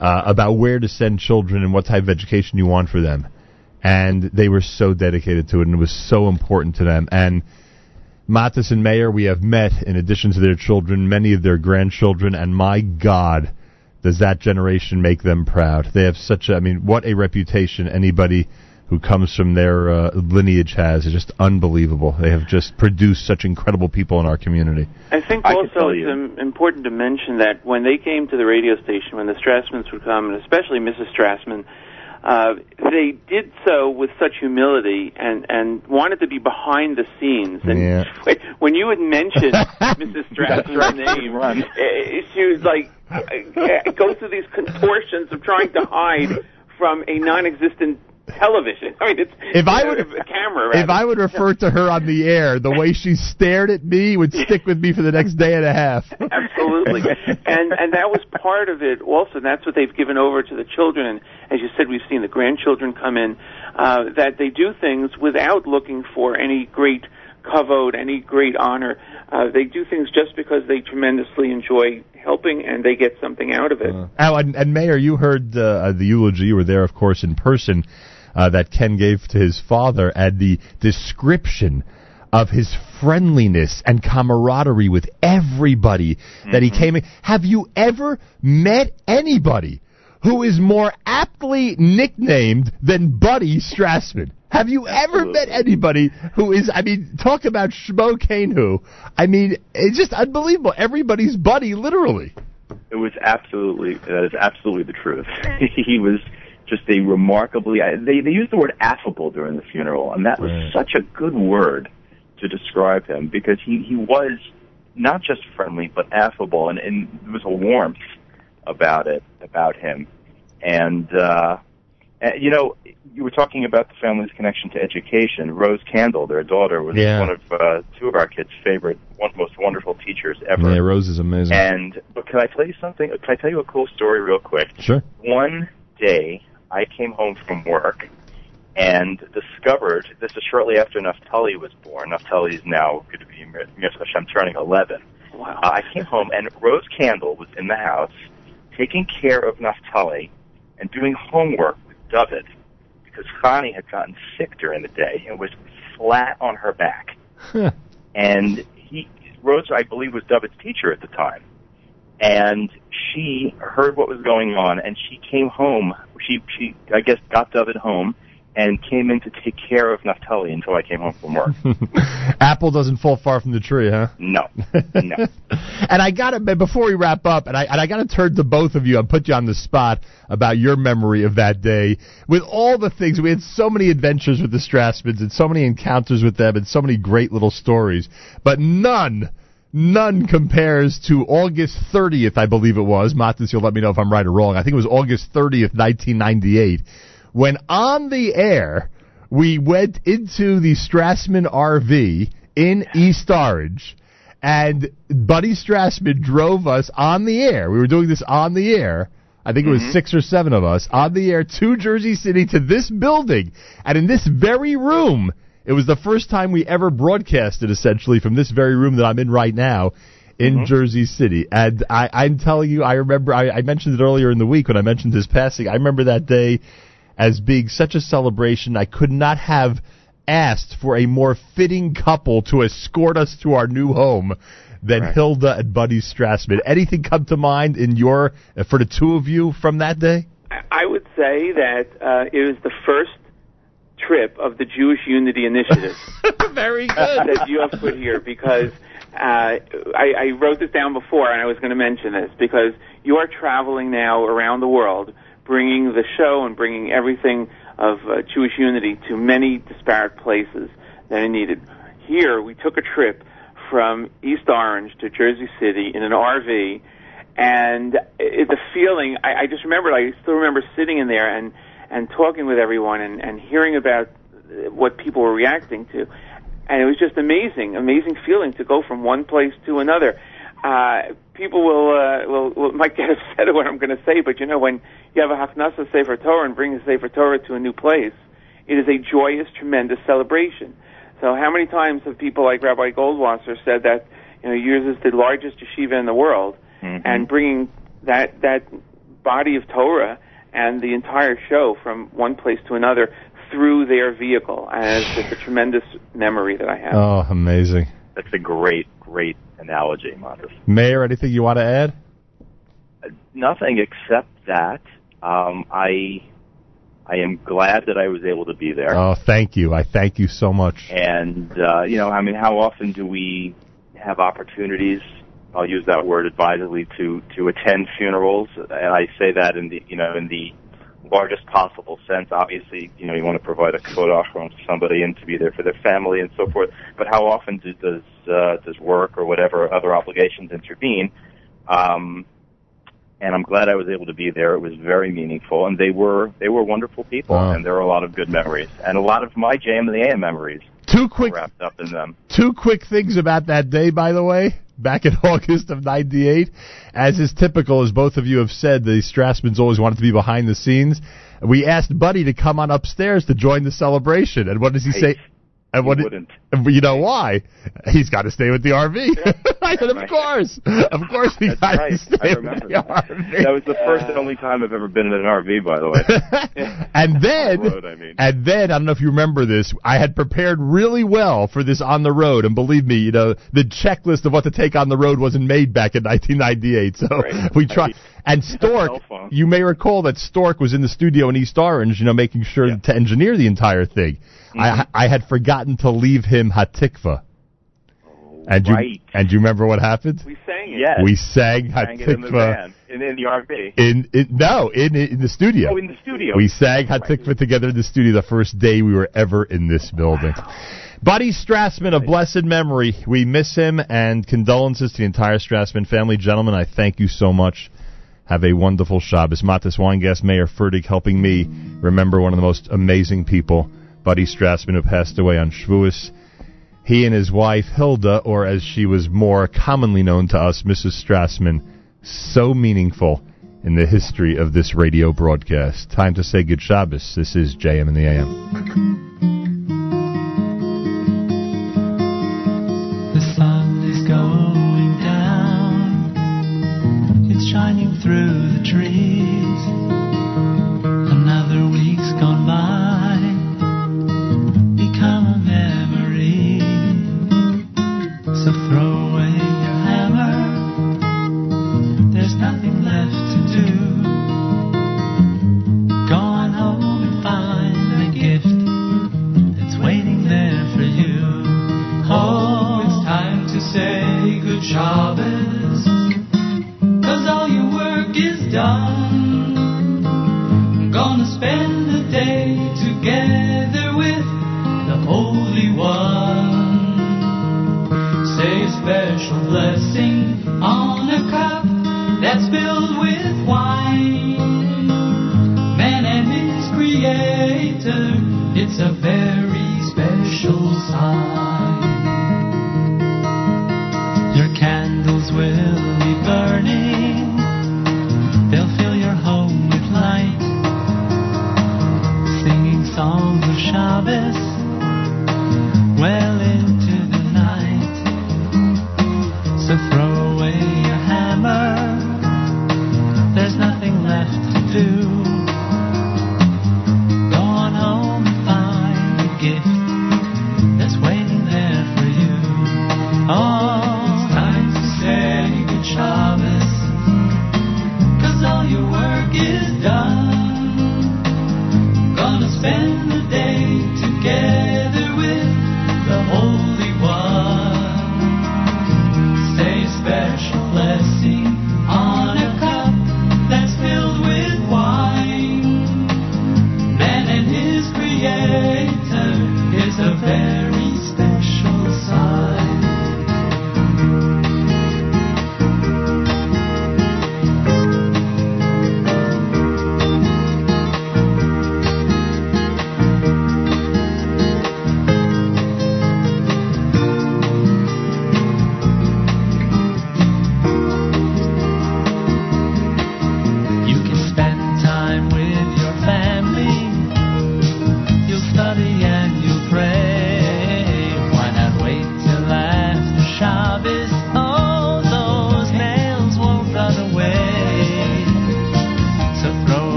uh, about where to send children and what type of education you want for them. And they were so dedicated to it and it was so important to them. And Mattes and Mayer, we have met, in addition to their children, many of their grandchildren, and my God, does that generation make them proud. They have such a, I mean, what a reputation anybody who comes from their uh, lineage has. It's just unbelievable. They have just produced such incredible people in our community. I think I also it's um, important to mention that when they came to the radio station, when the Strassmans would come, and especially Mrs. Strassman, uh, they did so with such humility and and wanted to be behind the scenes. And Yeah. when you would mention Mrs. Strassman's name, eh, she was like uh, go through these contortions of trying to hide from a non-existent television. I mean, it's If I would- a camera. Right? If. I would refer to her on the air, the way she stared at me would stick with me for the next day and a half. Absolutely, and and that was part of it. Also, that's what they've given over to the children. And as you said, we've seen the grandchildren come in. Uh, that they do things without looking for any great kavod, any great honor. Uh, they do things just because they tremendously enjoy helping and they get something out of it. Oh, and, and Mayer, you heard uh, the eulogy. You were there, of course, in person. Uh, that Ken gave to his father, and the description of his friendliness and camaraderie with everybody that he came in. Have you ever met anybody who is more aptly nicknamed than Buddy Strassman? Have you ever met anybody who is, I mean, talk about Shmo Kanu. I mean, it's just unbelievable. Everybody's buddy, literally. It was absolutely that is absolutely the truth. he was just a remarkably they they used the word affable during the funeral, and that was such a good word to describe him because he he was not just friendly but affable, and, and there was a warmth about it about him, and uh, and, you know you were talking about the family's connection to education. Rose Candle, their daughter, was Yeah. one of uh, two of our kids' favorite, one most wonderful teachers ever. Yeah, Rose is amazing. And but can I tell you something? Can I tell you a cool story real quick? Sure. One day I came home from work and discovered this is shortly after Naftali was born. Naftali is now going to be I'm turning 11. Wow. Uh, I came home and Rose Candle was in the house taking care of Naftali and doing homework with David because Khani had gotten sick during the day and was flat on her back. And he Rose, I believe, was David's teacher at the time, and she heard what was going on, and she came home. She she I guess got David home and came in to take care of Naphtali until I came home from work. Apple doesn't fall far from the tree, huh? no, no. And I got to before we wrap up, and I and I got to turn to both of you and put you on the spot about your memory of that day. With all the things we had, so many adventures with the Strassmans and so many encounters with them, and so many great little stories, but none. None compares to August 30th, I believe it was. Mattes, you'll let me know if I'm right or wrong. I think it was August 30th, 1998, when on the air we went into the Strassman RV in East Orange, and Buddy Strassman drove us on the air. We were doing this on the air. I think it was Mhm. six or seven of us, on the air to Jersey City to this building. And in this very room, it was the first time we ever broadcasted essentially from this very room that I'm in right now in Jersey City. And I, I'm telling you, I remember, I, I mentioned it earlier in the week when I mentioned his passing. I remember that day as being such a celebration. I could not have asked for a more fitting couple to escort us to our new home than Hilda and Buddy Strassman. Anything come to mind in your uh, for the two of you from that day? I would say that uh, it was the first trip of the Jewish Unity Initiative. Very good. that you have put here because uh, I, I wrote this down before and I was going to mention this because you are traveling now around the world, bringing the show and bringing everything of uh, Jewish Unity to many disparate places that it needed. Here, we took a trip from East Orange to Jersey City in an RV, and it, the feeling I, I just remembered. I still remember sitting in there and and talking with everyone and, and hearing about uh, what people were reacting to, and it was just amazing, amazing feeling to go from one place to another. Uh, people will, uh, will, will might get upset at what I'm going to say, but you know when you have a Haknasa Sefer Torah and bring a Sefer Torah to a new place, it is a joyous, tremendous celebration. So how many times have people like Rabbi Goldwasser said that you know yours is the largest yeshiva in the world, and bringing that that body of Torah and the entire show from one place to another through their vehicle, and it's just a tremendous memory that I have. Oh, amazing. That's a great, great analogy, Mattes. Mayer, anything you want to add? Nothing except that um, I I am glad that I was able to be there. Oh, thank you. I thank you so much. And uh, you know, I mean, how often do we have opportunities? I'll use that word advisedly to to attend funerals, and I say that in the you know in the largest possible sense. Obviously, you know, you want to provide a quote offering to somebody and to be there for their family and so forth. But how often do, does uh, does work or whatever other obligations intervene? Um, and I'm glad I was able to be there. It was very meaningful, and they were they were wonderful people, Wow. and there were a lot of good memories, and a lot of my JM in the AM memories Two quick wrapped up in them. Two quick things about that day, by the way. Back in August of '98, as is typical, as both of you have said, the Strassmans always wanted to be behind the scenes. We asked Buddy to come on upstairs to join the celebration, and what does he say? And what? wouldn't. You know why? He's got to stay with the RV. I said, of course, of course, he got to stay with the that. RV. That was the first and only time I've ever been in an RV, by the way. and then, the road, I mean. and then, I don't know if you remember this. I had prepared really well for this on the road, and believe me, you know, the checklist of what to take on the road wasn't made back in 1998. So we tried. And Stork, you may recall that Stork was in the studio in East Orange, you know, making sure to engineer the entire thing. Mm-hmm. I I had forgotten to leave him Hatikva. And you right. and you remember what happened? We sang it. Yes. We sang Sang it in the Hatikva in, in the RV. in, in no in in the studio. Oh, in the studio. We sang Hatikva together in the studio the first day we were ever in this building. Buddy Strassman of blessed memory. We miss him and condolences to the entire Strassman family. Gentlemen, I thank you so much. Have a wonderful Shabbos. Mattes Weingast, Mayer Fertig helping me remember one of the most amazing people, Buddy Strassman, who passed away on Shavuos. He and his wife, Hilda, or as she was more commonly known to us, Mrs. Strassman, so meaningful in the history of this radio broadcast. Time to say good Shabbos. This is JM in the AM. The sun is going down. It's shining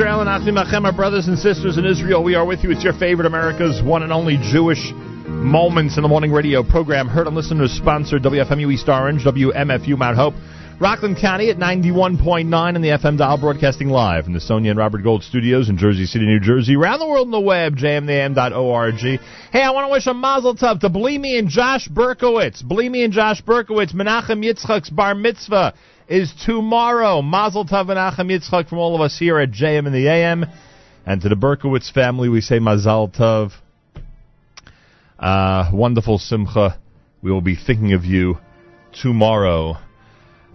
Israel and Achimachem, our brothers and sisters in Israel. We are with you. It's your favorite America's one and only Jewish Moments in the Morning radio program. Heard on listeners sponsored WFMU East Orange, WMFU Mount Hope. Rockland County at 91.9 in the FM dial, broadcasting live from the Sonia and Robert Gold studios in Jersey City, New Jersey. Around the world on the web, jmnam.org. Hey, I want to wish a mazel tov to Bleemy and Josh Berkowitz. Bleemy and Josh Berkowitz, Menachem Yitzchak's bar mitzvah is tomorrow. Mazel tov Menachem Yitzchak from all of us here at JM in the AM. And to the Berkowitz family, we say mazel tov. Uh, wonderful simcha. We will be thinking of you tomorrow.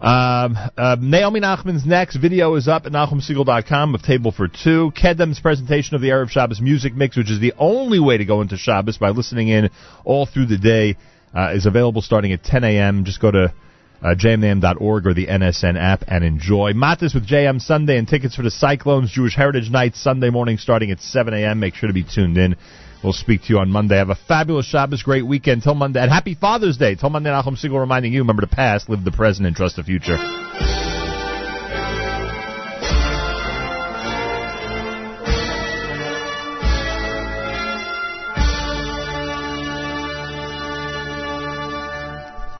Um, uh, Naomi Nachman's next video is up at NachumSegal.com of Table for Two. Kedem's presentation of the Erev Shabbos music mix, which is the only way to go into Shabbos by listening in all through the day, uh, is available starting at 10 a.m. Just go to uh, jmnam.org or the NSN app and enjoy. Mattes with JM Sunday and tickets for the Cyclones Jewish Heritage Night Sunday morning starting at 7 a.m. Make sure to be tuned in. We'll speak to you on Monday. Have a fabulous Shabbos, great weekend. Till Monday, and happy Father's Day. Till Monday, Nachum Segal reminding you, remember the past, live the present, and trust the future.